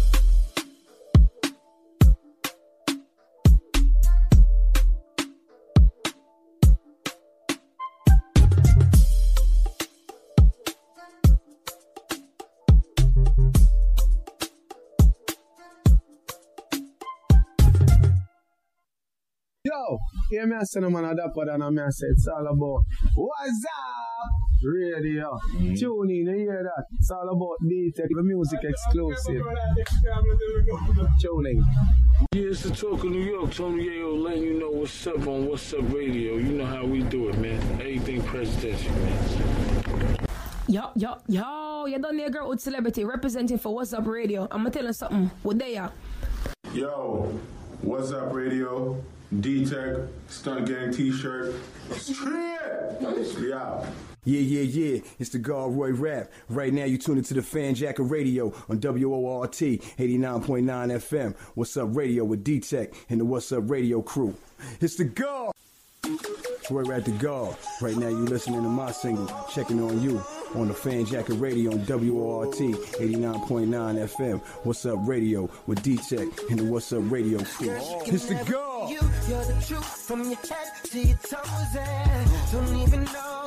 Yo, hear me I say no man a dapper than a me I say it's all about What's up? Radio. Mm. Tune in, you hear that? It's all about D-Tech, the music exclusive. Tuning. Yeah, it's the talk of New York. Tony Yayo letting you know what's up on What's Up Radio. You know how we do it, man. Everything presidential, man. Yo, yo, yo, you done there, girl with celebrity representing for What's Up Radio. I'm gonna tell you something. What they are? Yo, what's up, radio? D-Tech, Stunt Gang T-shirt. Straight. Yeah. Yeah, yeah, yeah. It's the Roy Rap. Right now, you tune into the Fan Jacker Radio on WORT 89.9 FM. What's up, radio with D Tech and the What's Up Radio crew. It's the God. Roy Rap the God. Right now, you listening to my single, Checking on You, on the Fan Jacker Radio on WORT 89.9 FM. What's up, radio with D Tech and the What's Up Radio crew. It's the God. You, you're the truth from your head to your toes, and don't even know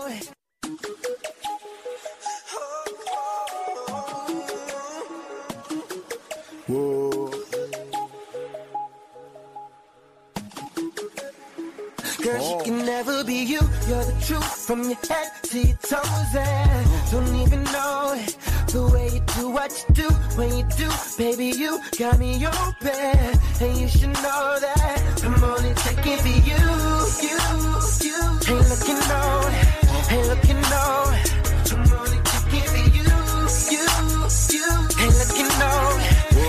Girl, she can oh. never be you. You're the truth from your head to your toes, and don't even know it. The way you do what you do when you do, baby, you got me open, and you should know that I'm only taking for you, you, you. Ain't looking no, ain't looking no. I'm only taking for you, you, you. Ain't looking no,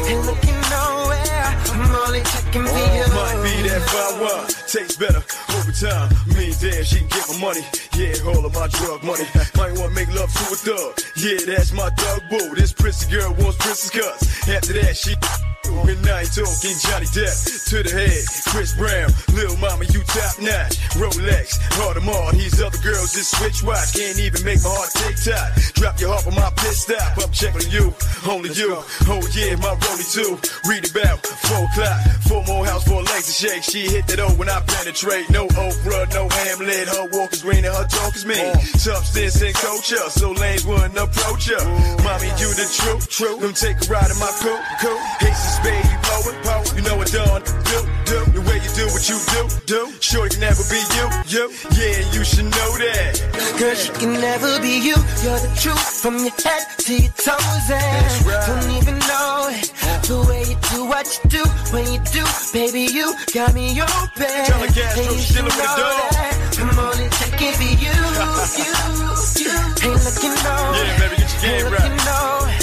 ain't looking nowhere. I'm only taking for oh, you. Oh, might be that wine, tastes better Me damn, she get my money. Yeah, all of my drug money. Might wanna make love to a thug. Yeah, that's my thug boo. This princess girl wants princess cuts. After that, she. And I ain't talking Johnny Depp to the head. Chris Brown, Lil Mama, you top notch. Rolex, Audemars, these other girls just switch watch. Can't even make my heart tick tock. Drop your heart on my pit stop. I'm checking you, only you. Oh yeah, my rollie too. Read about four o'clock. Four more house for a leg to shake. She hit that O when I penetrate. No Oprah, no Hamlet. Her walk is green and her talk is mean. Substance and culture, so lanes wouldn't approach her. Mommy, you the truth. True. Them take a ride in my coupe. Cool. Ace spade, you power, power. You know what done do, do. The way you do what you do, do. Sure you can never be you, you. Yeah, you should know that. Girl, she can never be you. You're the truth from your head to your toes, eh? and don't even know it. The way you do what you do when you do, baby, you got me open. Tell Castro and you should with the know that I'm only checking for you, you, you. Ain't looking no, Yeah, baby, get your game right.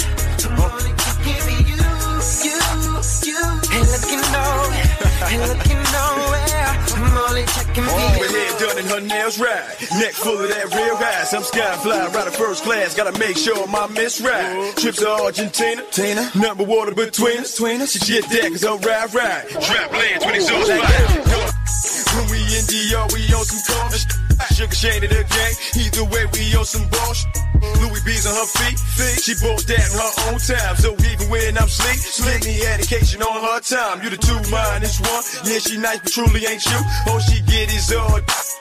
Ain't looking nowhere. I'm only checking for Over done and her nails right. Neck full of that real ass. I'm sky fly, riding first class. Gotta make sure my miss right. Trips to Argentina. Tina. Number water between us. Between us. She get that cause I'm ride, ride. Trap land, 20 zones fire. When we in DR, we on some calm sh- Sugar Shane of the gang. Either way, we on some boss. Louis B's on her feet. She bought that in her own time. So even when I'm sleep, give me education on her time. You the two minus one. Yeah, she nice, but truly ain't you. All she get is all.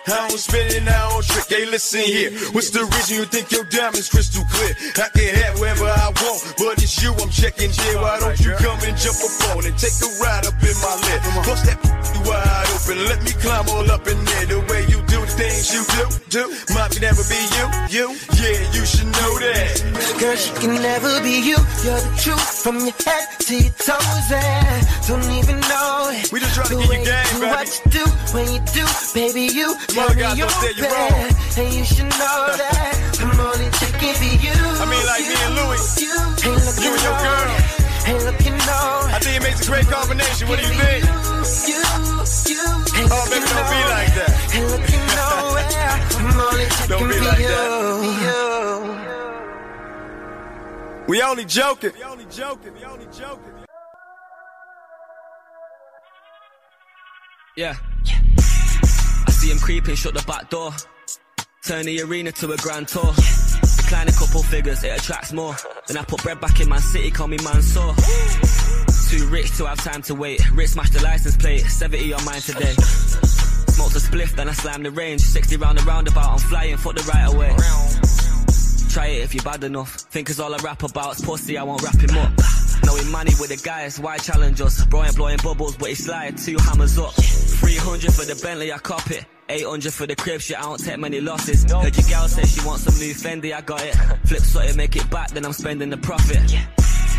I don't spend it, I don't trick. Hey, listen here. What's the reason you think your diamond's crystal clear? I can have whatever I want, but it's you I'm checking. Yeah, why don't you come and jump up on it? Take a ride up in my lip. Bust that (laughs) wide open. Let me climb all up in there. The way you things you do, do. Mom can never be you, you. Yeah, you should know that. Girl, she can never be you. You're the truth from your head to your toes, and don't even know it. We just trying to get you game, baby. what you do when you do, baby. You Mother got me God don't say you wrong. and you should know that I'm only checking for you. I mean, like me and Louis. You, looking You and your girl. Ain't looking no. I think it makes a great combination. What do you think? You, you, ain't Oh, baby, don't be like that. Ain't looking nowhere. I'm only checking Don't be like you. that. We only joking. We only joking. We only joking. Yeah. yeah. I see him creeping, shut the back door. Turn the arena to a grand tour. Decline a couple figures, it attracts more. Then I put bread back in my city, call me Mansour. Too rich to have time to wait. Rich smashed the license plate, 70 on mine today. Smoked a spliff, then I slammed the range. 60 round the roundabout, I'm flying, foot the right away. Try it if you're bad enough. Think it's all I rap about, it's pussy, I won't wrap him up. Knowing money with the guys, why challenge us? Bro ain't blowing bubbles, but he slide, two hammers up. 300 for the Bentley, I cop it. 800 for the crib, shit, I don't take many losses. Heard your gal say she wants some new Fendi, I got it. (laughs) Flip something, make it back, then I'm spending the profit.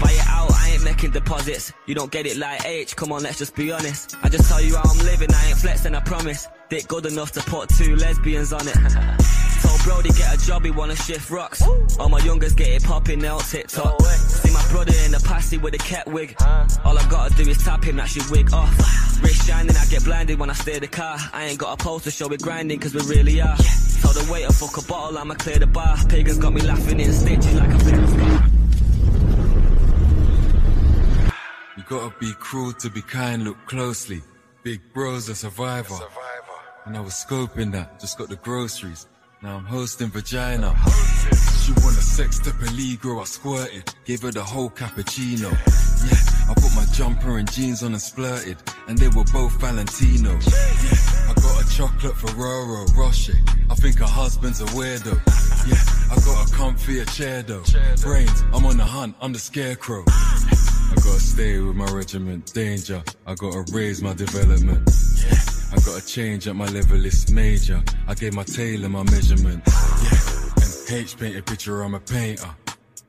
Buy it out, I ain't making deposits. You don't get it like H, come on, let's just be honest. I just tell you how I'm living, I ain't flexing, I promise. Dick good enough to put two lesbians on it. (laughs) Told Brody get a job, he wanna shift rocks. All my youngers get it popping, they on TikTok. Oh, See my Brother in the passy with a cat wig. All I gotta do is tap him, that should wig off. Wrist shining, I get blinded when I steer the car. I ain't got a pole to show it grinding, cause we really are. Tell the waiter, fuck a bottle, I'ma clear the bar. Pagans got me laughing in stitches like a film. You gotta be cruel to be kind, look closely. Big bro's a survivor. And I was scoping that, just got the groceries. Now I'm hosting vagina. She wanna sex to peligro, I squirted. Gave her the whole cappuccino. Yeah, I put my jumper and jeans on and splurted. And they were both Valentino. Yeah, I got a chocolate Ferrero Rocher. I think her husband's a weirdo. Yeah, I got a comfy chair though. Brains, I'm on the hunt, I'm the scarecrow. Ah. I gotta stay with my regiment, danger. I gotta raise my development. I gotta change up my level, it's major. I gave my tailor my measurement. Yeah, and H paint a picture, I'm a painter.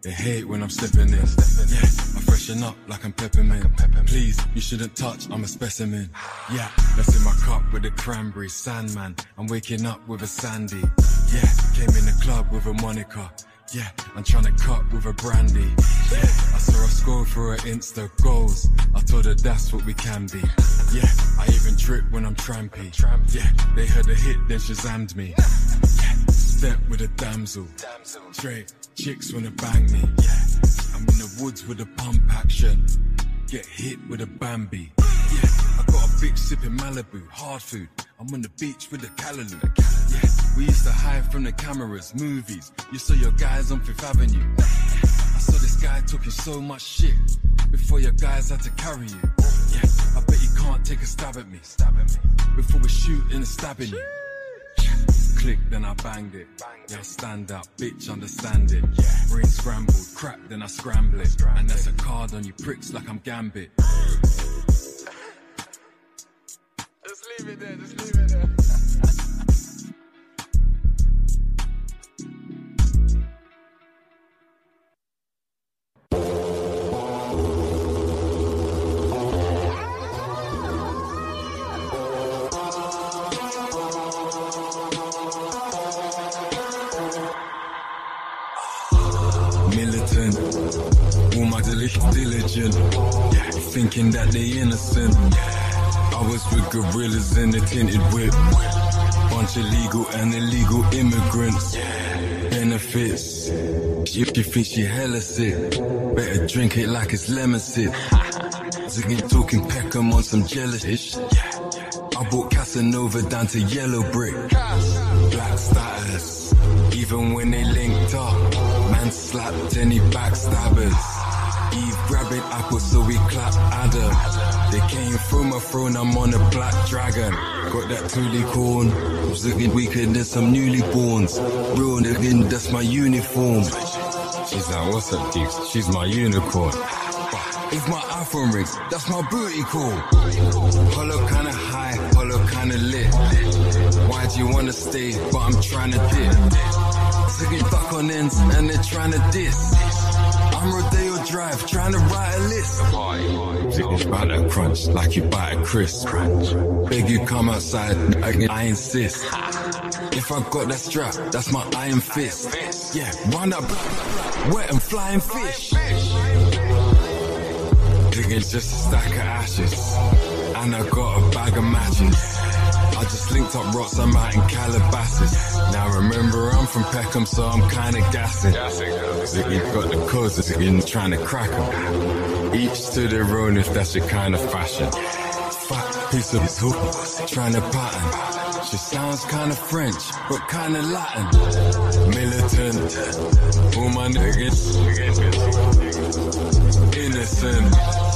They hate when I'm stepping in. Stepping Yeah, I freshen up like I'm peppermint. Please, you shouldn't touch, I'm a specimen. Yeah, that's in my cup with a cranberry sandman. I'm waking up with a sandy. Yeah, came in the club with a Monica. Yeah, I'm trying to cut with a brandy. Yeah, I saw her scroll through her Insta goals. I told her that's what we can be. Yeah, I even drip when I'm trampy. Yeah, they heard a hit, then Shazammed me. Yeah, step with a damsel. Straight chicks wanna bang me. Yeah, I'm in the woods with a pump action. Get hit with a Bambi. Yeah, I got a bitch sipping Malibu, hard food. I'm on the beach with a Callaloo. Yeah, we used to hide from the cameras, movies. You saw your guys on Fifth Avenue. I saw this guy talking so much shit before your guys had to carry you. Yeah, I bet you can't take a stab at me. Stab at me. Before we shoot and stabbing you. Click, then I banged it. Yeah, stand up, bitch, understand it. Brain scrambled, crap, then I scramble it. And that's a card on you pricks like I'm Gambit. Just leave it there, just leave it there. They innocent? I was with gorillas in the tinted whip. Bunch of legal and illegal immigrants. Benefits. If you think she hella sick? Better drink it like it's lemon sip. (laughs) Ziggy talking Peckham on some jealous. I brought Casanova down to yellow brick. Black status. Even when they linked up, man slapped any backstabbers. Grabbing apples, so we clap Adam. They came from a throne, I'm on a black dragon. Got that toolie corn. Was looking weaker than some newlyborns. Real nigga, that's my uniform. She's like, what's up, Deeks? She's my unicorn. If my iPhone rings, that's my booty call. Hollow kinda high, hollow kinda lit. Why do you wanna stay? But I'm trying to dip. Taking duck on ends and they're trying to diss. I'm Rodeo Drive, trying to write a list. It's about that crunch, like you buy a crisp. Beg you come outside, I, I insist. If I got that strap, that's my iron fist. Yeah, run up, wet and flying fish. It's just a stack of ashes. And I got a bag of matches. Just linked up rocks, I'm out in Calabasas. Now remember, I'm from Peckham, so I'm kinda gassing. Ziggy got the codes, Ziggy trying to crack crack 'em. Each to their own if that's your kind of fashion. Fat piece of hoop, trying to pattern. She sounds kinda French, but kinda Latin. Militant, all my niggas. Innocent.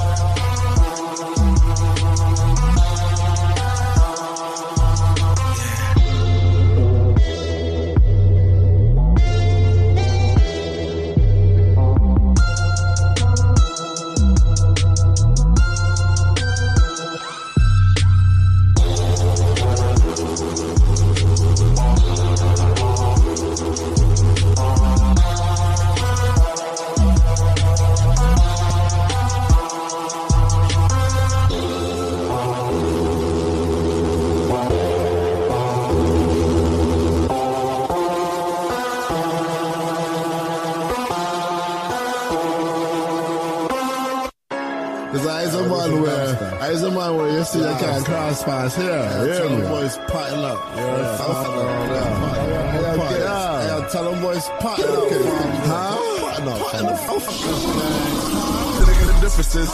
Man where you see you can't cross pass here. Yeah, Tell them boys potting up. Yeah, yeah. Tell them boys potting up. Huh? Potting up. We still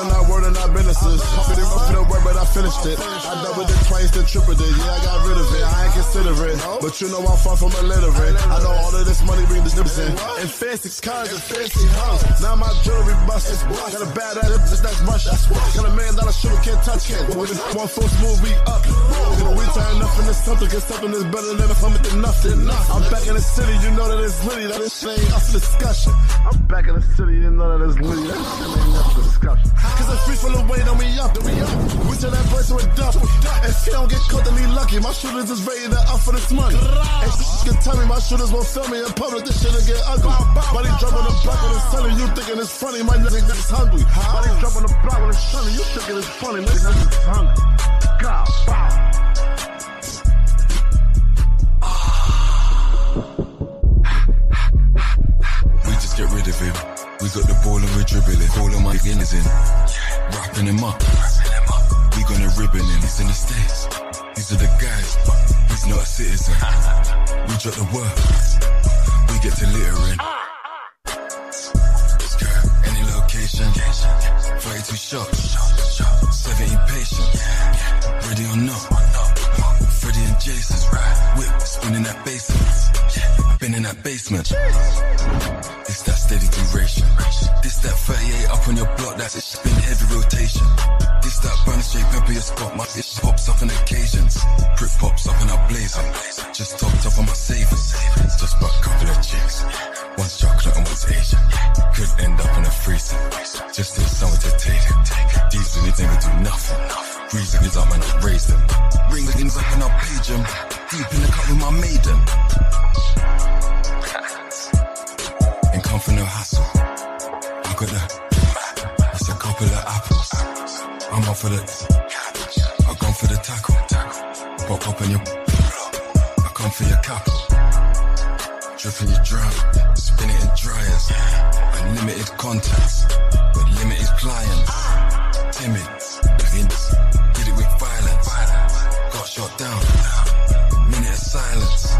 on our word and our businesses. Fit it rough in the word, but I finished it. I doubled it twice, then tripled it. Yeah, I got rid of it. I ain't consider it. But you know I'm far from illiterate. I know all of this money bring this difference in. And fancy cars and fancy hoes. Now my jewelry busted. Got a bad attitude, just that's Russia. Got a million dollar shooter, can't touch it. One full smooth, we up. We turn nothing to something, cause something is better than if I'm into nothing. I'm back in the city, you know that it's litty. That this shit ain't up discussion. I'm back in the city, you know that it's litty. That discussion. Cause it's free full of weight on me up. We up. We tell that person with dump. If he don't get caught, then he lucky. My shooters is ready to up for this money. And she can tell me my shooters won't film me in public. This shit'll get ugly. Body drop on the block when it's sunny. You thinking it's funny. My nigga is hungry. Body drop on the block when it's sunny. You thinking it's funny. my Nigga is hungry. God, bow. Rid of him. We got the ball and we're dribbling. Call him my guineas in. Wrapping him up. We gonna ribbon him. He's in the States. These are the guys, he's not a citizen. (laughs) We drop the work. We get to littering. Any location. 32 shots. 17 patients. Ready or not. Freddy and Jason's right. Whip spinning that basement. Yeah, Been in that basement. It's that steady duration. This that 38 up on your block, that's it. Been heavy rotation. This that burn straight pepper your spot. My it pops up on occasions. Crip pops up in our blazer. Just topped up on my savings. Just bought a couple of chicks. One's chocolate and one's Asian. Could end up in a freezer. Just need someone to take it. These niggas ain't gonna do nothing. Reason is up and I raise them. Ring things up and I'll page them. Deep in the cup with my maiden. Ain't come for no hassle. I got the, it's a couple of apples. I'm off for the, I gone for the tackle. Pop up in your, I come for your capital. Dripping your drum, spin it in dryers. Unlimited contacts, but limited clients. Timid, Vince, Got shot down, minute of silence.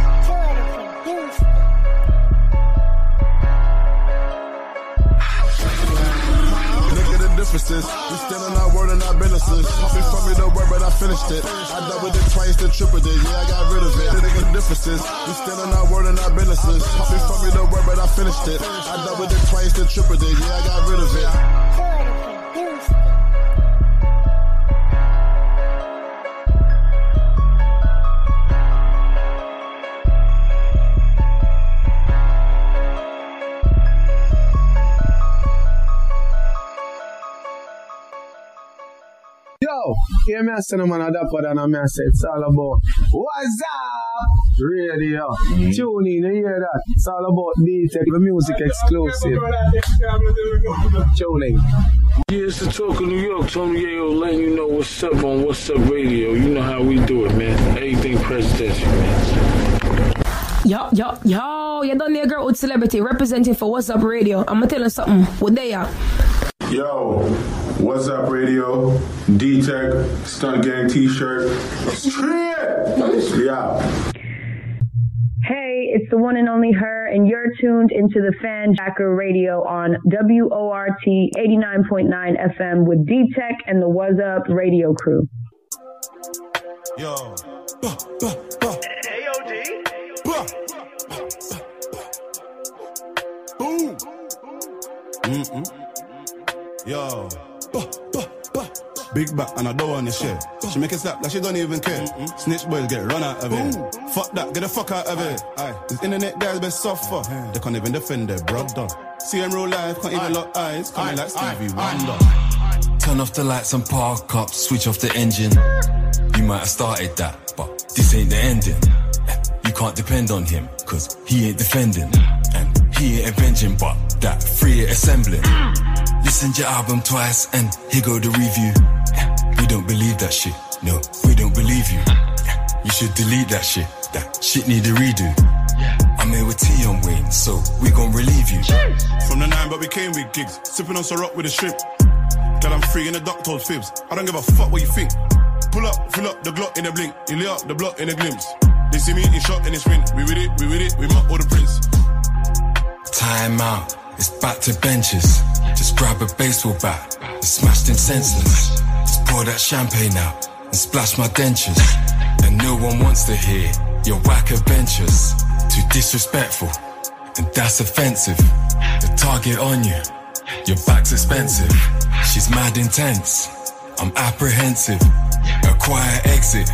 Differences. We still on our word and our businesses. Been from me the word, but I finished it. I doubled it twice, then tripled it. Yeah, I got rid of it. Nigga, the differences. We still on our word and our businesses. Been from me the word, but I finished it. I doubled it twice, then tripled it. Yeah, I got rid of it. Yo, me say no man a dapper than a me say it's all about What's up? Radio. Tune in, you hear that? It's all about D-Tech, music exclusive. Tuning. Yeah, it's the talk of New York. Tony Yayo letting you know what's up on What's Up Radio. You know how we do it, man. Everything presidential, man. Yo, yo, yo, you done there, girl with celebrity representing for What's Up Radio. I'm gonna tell you something. What they are? Yo, what's up, radio? D Tech, Stunt Gang t shirt. Yeah. Hey, it's the one and only her, and you're tuned into the Fan Jacker Radio on WORT 89.9 FM with D Tech and the What's Up Radio crew. Yo. Boom. Mm-mm. Yo. Big back and I don't want to share. She make it slap like she don't even care. Snitch boys get run out of it. Fuck that, get the fuck out of it. Aye. These internet guys best suffer. They can't even defend their brother. See in real life, can't even lock eyes. Coming like Stevie Wonder. Turn off the lights and park up, switch off the engine. You might have started that, but this ain't the ending. You can't depend on him, cause he ain't defending. And he ain't avenging, but that free it assembling. Listen to your album twice and here go the review. We don't believe that shit. No, we don't believe you. You should delete that shit. That shit need a redo. I'm here with T on Wayne, so we gon' relieve you. From the nine, but we came with gigs. Sipping on Ciroc with a shrimp. Girl, I'm free in the duck told fibs. I don't give a fuck what you think. Pull up, fill up the Glock in a blink. You lay up the block in a glimpse. They see me in shot and it's win. We with it, we with it, we mock all the prince. Time out, it's back to benches. Just grab a baseball bat and smash them senseless. Just pour that champagne out and splash my dentures. And no one wants to hear your whack adventures. Too disrespectful, and that's offensive. The target on you, your back's expensive. She's mad intense, I'm apprehensive. A quiet exit,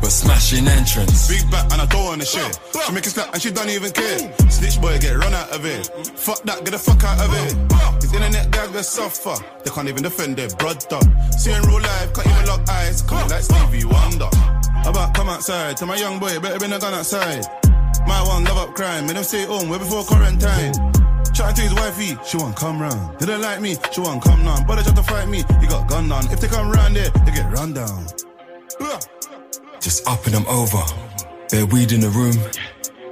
but smashing entrance. Big back and I don't wanna share. She make it snap and she don't even care. Snitch boy get run out of it. Fuck that, get the fuck out of it. These internet guys they suffer. They can't even defend their brother. See in real life, can't even lock eyes. Coming like Stevie Wonder. About come outside, tell my young boy, better bring a gun outside. My one love up crime, made him stay home way before quarantine. Chatting to his wifey, she won't come round. Didn't like me, she won't come down. But they try to fight me, he got gun down. If they come round there, they get run down. Just upping them over. Bare weed in the room.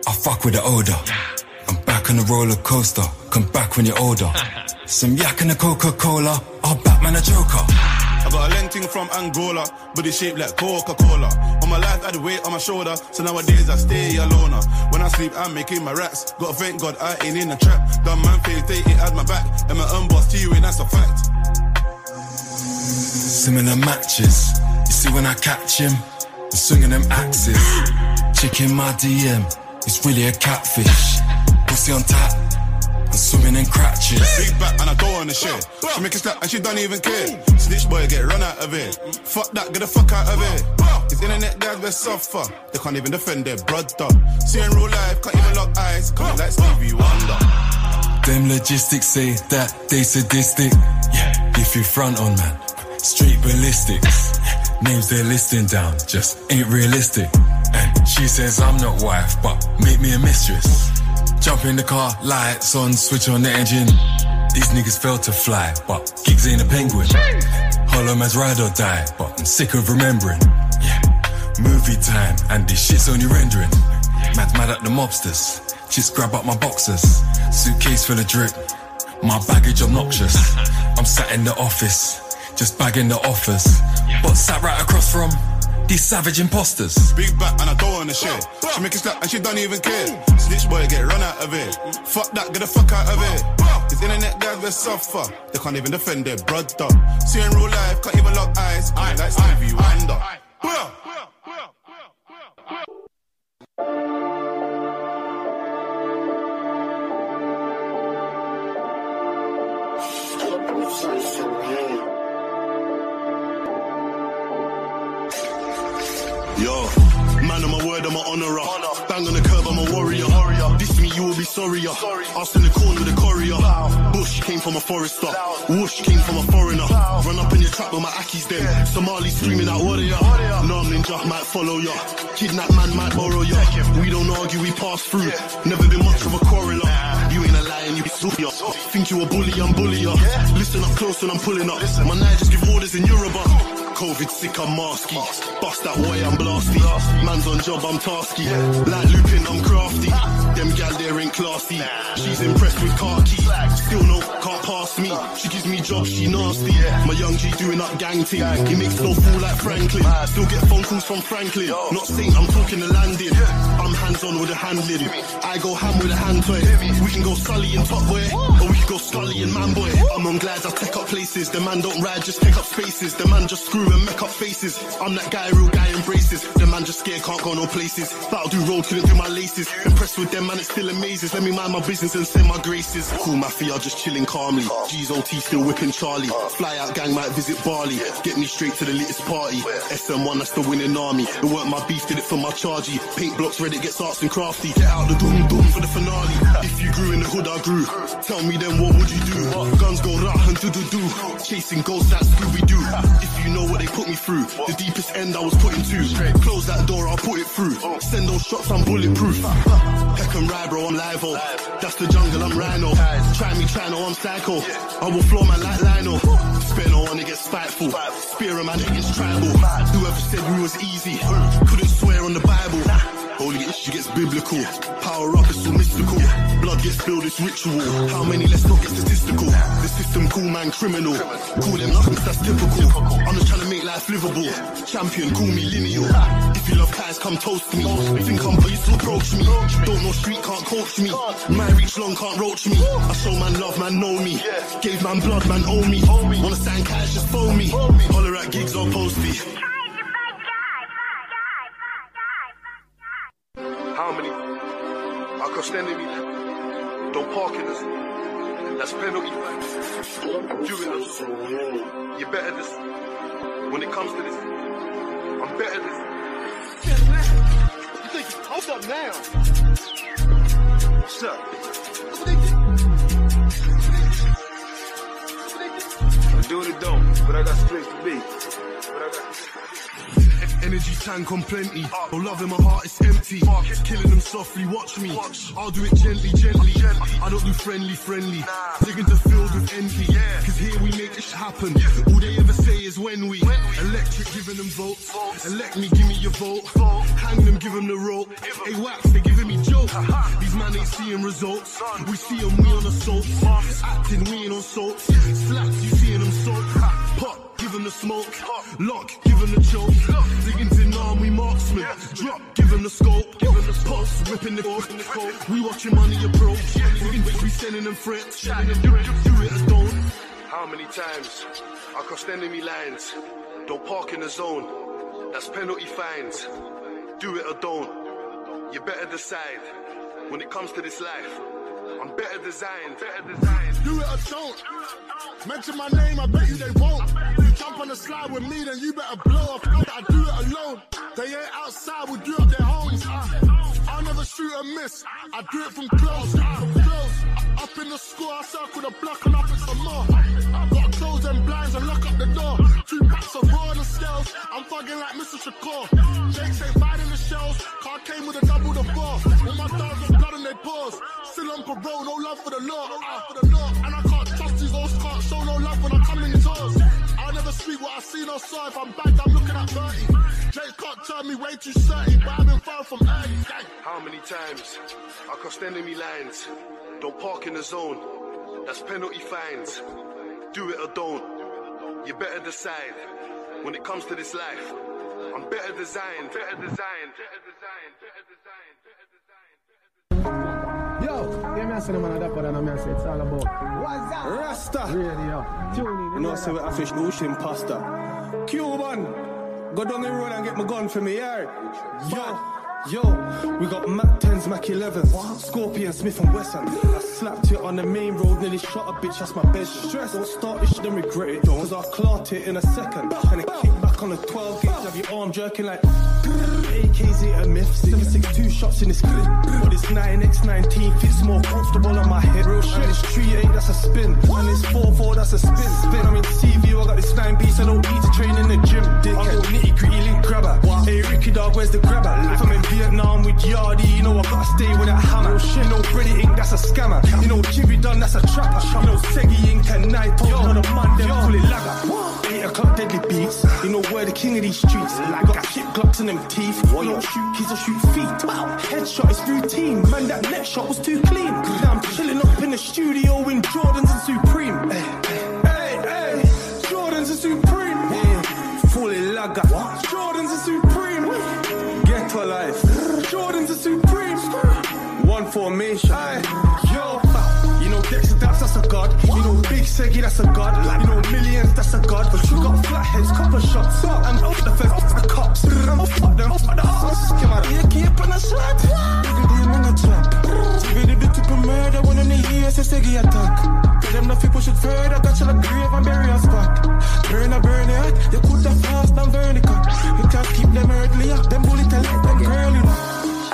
I fuck with the odor. I'm back on the roller coaster. Come back when you're older. Some yak and a Coca Cola. I'll Batman a Joker. I got a lenting from Angola, body shaped like Coca-Cola. On my life, I had the weight on my shoulder, so nowadays I stay alone. When I sleep, I'm making my rats. Gotta thank God I ain't in the trap. Done man face, they ain't had my back. And my own boss to you, and that's a fact. Similar matches. You see when I catch him, I'm swinging them axes. Chick in my DM, it's really a catfish. Pussy on tap, I'm swimming in crutches. Big back and I don't wanna share. She make it slap and she don't even care. Snitch boy get run out of it. Fuck that, get the fuck out of it. These internet guys they suffer. They can't even defend their brother. See in real life, can't even lock eyes. Coming like Stevie Wonder. Them logistics say that they sadistic. Yeah, if you front on man, straight ballistics. Names they're listing down just ain't realistic. And she says I'm not wife, but make me a mistress. Jump in the car, lights on, switch on the engine. These niggas fail to fly, but gigs ain't a penguin. Hollow man's ride or die, but I'm sick of remembering. Yeah, movie time, and this shit's only rendering. Man's mad at the mobsters. Just grab up my boxers. Suitcase full of drip. My baggage obnoxious. I'm sat in the office, just bagging the offers. But sat right across from these savage imposters. Big back and I don't wanna share. She make it slap and she don't even care. Snitch boy get run out of it. Fuck that, get the fuck out of it. These internet guys they suffer. They can't even defend their brother. See in real life, can't even lock eyes. Coming like Stevie Wonder. Yo, man, I'm word, I'm a honorer. Bang on the curb, I'm a warrior. This me, you will be sorrier. sorry. Asked in the corner with a courier. Bush came from a forester. Whoosh came from a foreigner. Run up in your trap with my Akis then. Somali screaming out warrior. No, ninja might follow ya. Kidnap man might borrow ya. We don't argue, we pass through. Never been much of a quarreler. You ain't a lion, you be super. Think you a bully, I'm bully ya. Listen up close when I'm pulling up. Listen. My night just give orders in Yoruba. COVID sick, I'm masky. Bust that way, I'm blasty. Man's on job, I'm tasky. Like looping, I'm crafty. Them gal there ain't classy. She's impressed with khaki. Still no, can't pass me. She gives me jobs, she nasty. My young G doing up gang ting. He makes no fool like Franklin. Still get phone calls from Franklin. Not saying I'm talking the landing. I'm hands on with the handling. I go ham with a hand toy. We can go Sully and Top Boy. Or we can go Scully and Man Boy. I'm on glides, I take up places. The man don't ride, just take up spaces. The man just screw and make up faces. I'm that guy, real guy in embraces. The man just scared, can't go no places. That'll do road, couldn't do my laces. Impressed with them, man, it still amazes. Let me mind my business and send my graces. Cool mafia, just chilling calmly. G's OT still whipping Charlie. Fly out gang might visit Bali. Get me straight to the latest party. SM1, that's the winning army. It weren't my beef, did it for my chargy. Paint blocks, Reddit gets arts and crafty. Get out the doom doom for the finale. You grew in the hood, I grew. Tell me then, what would you do? Guns go rah and do do do. Chasing ghosts that Scooby Doo. If you know what they put me through, the deepest end I was put into. Close that door, I'll put it through. Send those shots, I'm bulletproof. Heck and ride, bro, I'm live oh. That's the jungle, I'm rhino. Oh. Try me, try no, I'm psycho. I will floor man like Lionel. Oh. Spare no one, it gets spiteful. Spear a man, it gets tribal. Whoever said we was easy, couldn't swear on the Bible. Holy issue gets biblical. Power up, it's so mystical. Blood gets spilled, it's ritual. How many? Let's not get statistical. The system call man criminal. Call them nothing, that's typical. I'm just trying to make life livable. Champion, call me lineal. If you love cats, come toast me. Think I'm pleased to approach me. Don't know street, can't coach me. Man reach long, can't roach me. I show man love, man know me. Gave man blood, man owe me. Wanna sign cash, just phone me. Holler at gigs or posty. How many are contending me? Don't park in this. That's penalty. Do it. You better this. When it comes to this, I'm better this. You think, you hold up now. What's up? I'm doing it though, but I got straight to be. But I got Energy tank on plenty. Oh, love in my heart is empty. Killing them softly, watch me. I'll do it gently, gently. I, I don't do friendly, friendly. Digging the field with envy. Cause here we make this happen. All they ever say is when we. Electric giving them votes. Elect me, give me your vote. Hang them, give them the rope. Hey, wax, they giving me joke. These man ain't seeing results. We see them, we on assault. Acting, we ain't on salt. Slaps, you seeing them salt. Pop, give him the smoke. Lock, give him the choke. Digging to arm, we marksman. Drop, give him the scope. Pulse, whipping the coke. We watching money approach. We sending them threats. Do, do it or don't. How many times I crossed enemy lines? Don't park in the zone. That's penalty fines. Do it or don't. You better decide. When it comes to this life, I'm better designed. Better designed. Do it or don't. Mention my name, I bet you they won't. You jump on the slide with me, then you better blow off. I do it alone. They ain't outside, we do it their homes. Uh, I'll never shoot a miss. I do it from close. From. Up in the score, I circle the block and up it some more. Got them blinds and lock up the door. Two packs of the scales. I'm fucking like Mr. Shakur. Jake say biting the shells. Car came with a double the bar. All my dogs got blood in their paws. Still on parole, no love for the law. No love for the law. And I can't trust these old can't show no love when I come in doors. I'll never speak what I see or saw. If I'm back, I'm looking at 30. Jake can't turn me way too certain, but I've been far from early. How many times I crossed enemy lines? Don't park in the zone. That's penalty fines. Do it or don't. You better decide. When it comes to this life, I'm better designed. Better designed. Better designed. Better designed. Yo, yeah, me I say the man a dapper than a me I say it's all about What's up? Rasta. Radio. Tune in. You know, say we have fish ocean pasta. Cuban. Go down the road and get my gun for me, yeah? Yo. Yo, we got Mac 10s, Mac 11s, Scorpion, Smith and Wesson. I slapped it on the main road, nearly shot a bitch, that's my bed. Stress, don't start and regret it, cause I'll clot it in a second. And then kick back on the 12 gauge, have your arm jerking like AKs a myth. Six, six, two shots in this clip. But this 9x19 fits more comfortable on my head. Real shit, this 3-8, that's a spin. And this 4-4, that's a spin. Spin, I'm in CV, I got this 9 beats, I don't need to train in the gym. Dick, I go nitty gritty link grabber. Hey, Ricky dog, where's the grabber? If I'm in Vietnam with Yardy, you know I gotta stay with that hammer. Real shit, no Freddy Ink, that's a scammer. You know Jimmy Dunn, that's a trapper. You know Seggy Ink and Night, yo, on the Monday, call it lagger. 8 o'clock deadly beats, you know we're the king of these streets. Like got chip glocks in them teeth. You don't shoot kids or shoot feet. Wow, headshot is routine. Man, that net shot was too clean. Now I'm chilling up in the studio in Jordans and Supreme. Hey, hey, hey, Jordans and Supreme. Yeah, fully lagger. Jordans and Supreme. Get to life. Jordans and Supreme. One formation. Aye. God. You know Big Seggy, that's a god. You know Millions, that's a god. But you got flatheads, copper shots. I'm off the fence, off the cops. I'm off them, off the ass. Come on, you keep on a shot. A the murder when in the years, it's Seggy attack. Tell them nothing push it further, got you like grave and bury a spot. Burn a burn it, you could have fast and vertical. You can't keep them earthly, them bullet and let them girly.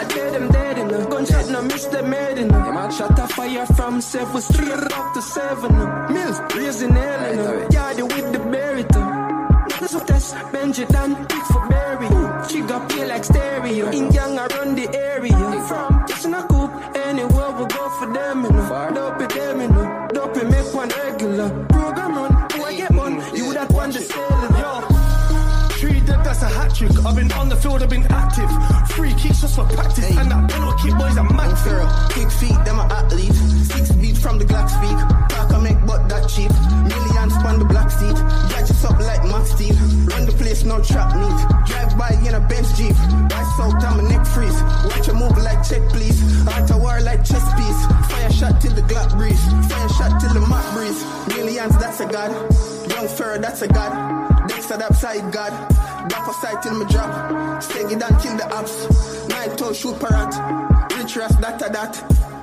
I dead them dead in the gunshot, no miss them head in the shot a fire from seven straight up seven. Mills raising hell in the yard with the berry. So test Benji Dan pick for berry. She got play like stereo. In gang around the area. From kitchen a coop, anywhere we go for them. You know. Dope it them, you know. Dope it make one regular. Program run, who I get one, mm-hmm. you that one the selling. Yo, three dead that's a hat trick. I've been on the field, I've been active. Free kicks just for practice. And that penalty kick boys are mad Pharaoh, big feet, them are athletes. Six feet from the Glock speak. Park I make but that cheap. Millions on the black seat. Jack us up like Max Steel. Run the place, no trap meet. Drive by in a Benz Jeep. Rise out, I'm a neck freeze. Watch you move like check, please. Art a war like chess piece. Fire shot till the Glock breeze. Fire shot till the Mac breeze. Millions, that's a god. Young Pharaoh, that's a god. Dexter, that side god. Drop a side till me drop. Stay it and kill the ops. Nine toe shoot parrot. Rich ras, that a that.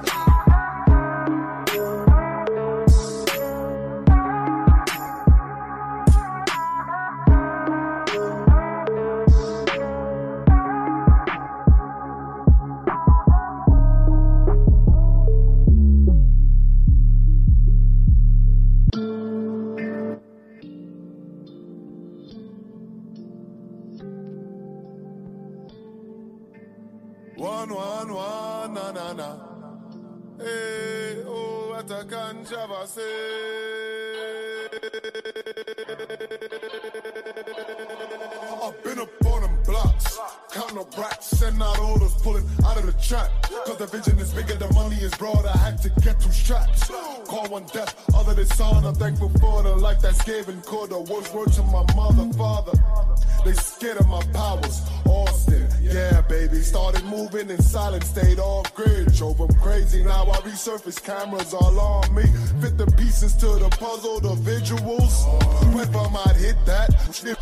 Controversy. Up racks, sending out orders, pulling out of the trap. Cause the vision is bigger, the money is broad, I had to get two straps. Call one death, other than son, I'm thankful for the life that's given. Called the worst word to my mother, father. They scared of my powers, Austin, yeah, baby. Started moving in silence, stayed off grid, drove them crazy. Now I resurface cameras all on me. Fit the pieces to the puzzle, the visuals. If I might hit that,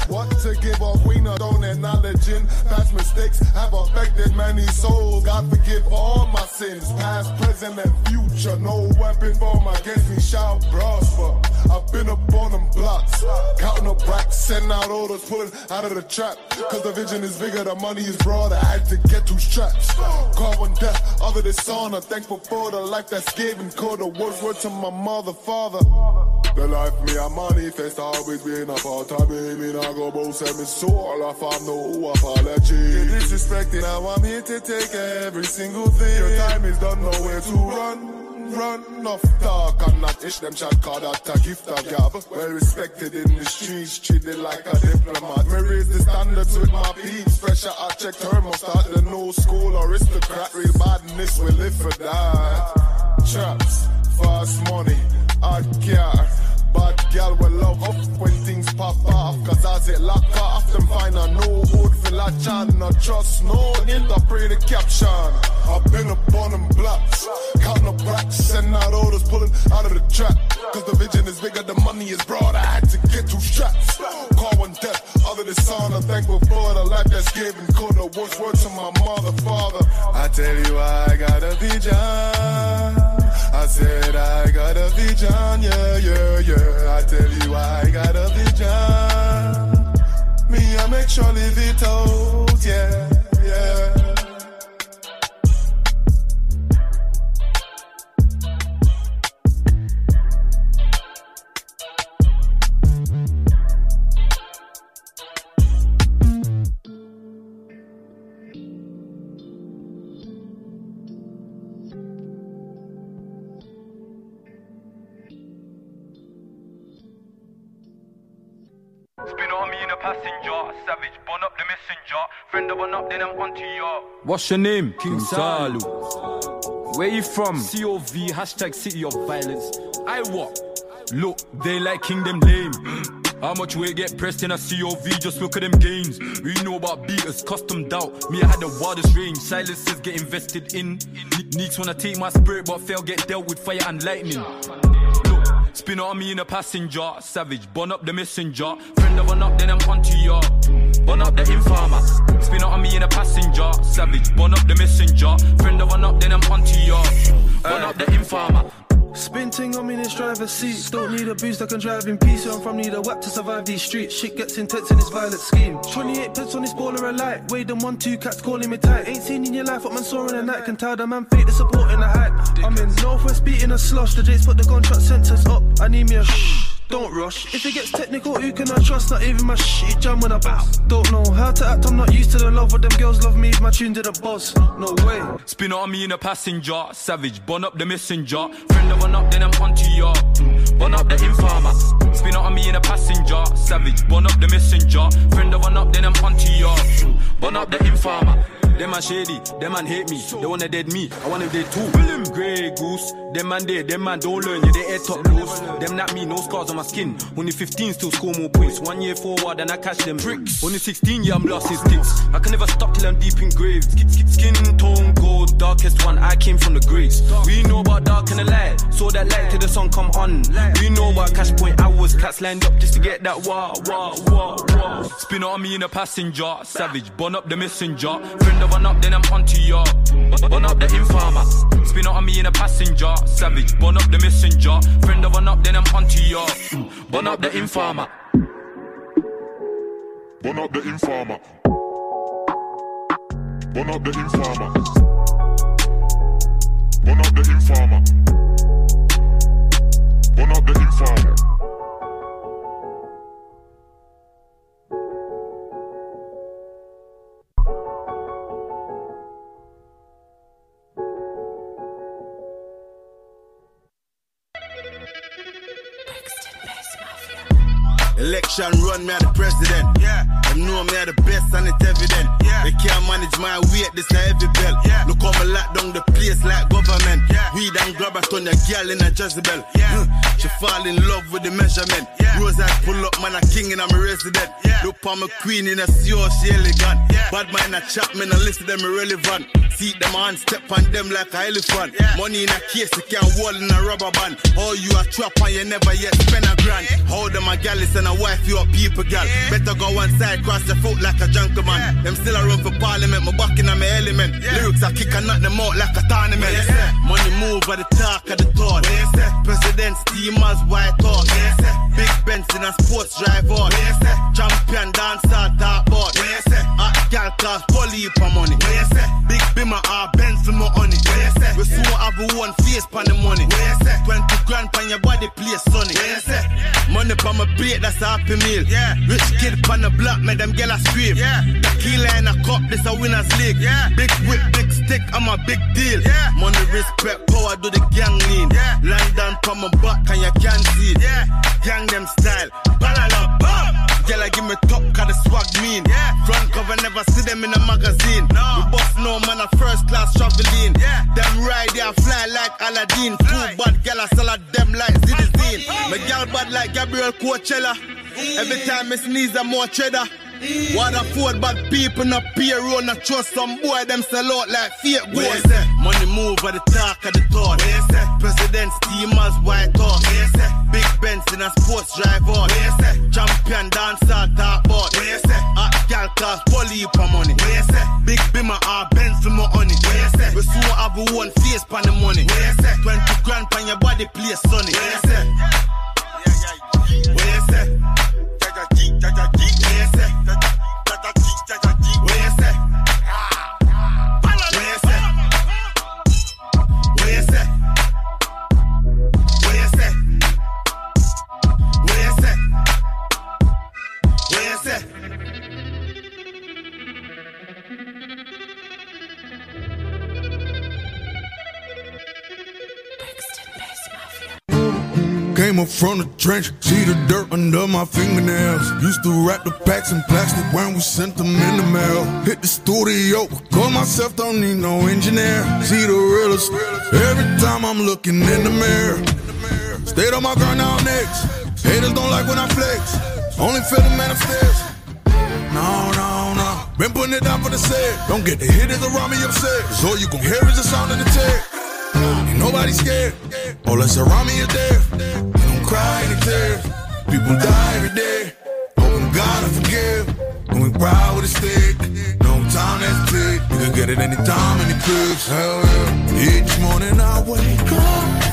what to give a queen of don't acknowledging past mistakes have affected many souls. God forgive all my sins, past, present, and future. No weapon form against me shall prosper. I've been up on them blocks, counting up racks, sending out orders, pulling out of the trap. Cause the vision is bigger, the money is broad. I had to get two straps. Call one death, other. I'm thankful for the life that's given. Call the worst word to my mother, father. The life me I manifest always been a part of me. Me not go both send me soul off I'm no apology. Disrespected, now I'm here to take every single thing. Your time is done, nowhere to run. Run off talk and not ish them chat call that a gift of gab. Well respected in the streets, treated like a diplomat. Me raise the standards with my peeps. Pressure I check thermostat, the new school aristocrat. Real badness we live for that. Traps, fast money, hard car. Bad gal will love up when things pop off. Cause as it lock off, them find a no hood for la chan. No trust, no interpret the pretty caption. I've been up on them blocks, counting up racks, sending out orders, pulling out of the trap. Cause the vision is bigger, the money is broad. I had to get two straps. Call one death, other than son. I'm thankful for the life that's given. Call the worst word to my mother, father. I tell you, I got a vision. I said I got a vision, yeah, yeah, yeah. I tell you I got a vision. Me, I make sure live it out, yeah, yeah. Passenger, savage, burn up the messenger. Friend of one up, then I'm onto you. What's your name? King King Salu. Where you from? COV, hashtag city of violence. I what? Look, they like kingdom lame. (gasps) How much weight get pressed in a COV? Just look at them gains. We know about beaters, customed out. Me, I had the wildest range. Silences get invested in. Neeks wanna take my spirit, but fail get dealt with fire and lightning. Spin on me in a passenger. Savage, burn up the messenger. Friend of one up, then I'm onto ya. Burn up the informer. Spin on me in a passenger. Savage, burn up the messenger. Friend of one up, then I'm onto ya. Burn up the informer. Spin ting on me in this driver's seat. Don't need a boost, I can drive in peace. I'm from need a whack to survive these streets. Shit gets intense in this violent scheme. 28 pence on this baller light. Wade them one, two cats calling me tight. Ain't seen in your life what man saw in the night. Can tell the man fake the support in the hype. I'm in Northwest beating a slush. The Jakes put the contract sentence up. I need me a shh. Don't rush. If it gets technical, who can I trust? Not even my shit jam when I bounce. Don't know how to act, I'm not used to the love of them girls love me if my tune did a buzz. No way. Spin on me in a passenger, savage, burn up the messenger. Friend of one up, then I'm onto ya. Burn up the informer. Spin on me in a passenger, savage, burn up the messenger. Friend of one up, then I'm onto Burn up the informer. Them man shady, them man hate me. They wanna dead me, I wanna dead too. Grey goose, them man dead, them man don't learn. Yeah, they head top loose. Them not me, no scars on my skin. Only 15 still score more points. One year forward and I catch them bricks. Only 16, yeah, I'm lost in sticks. I can never stop till I'm deep in graves. Skin, tone gold, darkest one. I came from the graves. We know about dark and the light. Saw that light till the sun come on. We know about cash point hours. Cats lined up just to get that wah, wah, wah, wah. Spin on me in a passenger. Savage, burn up the messenger. Friend of one up, then I'm onto ya. Burn up the informer. Spin out on me in a passenger. Savage, burn up the messenger. Friend of one up, then I'm onto ya. Burn up the informer. Burn up the informer. Burn up the informer. Burn up the informer. Burn up the informer. Election run, are the president. Yeah. Know me are the best and it's evident. Yeah. They can't manage my weight, this a heavy belt. Yeah. Look how me lock down the place like government. Yeah. Weed and grab a ton of girl in a Jezebel. Yeah. Hmm. She fall in love with the measurement. Yeah. Rose I pull up, man, a king and I'm a resident. Yeah. Look on my queen in a CEO, oh, she elegant. Yeah. Bad man, a chat, man, and listen them irrelevant. See them on step on them like a elephant. Yeah. Money in a case, you can't wall in a rubber band. Oh, you a trap and you never yet spend a grand. Eh? How them a gal and a wife, you a people gal. Eh? Better go one side, cross your foot like a gentleman. Them still a run for parliament, my back in a my element. Lyrics I kick and knock them out like a tournament. Money move by the talk of the thought. President steamers, white talk. Big Benz in a sports drive on. Champion dancer, top board. Hot gal cost poly for money. Big bimmer, our Benz for more honey. We soon have one face pan the money. 20 grand pan your body place sunny. Money pan my plate, that's a happy meal. Rich kid pan the block, make them get a scream. Tequila in a cup, this a winner's league. Yeah. Big whip, big stick, I'm a big deal. Money, respect, power, do the gang lean. London pan my back, and you can't see it. Gang them style, balala bam. Girl, I give me top, cause the swag mean. Front cover, never see them in a magazine. No. We boss no man, a first class traveling. Them ride, they fly like Aladdin. Two bad gal, I sell at them like Zidane. My gal bad like Gabriel Coachella. Every time I sneeze, I'm more cheddar. What afford bad people no payroll, not trust some boy, them sell out like fake gold. Money move by the talk of the thought. President steamers, white talk. Big Benz in a sports drive on. Champion dancer, top board. Hot gal cost poly for money. Big bimmer, our Benz for more honey. We soon have a one face pan the money. 20 grand pan your body place sunny. What you say? Jaja G, Jaja G. What you say? Came up from the trench, see the dirt under my fingernails. Used to wrap the packs in plastic when we sent them in the mail. Hit the studio, call myself, don't need no engineer. See the realest every time I'm looking in the mirror. Stayed on my grind now next. Haters don't like when I flex. Only feel the man upstairs. No, no, no. Been putting it down for the set. Don't get the hitters around me upset. Cause all you gon' hear is the sound of the tech. Ain't nobody scared. All that's around me is death. We don't cry any tears. People die every day. Oh, Hoping God I forgive. And we ride with a stick. No time that's tick. You can get it anytime, any place. Hell yeah. Each morning I wake up.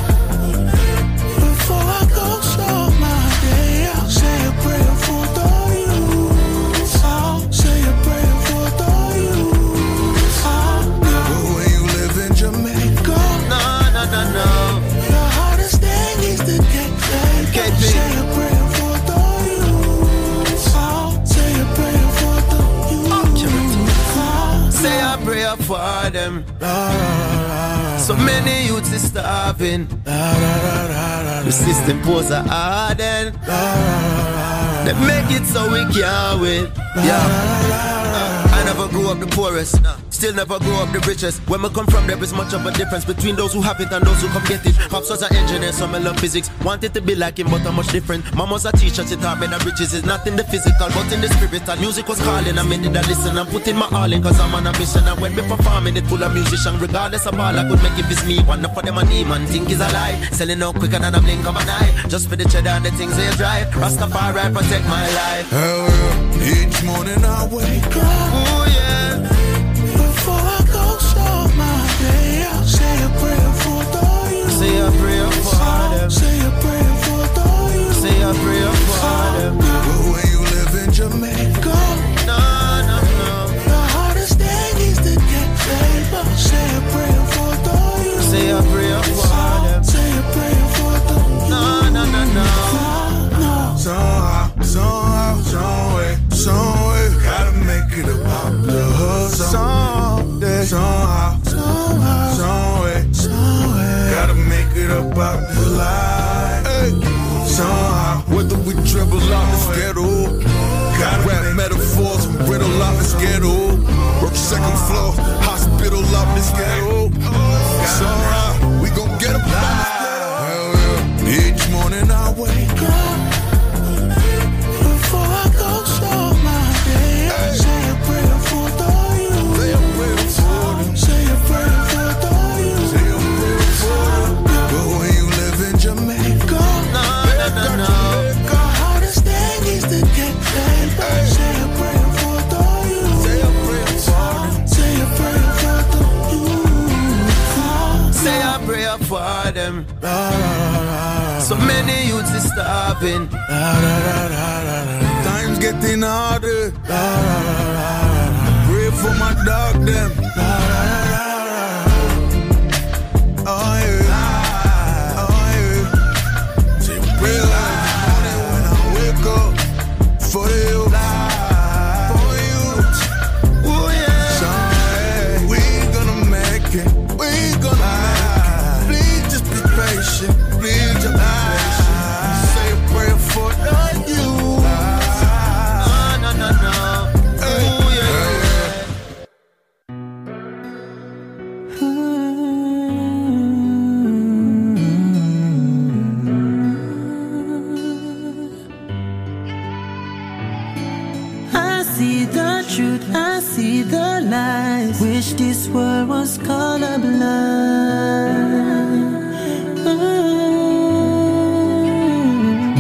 Prayer for them. So many youths is starving. The system pose a harden. They make it so we can't win. Yeah. A never grew up the poorest. Still never grow up the richest. When we come from, there is much of a difference between those who have it and those who come get it. Pops was an engineer, so I love physics. Wanted to be like him, but I'm much different. Mama's a teacher, she taught me that riches is not in the physical, but in the spirit. And music was calling, I made it a listen. I'm putting my all in, cause I'm on a mission. And when me performing it full of musician, regardless of all, I could make it it's me. One for them and him and think is a lie. Selling out quicker than a blink of an eye. Just for the cheddar and the things they drive. Rastafari protect my life. Hell yeah. Each morning I wake up. Oh yeah. Say a prayer gotta rap metaphors and riddle out this ghetto. Work second floor, hospital out this ghetto. Somehow, we starving. Times getting harder. Pray for my dog them. World was colorblind. Mm.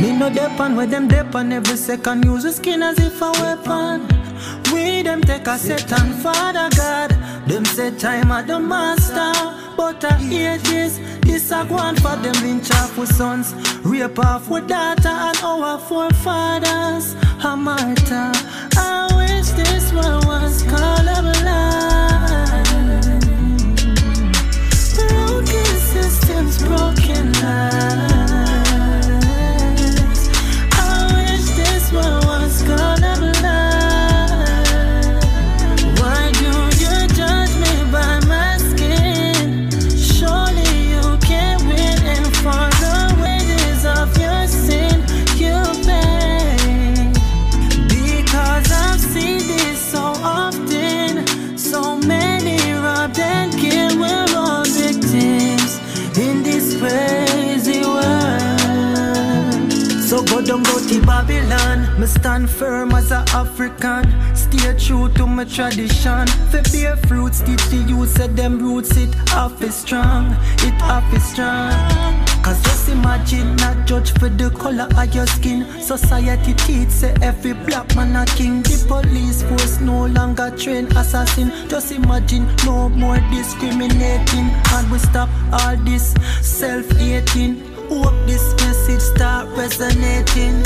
Me no depend where them depend every second. Use the skin as if a weapon. We them take a set on Father God. Them say time at the master. But I hear this, this a go on for them lynch off with sons, rape off with daughter and our forefathers. A martyr. I wish this world was colorblind. Broken lives. Me stand firm as a African. Stay true to my tradition. For bear fruits, teach the youth said them roots it off is strong. It off is strong. Cause just imagine not judge for the color of your skin. Society teach say every black man a king. The police force no longer train assassin. Just imagine no more discriminating. And we stop all this self-hating. Hope this message start resonating.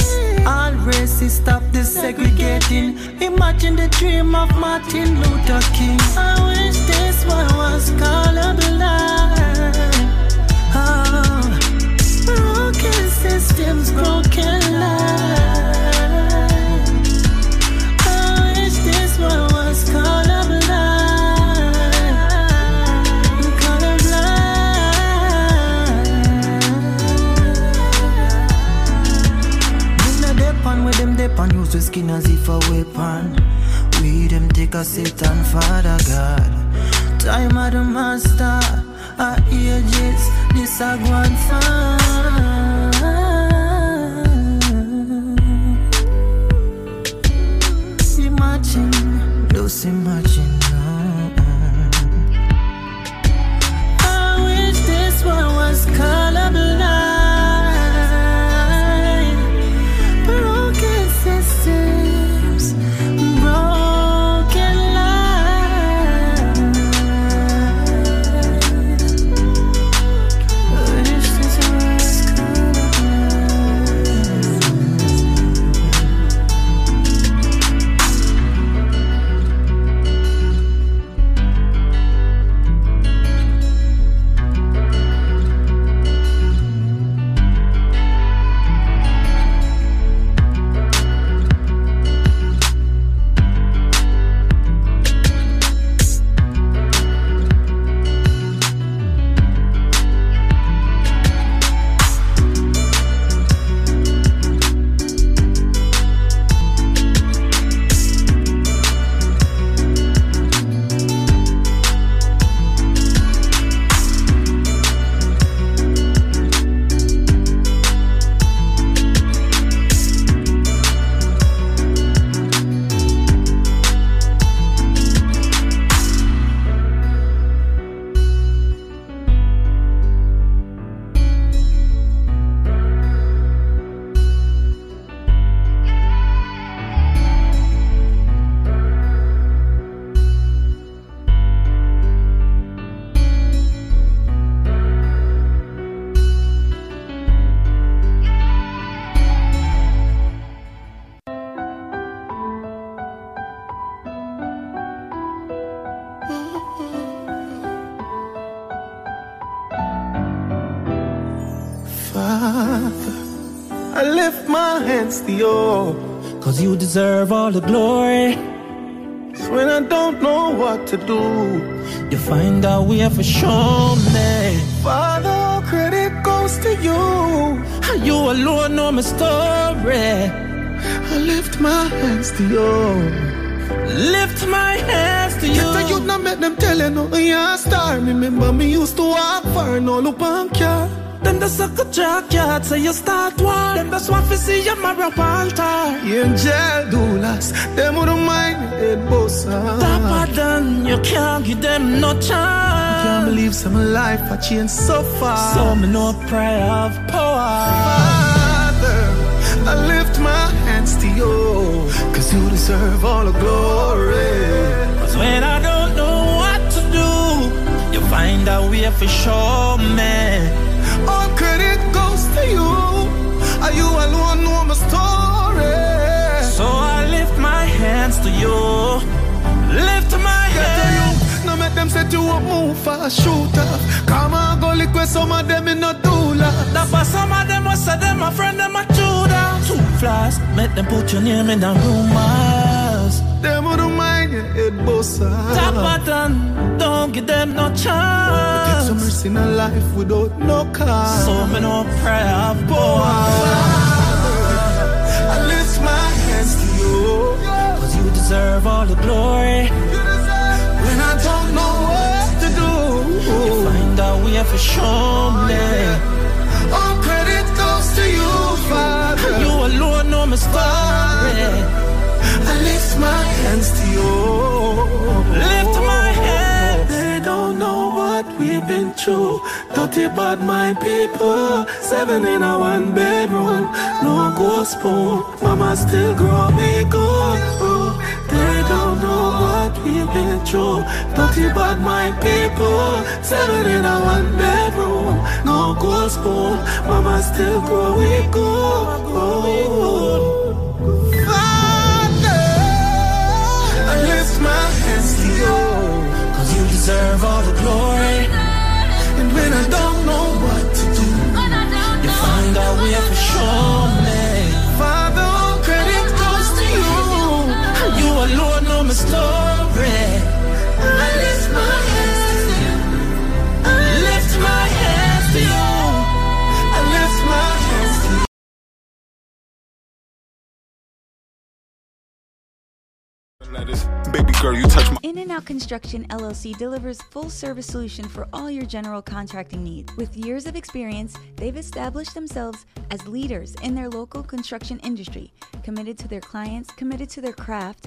All races stop segregating. Imagine the dream of Martin Luther King. I wish this one was colorblind. Oh, ah, broken systems, broken lives. Use the skin as if a weapon. We them take a Satan, Father God. Time of the master, our ages, this a grand fan. You, cause you deserve all the glory. When I don't know what to do, you find out we have for show me. Father, credit goes to you. You alone know my story. I lift my hands to you. Lift my hands to you. Get a youth now make them tell you no you a star. Remember me used to walk far, no look on. Them the suck a jackyard, say you start war. Then the want to see you marry Walter. Angel doulas, them wouldn't mind head bossa. Tougher than you can't give them no chance. You can't believe some life I changed so far. So me no prayer of power. Father, I lift my hands to you, cause you deserve all the glory. Cause when I don't know what to do, you find out we have for show me. You. Lift my head. No make them set you up, move fast, shoot off. Come on, go lick with some of them in no doula. That for some of them was say them my friend, them a Judah. Two flies, make them put your name in the rumors. Them wouldn't mind your head bossa. Ah. Top button, don't give them no chance. Take some risk in a life without no cause. So me no prayer of deserve all the glory. When I don't know what to do, you find out we have for show me. All credit goes to you, Father. You alone know my story. I lift my hands to you. Lift my hands. They don't know what we've been through. Dirty bad my people. Seven in a one bedroom. No ghost spoon. Mama still grow me good. They don't know what we've been through. Dirty bad my people. Seven in a one bedroom. No ghost spoon. Mama still grow me good. Father, I lift my hands to you. Cause you deserve all the glory. And when I don't know what to do, you find out we have for show alone know my story. I lift my hands to you. Lift my hands to you. I lift my hands to you. Baby girl, you touch my. In and Out Construction LLC delivers full service solution for all your general contracting needs. With years of experience, they've established themselves as leaders in their local construction industry, committed to their clients, committed to their craft.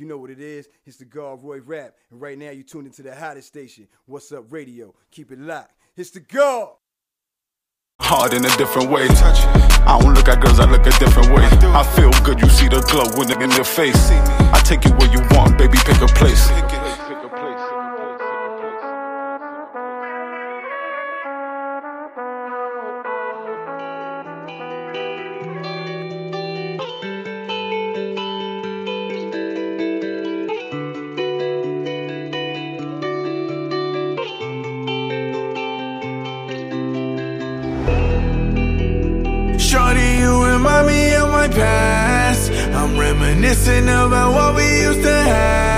You know what it is? It's the God Roy Rap. And right now you tuned into the hottest station. What's up, radio? Keep it locked. It's the God. Hard in a different way. I don't look at girls, I look a different way. I feel good, you see the glow when in your face. I take you where you want, baby, pick a place. Reminiscing about what we used to have.